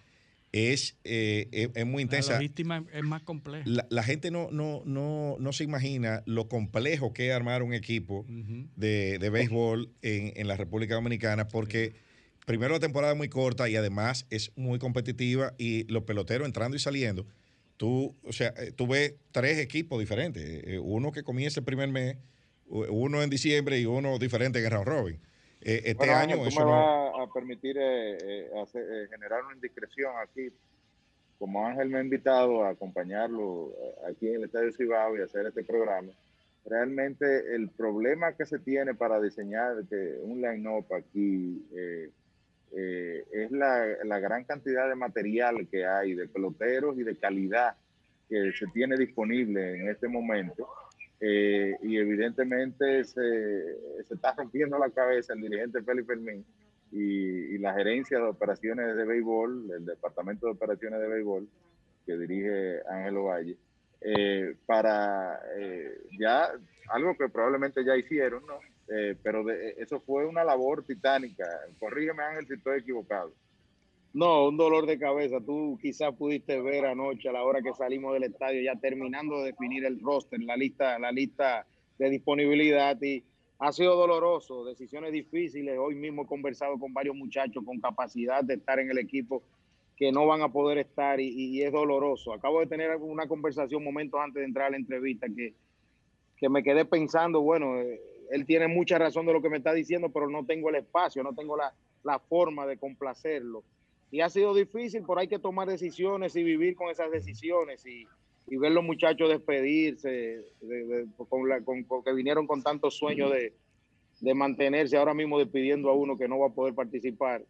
es, eh, es, es muy La intensa. logística es más compleja. La, la gente no, no, no, no se imagina lo complejo que es armar un equipo de, de béisbol en, en la República Dominicana porque primero la temporada es muy corta y además es muy competitiva y los peloteros entrando y saliendo. Tú, o sea, eh, tú ves tres equipos diferentes. eh, Uno que comienza el primer mes, uno en diciembre y uno diferente en el round robin. Eh, este Bueno, año tú eso me no- vas a permitir eh, eh, hacer- generar una indiscreción aquí. Como Ángel me ha invitado a acompañarlo aquí en el Estadio Cibao y hacer este programa, realmente el problema que se tiene para diseñar un line-up aquí eh, eh, es la, la gran cantidad de material que hay, de peloteros y de calidad que se tiene disponible en este momento. Eh, y evidentemente se, se está rompiendo la cabeza el dirigente Félix Fermín y, la gerencia de operaciones de béisbol, el departamento de operaciones de béisbol que dirige Ángelo Valle, eh, para eh, ya algo que probablemente ya hicieron, ¿no? Eh, pero de- eso fue una labor titánica. Corrígeme, Ángel, si estoy equivocado. No, un dolor de cabeza. Tú quizás pudiste ver anoche a la hora que salimos del estadio, ya terminando de definir el roster, la lista, la lista de disponibilidad y ha sido doloroso, decisiones difíciles. Hoy mismo he conversado con varios muchachos con capacidad de estar en el equipo que no van a poder estar y, y es doloroso. Acabo de tener una conversación momentos antes de entrar a la entrevista que, que me quedé pensando, bueno, eh, él tiene mucha razón de lo que me está diciendo, pero no tengo el espacio, no tengo la, la forma de complacerlo. Y ha sido difícil, pero hay que tomar decisiones y vivir con esas decisiones y, y ver los muchachos despedirse, de- con la- con- porque vinieron con tantos sueños de, de mantenerse ahora mismo despidiendo a uno que no va a poder participar.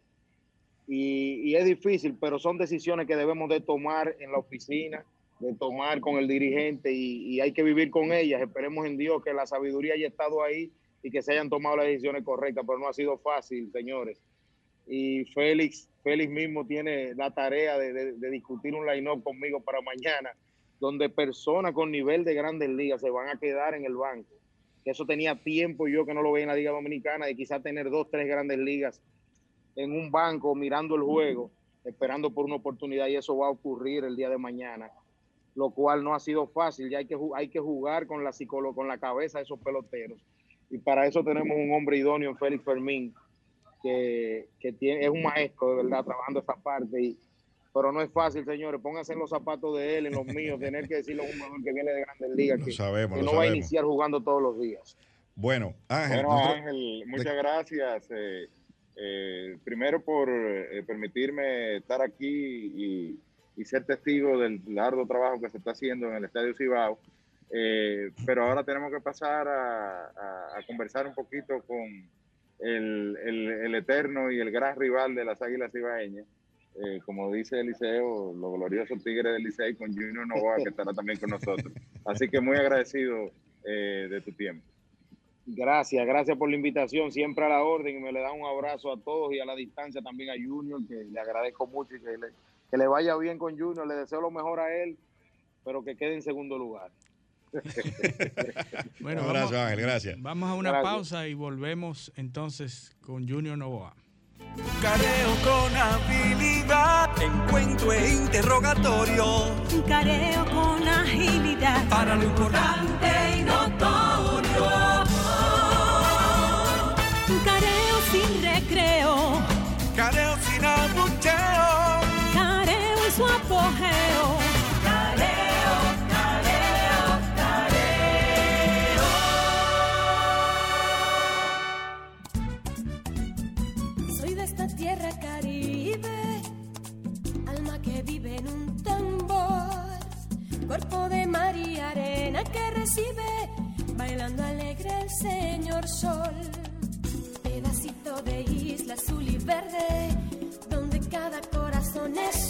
Y, y es difícil, pero son decisiones que debemos de tomar en la oficina, de tomar con el dirigente y, y hay que vivir con ellas. Esperemos en Dios que la sabiduría haya estado ahí y que se hayan tomado las decisiones correctas, pero no ha sido fácil, señores. Y Félix, Félix mismo tiene la tarea de, de- discutir un line-up conmigo para mañana, donde personas con nivel de grandes ligas se van a quedar en el banco. Eso tenía tiempo yo que no lo veía en la Liga Dominicana, de quizás tener dos, tres grandes ligas en un banco mirando el juego, esperando por una oportunidad y eso va a ocurrir el día de mañana, lo cual no ha sido fácil, ya hay que, hay que jugar con la, con la cabeza de esos peloteros. Y para eso tenemos un hombre idóneo Félix Fermín, que, que tiene, es un maestro de verdad trabajando esa parte. Y, pero no es fácil, señores. Pónganse en los zapatos de él, en los míos, tener que decirle a un jugador que viene de grandes ligas que, sabemos, que lo no va a iniciar jugando todos los días. Bueno, Ángel, Bueno, nosotros- Ángel, muchas gracias. eh, eh, primero por eh, permitirme estar aquí y, y ser testigo del largo trabajo que se está haciendo en el Estadio Cibao. Eh, pero ahora tenemos que pasar a, a- a conversar un poquito con el, el- el eterno y el gran rival de las Águilas Cibaeñas. Eh, como dice Eliseo, los gloriosos Tigres del Licey con Junior Novoa, que estará también con nosotros. Así que muy agradecido eh, de tu tiempo. Gracias, gracias por la invitación, siempre a la orden y me le da un abrazo a todos y a la distancia también a Junior, que le agradezco mucho y que le, que le vaya bien con Junior, le deseo lo mejor a él, pero que quede en segundo lugar. Bueno, Un abrazo, vamos, Ángel, gracias. Vamos a una Gracias. pausa y volvemos entonces con Junior Novoa. Careo con habilidad, encuentro e interrogatorio. Un careo con agilidad. Para lo importante y notorio. Un careo sin recreo. Careo sin abucheo. Recibe, bailando alegre el señor sol. Pedacito de isla azul y verde, donde cada corazón es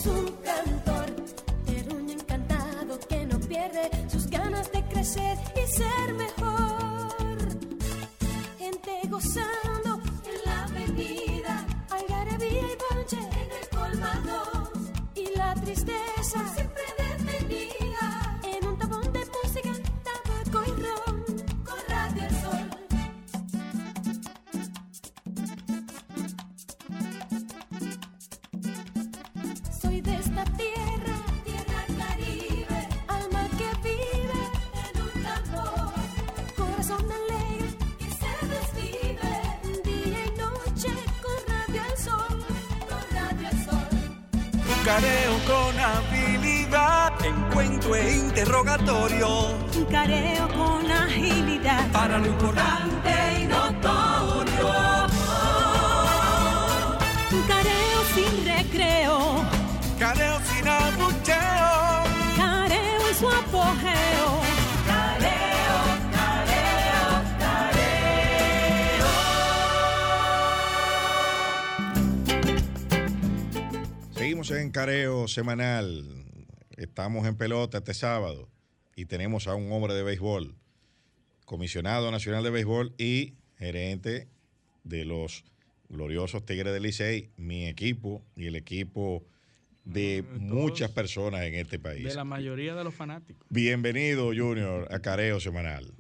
Seguimos en Careo Semanal. Estamos en pelota este sábado y tenemos a un hombre de béisbol comisionado nacional de béisbol y gerente de los gloriosos Tigres del Licey, mi equipo y el equipo de muchas personas en este país. De la mayoría de los fanáticos. Bienvenido, Junior, a Careo Semanal.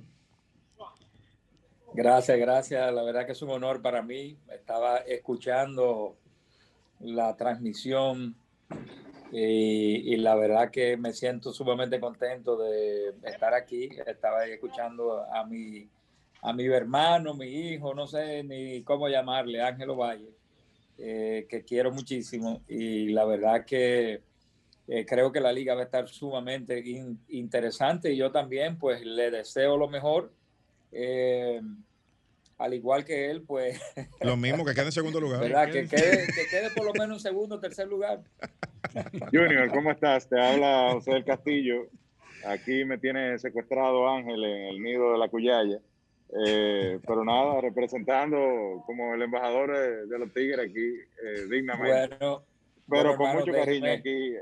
Gracias, gracias. La verdad que es un honor para mí. Estaba escuchando la transmisión y, y la verdad que me siento sumamente contento de estar aquí. Estaba ahí escuchando a mi, a mi hermano, mi hijo, no sé ni cómo llamarle, Ángelo Valle, eh, que quiero muchísimo. Y la verdad que eh, creo que la liga va a estar sumamente in- interesante y yo también pues le deseo lo mejor. Eh, al igual que él, pues Lo mismo que queda en segundo lugar. ¿verdad? Que quede, que quede por lo menos en segundo o tercer lugar. Junior, ¿cómo estás? Te habla José del Castillo. Aquí me tiene secuestrado Ángel en el nido de la Cuyaya. Eh, pero nada, representando como el embajador de, de los Tigres aquí, eh, dignamente. Bueno, pero bueno, con hermano, mucho cariño déjeme- aquí.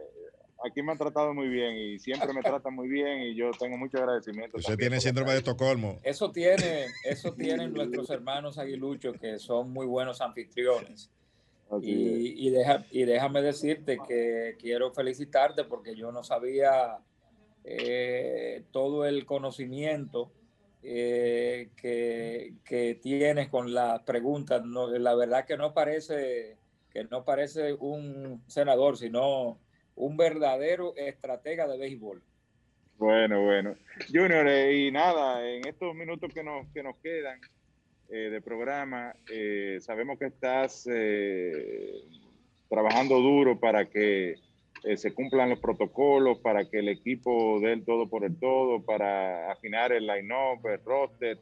Aquí me han tratado muy bien y siempre me tratan muy bien y yo tengo mucho agradecimiento. Usted tiene síndrome de Estocolmo. Eso tiene, eso tienen nuestros hermanos aguiluchos que son muy buenos anfitriones. Y, y, deja- y déjame decirte que quiero felicitarte porque yo no sabía eh, todo el conocimiento eh, que, que tienes con las preguntas. No, la verdad que no parece que no parece un senador, sino un verdadero estratega de béisbol. Bueno, bueno. Junior, eh, y nada, en estos minutos que nos, que nos quedan eh, de programa, eh, sabemos que estás trabajando duro para que se cumplan los protocolos, para que el equipo dé el todo por el todo, para afinar el line-up, el roster.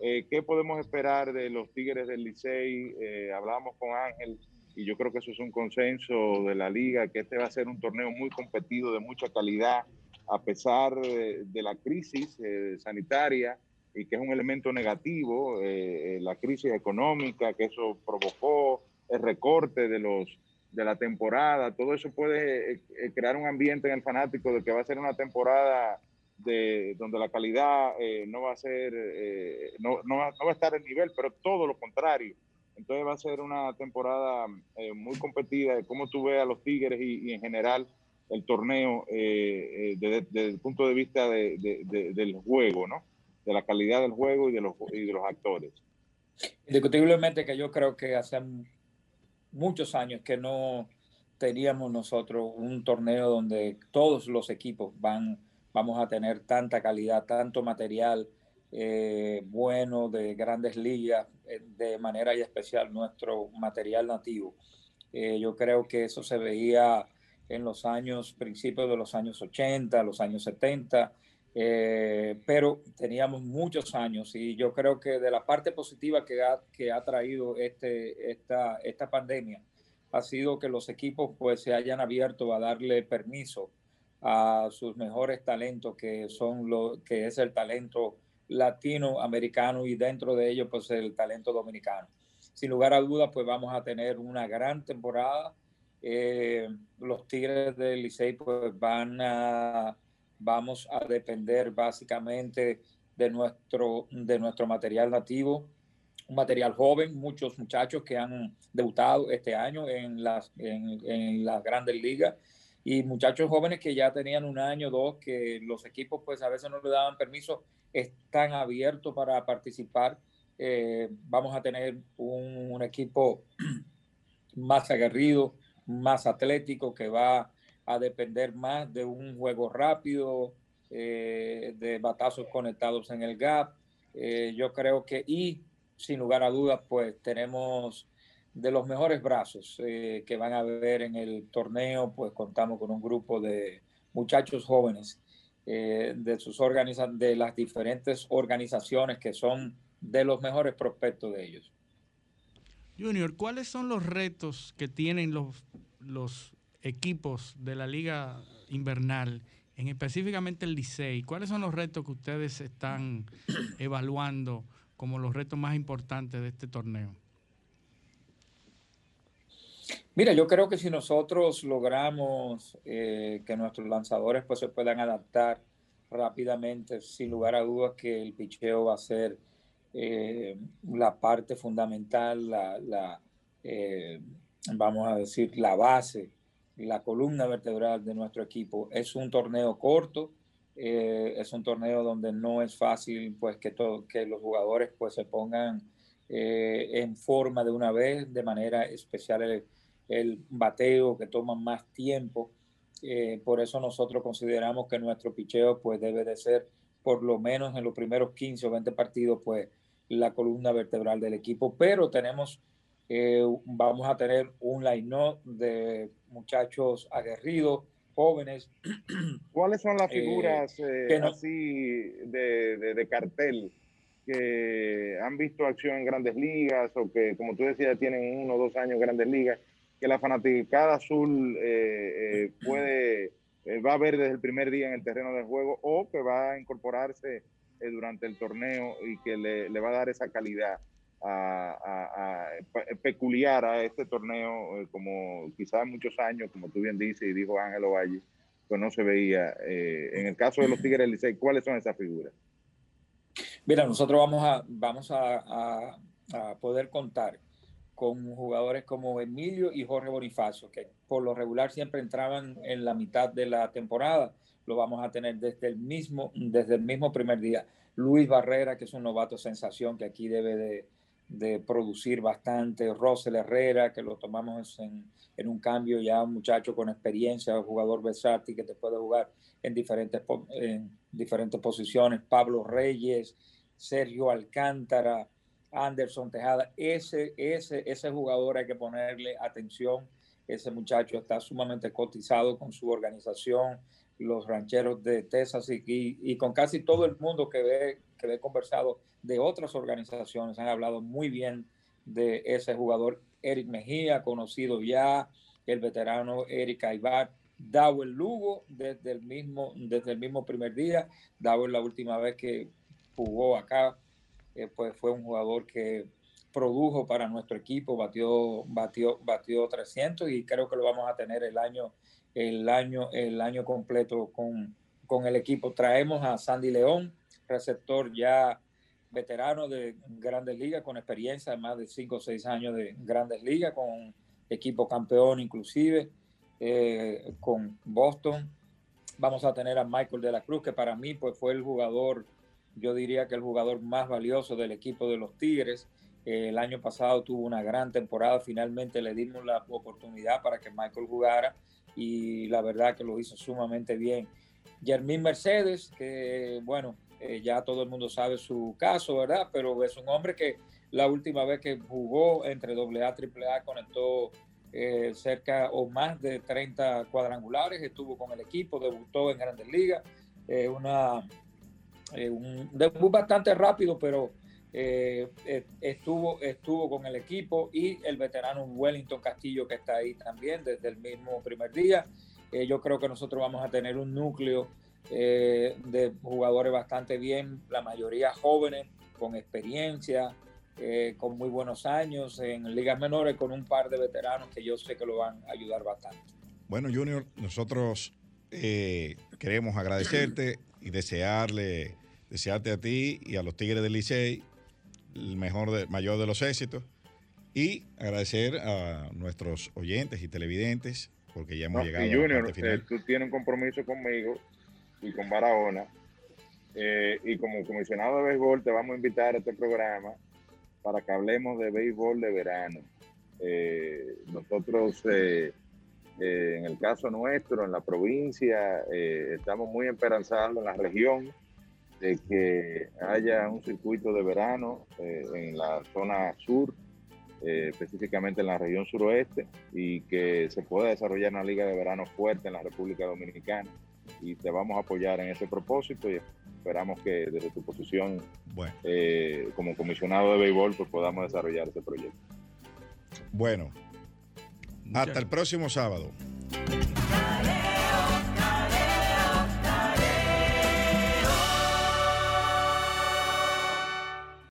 ¿Qué podemos esperar de los Tigres del Licey? Hablamos con Ángel y yo creo que eso es un consenso de la liga, que este va a ser un torneo muy competido, de mucha calidad, a pesar de, la crisis eh, sanitaria y que es un elemento negativo, eh, la crisis económica que eso provocó, el recorte de los de la temporada, todo eso puede eh, eh, crear un ambiente en el fanático de que va a ser una temporada de donde la calidad eh, no va a ser, eh, no, no, va, a estar en nivel, pero todo lo contrario. Entonces va a ser una temporada eh, muy competida. ¿Cómo tú ves a los Tigres y, en general el torneo eh, eh, desde, el punto de vista de, de- de- del juego, ¿no? De la calidad del juego y de los, y de los actores. Indiscutiblemente que yo creo que hace muchos años que no teníamos nosotros un torneo donde todos los equipos van, vamos a tener tanta calidad, tanto material eh, bueno de grandes ligas, eh, de manera y especial nuestro material nativo. Eh, yo creo que eso se veía en los años, principios de los años 80, los años 70, eh, pero teníamos muchos años y yo creo que de la parte positiva que ha, que ha traído este, esta, esta pandemia ha sido que los equipos pues se hayan abierto a darle permiso a sus mejores talentos que son lo que es el talento latinoamericano y dentro de ellos pues el talento dominicano. Sin lugar a dudas pues vamos a tener una gran temporada. Eh, los Tigres del Licey pues van a vamos a depender básicamente de nuestro, de nuestro material nativo, un material joven, muchos muchachos que han debutado este año en las, en las grandes ligas y muchachos jóvenes que ya tenían un año, dos, que los equipos pues a veces no le daban permiso, están abiertos para participar. Eh, vamos a tener un, equipo más aguerrido, más atlético, que va a depender más de un juego rápido, eh, de batazos conectados en el gap. Eh, yo creo que, y sin lugar a dudas, pues tenemos de los mejores brazos eh, que van a ver en el torneo, pues contamos con un grupo de muchachos jóvenes eh, de, sus de las diferentes organizaciones que son de los mejores prospectos de ellos. Junior, ¿cuáles son los retos que tienen los, los equipos de la liga invernal, en específicamente el Licey? ¿Cuáles son los retos que ustedes están evaluando como los retos más importantes de este torneo? Mira, yo creo que si nosotros logramos eh, que nuestros lanzadores pues, se puedan adaptar rápidamente, sin lugar a dudas, que el picheo va a ser eh, la parte fundamental, la, eh, vamos a decir, la base, la columna vertebral de nuestro equipo. Es un torneo corto, es un torneo donde no es fácil pues que, todo, que los jugadores pues se pongan en forma de una vez, de manera especial el, bateo que toma más tiempo. Eh, por eso nosotros consideramos que nuestro picheo pues debe de ser por lo menos en los primeros 15 o 20 partidos pues la columna vertebral del equipo, pero tenemos, eh, vamos a tener un line-up de muchachos aguerridos, jóvenes. ¿Cuáles son las Eh, figuras eh, que no- así de, de- de cartel que han visto acción en grandes ligas o que, como tú decías, tienen uno o dos años en grandes ligas, que la fanaticada azul eh, eh, puede, eh, va a ver desde el primer día en el terreno del juego o que va a incorporarse eh, durante el torneo y que le, le va a dar esa calidad a- a- a- pe- peculiar a este torneo, eh, como quizás muchos años, como tú bien dices y dijo Ángelo Valle, pues no se veía. En el caso de los Tigres del Licey, ¿cuáles son esas figuras? Mira, nosotros vamos a, vamos a poder contar con jugadores como Emilio y Jorge Bonifacio, que por lo regular siempre entraban en la mitad de la temporada. Lo vamos a tener desde el mismo, desde el mismo primer día. Luis Barrera, que es un novato sensación que aquí debe de, producir bastante. Rosel Herrera, que lo tomamos en, en un cambio ya un muchacho con experiencia, un jugador versátil que te puede jugar en diferentes, en diferentes posiciones. Pablo Reyes, Sergio Alcántara, Anderson Tejada. Ese, ese, ese jugador hay que ponerle atención. Ese muchacho está sumamente cotizado con su organización, los rancheros de Texas y, y- con casi todo el mundo que ve, que ve conversado de otras organizaciones. Han hablado muy bien de ese jugador, Eric Mejía, conocido ya, el veterano Eric Aybar, Dawel Lugo desde el mismo, desde el mismo primer día. Dawel la última vez que jugó acá, eh, pues fue un jugador que produjo para nuestro equipo, batió, batió, batió 300 y creo que lo vamos a tener el año, el año, el año completo con, con el equipo. Traemos a Sandy León, receptor ya veterano de Grandes Ligas, con experiencia de más de 5 o 6 años de Grandes Ligas, con equipo campeón inclusive, eh, con Boston. Vamos a tener a Michael de la Cruz, que para mí pues, fue el jugador, yo diría que el jugador más valioso del equipo de los Tigres. Eh, el año pasado tuvo una gran temporada, finalmente le dimos la oportunidad para que Michael jugara y la verdad que lo hizo sumamente bien. Jermín Mercedes, que bueno, eh, ya todo el mundo sabe su caso, ¿verdad? Pero es un hombre que la última vez que jugó entre AA y AAA conectó eh, cerca o más de 30 cuadrangulares, estuvo con el equipo, debutó en Grandes Ligas, una, eh, un debut bastante rápido, pero eh, eh, estuvo, estuvo con el equipo y el veterano Wellington Castillo que está ahí también desde el mismo primer día. Eh, yo creo que nosotros vamos a tener un núcleo de jugadores bastante bien, la mayoría jóvenes, con experiencia, con muy buenos años en ligas menores, con un par de veteranos que yo sé que lo van a ayudar bastante. Bueno, Junior, nosotros queremos agradecerte y desearle, desearte a ti y a los Tigres del Licey el mejor, de- mayor de los éxitos y agradecer a nuestros oyentes y televidentes porque ya hemos No, llegado y a la Junior, final. eh, tú tienes un compromiso conmigo y con Barahona. eh, y como comisionado de béisbol te vamos a invitar a este programa para que hablemos de béisbol de verano. Eh, nosotros, eh, eh, en el caso nuestro, en la provincia, estamos muy esperanzados en la región de que haya un circuito de verano eh, en la zona sur, eh, específicamente en la región suroeste, y que se pueda desarrollar una liga de verano fuerte en la República Dominicana. Y te vamos a apoyar en ese propósito y esperamos que desde tu posición Bueno. eh, como comisionado de béisbol pues podamos desarrollar ese proyecto. Bueno, hasta el próximo sábado.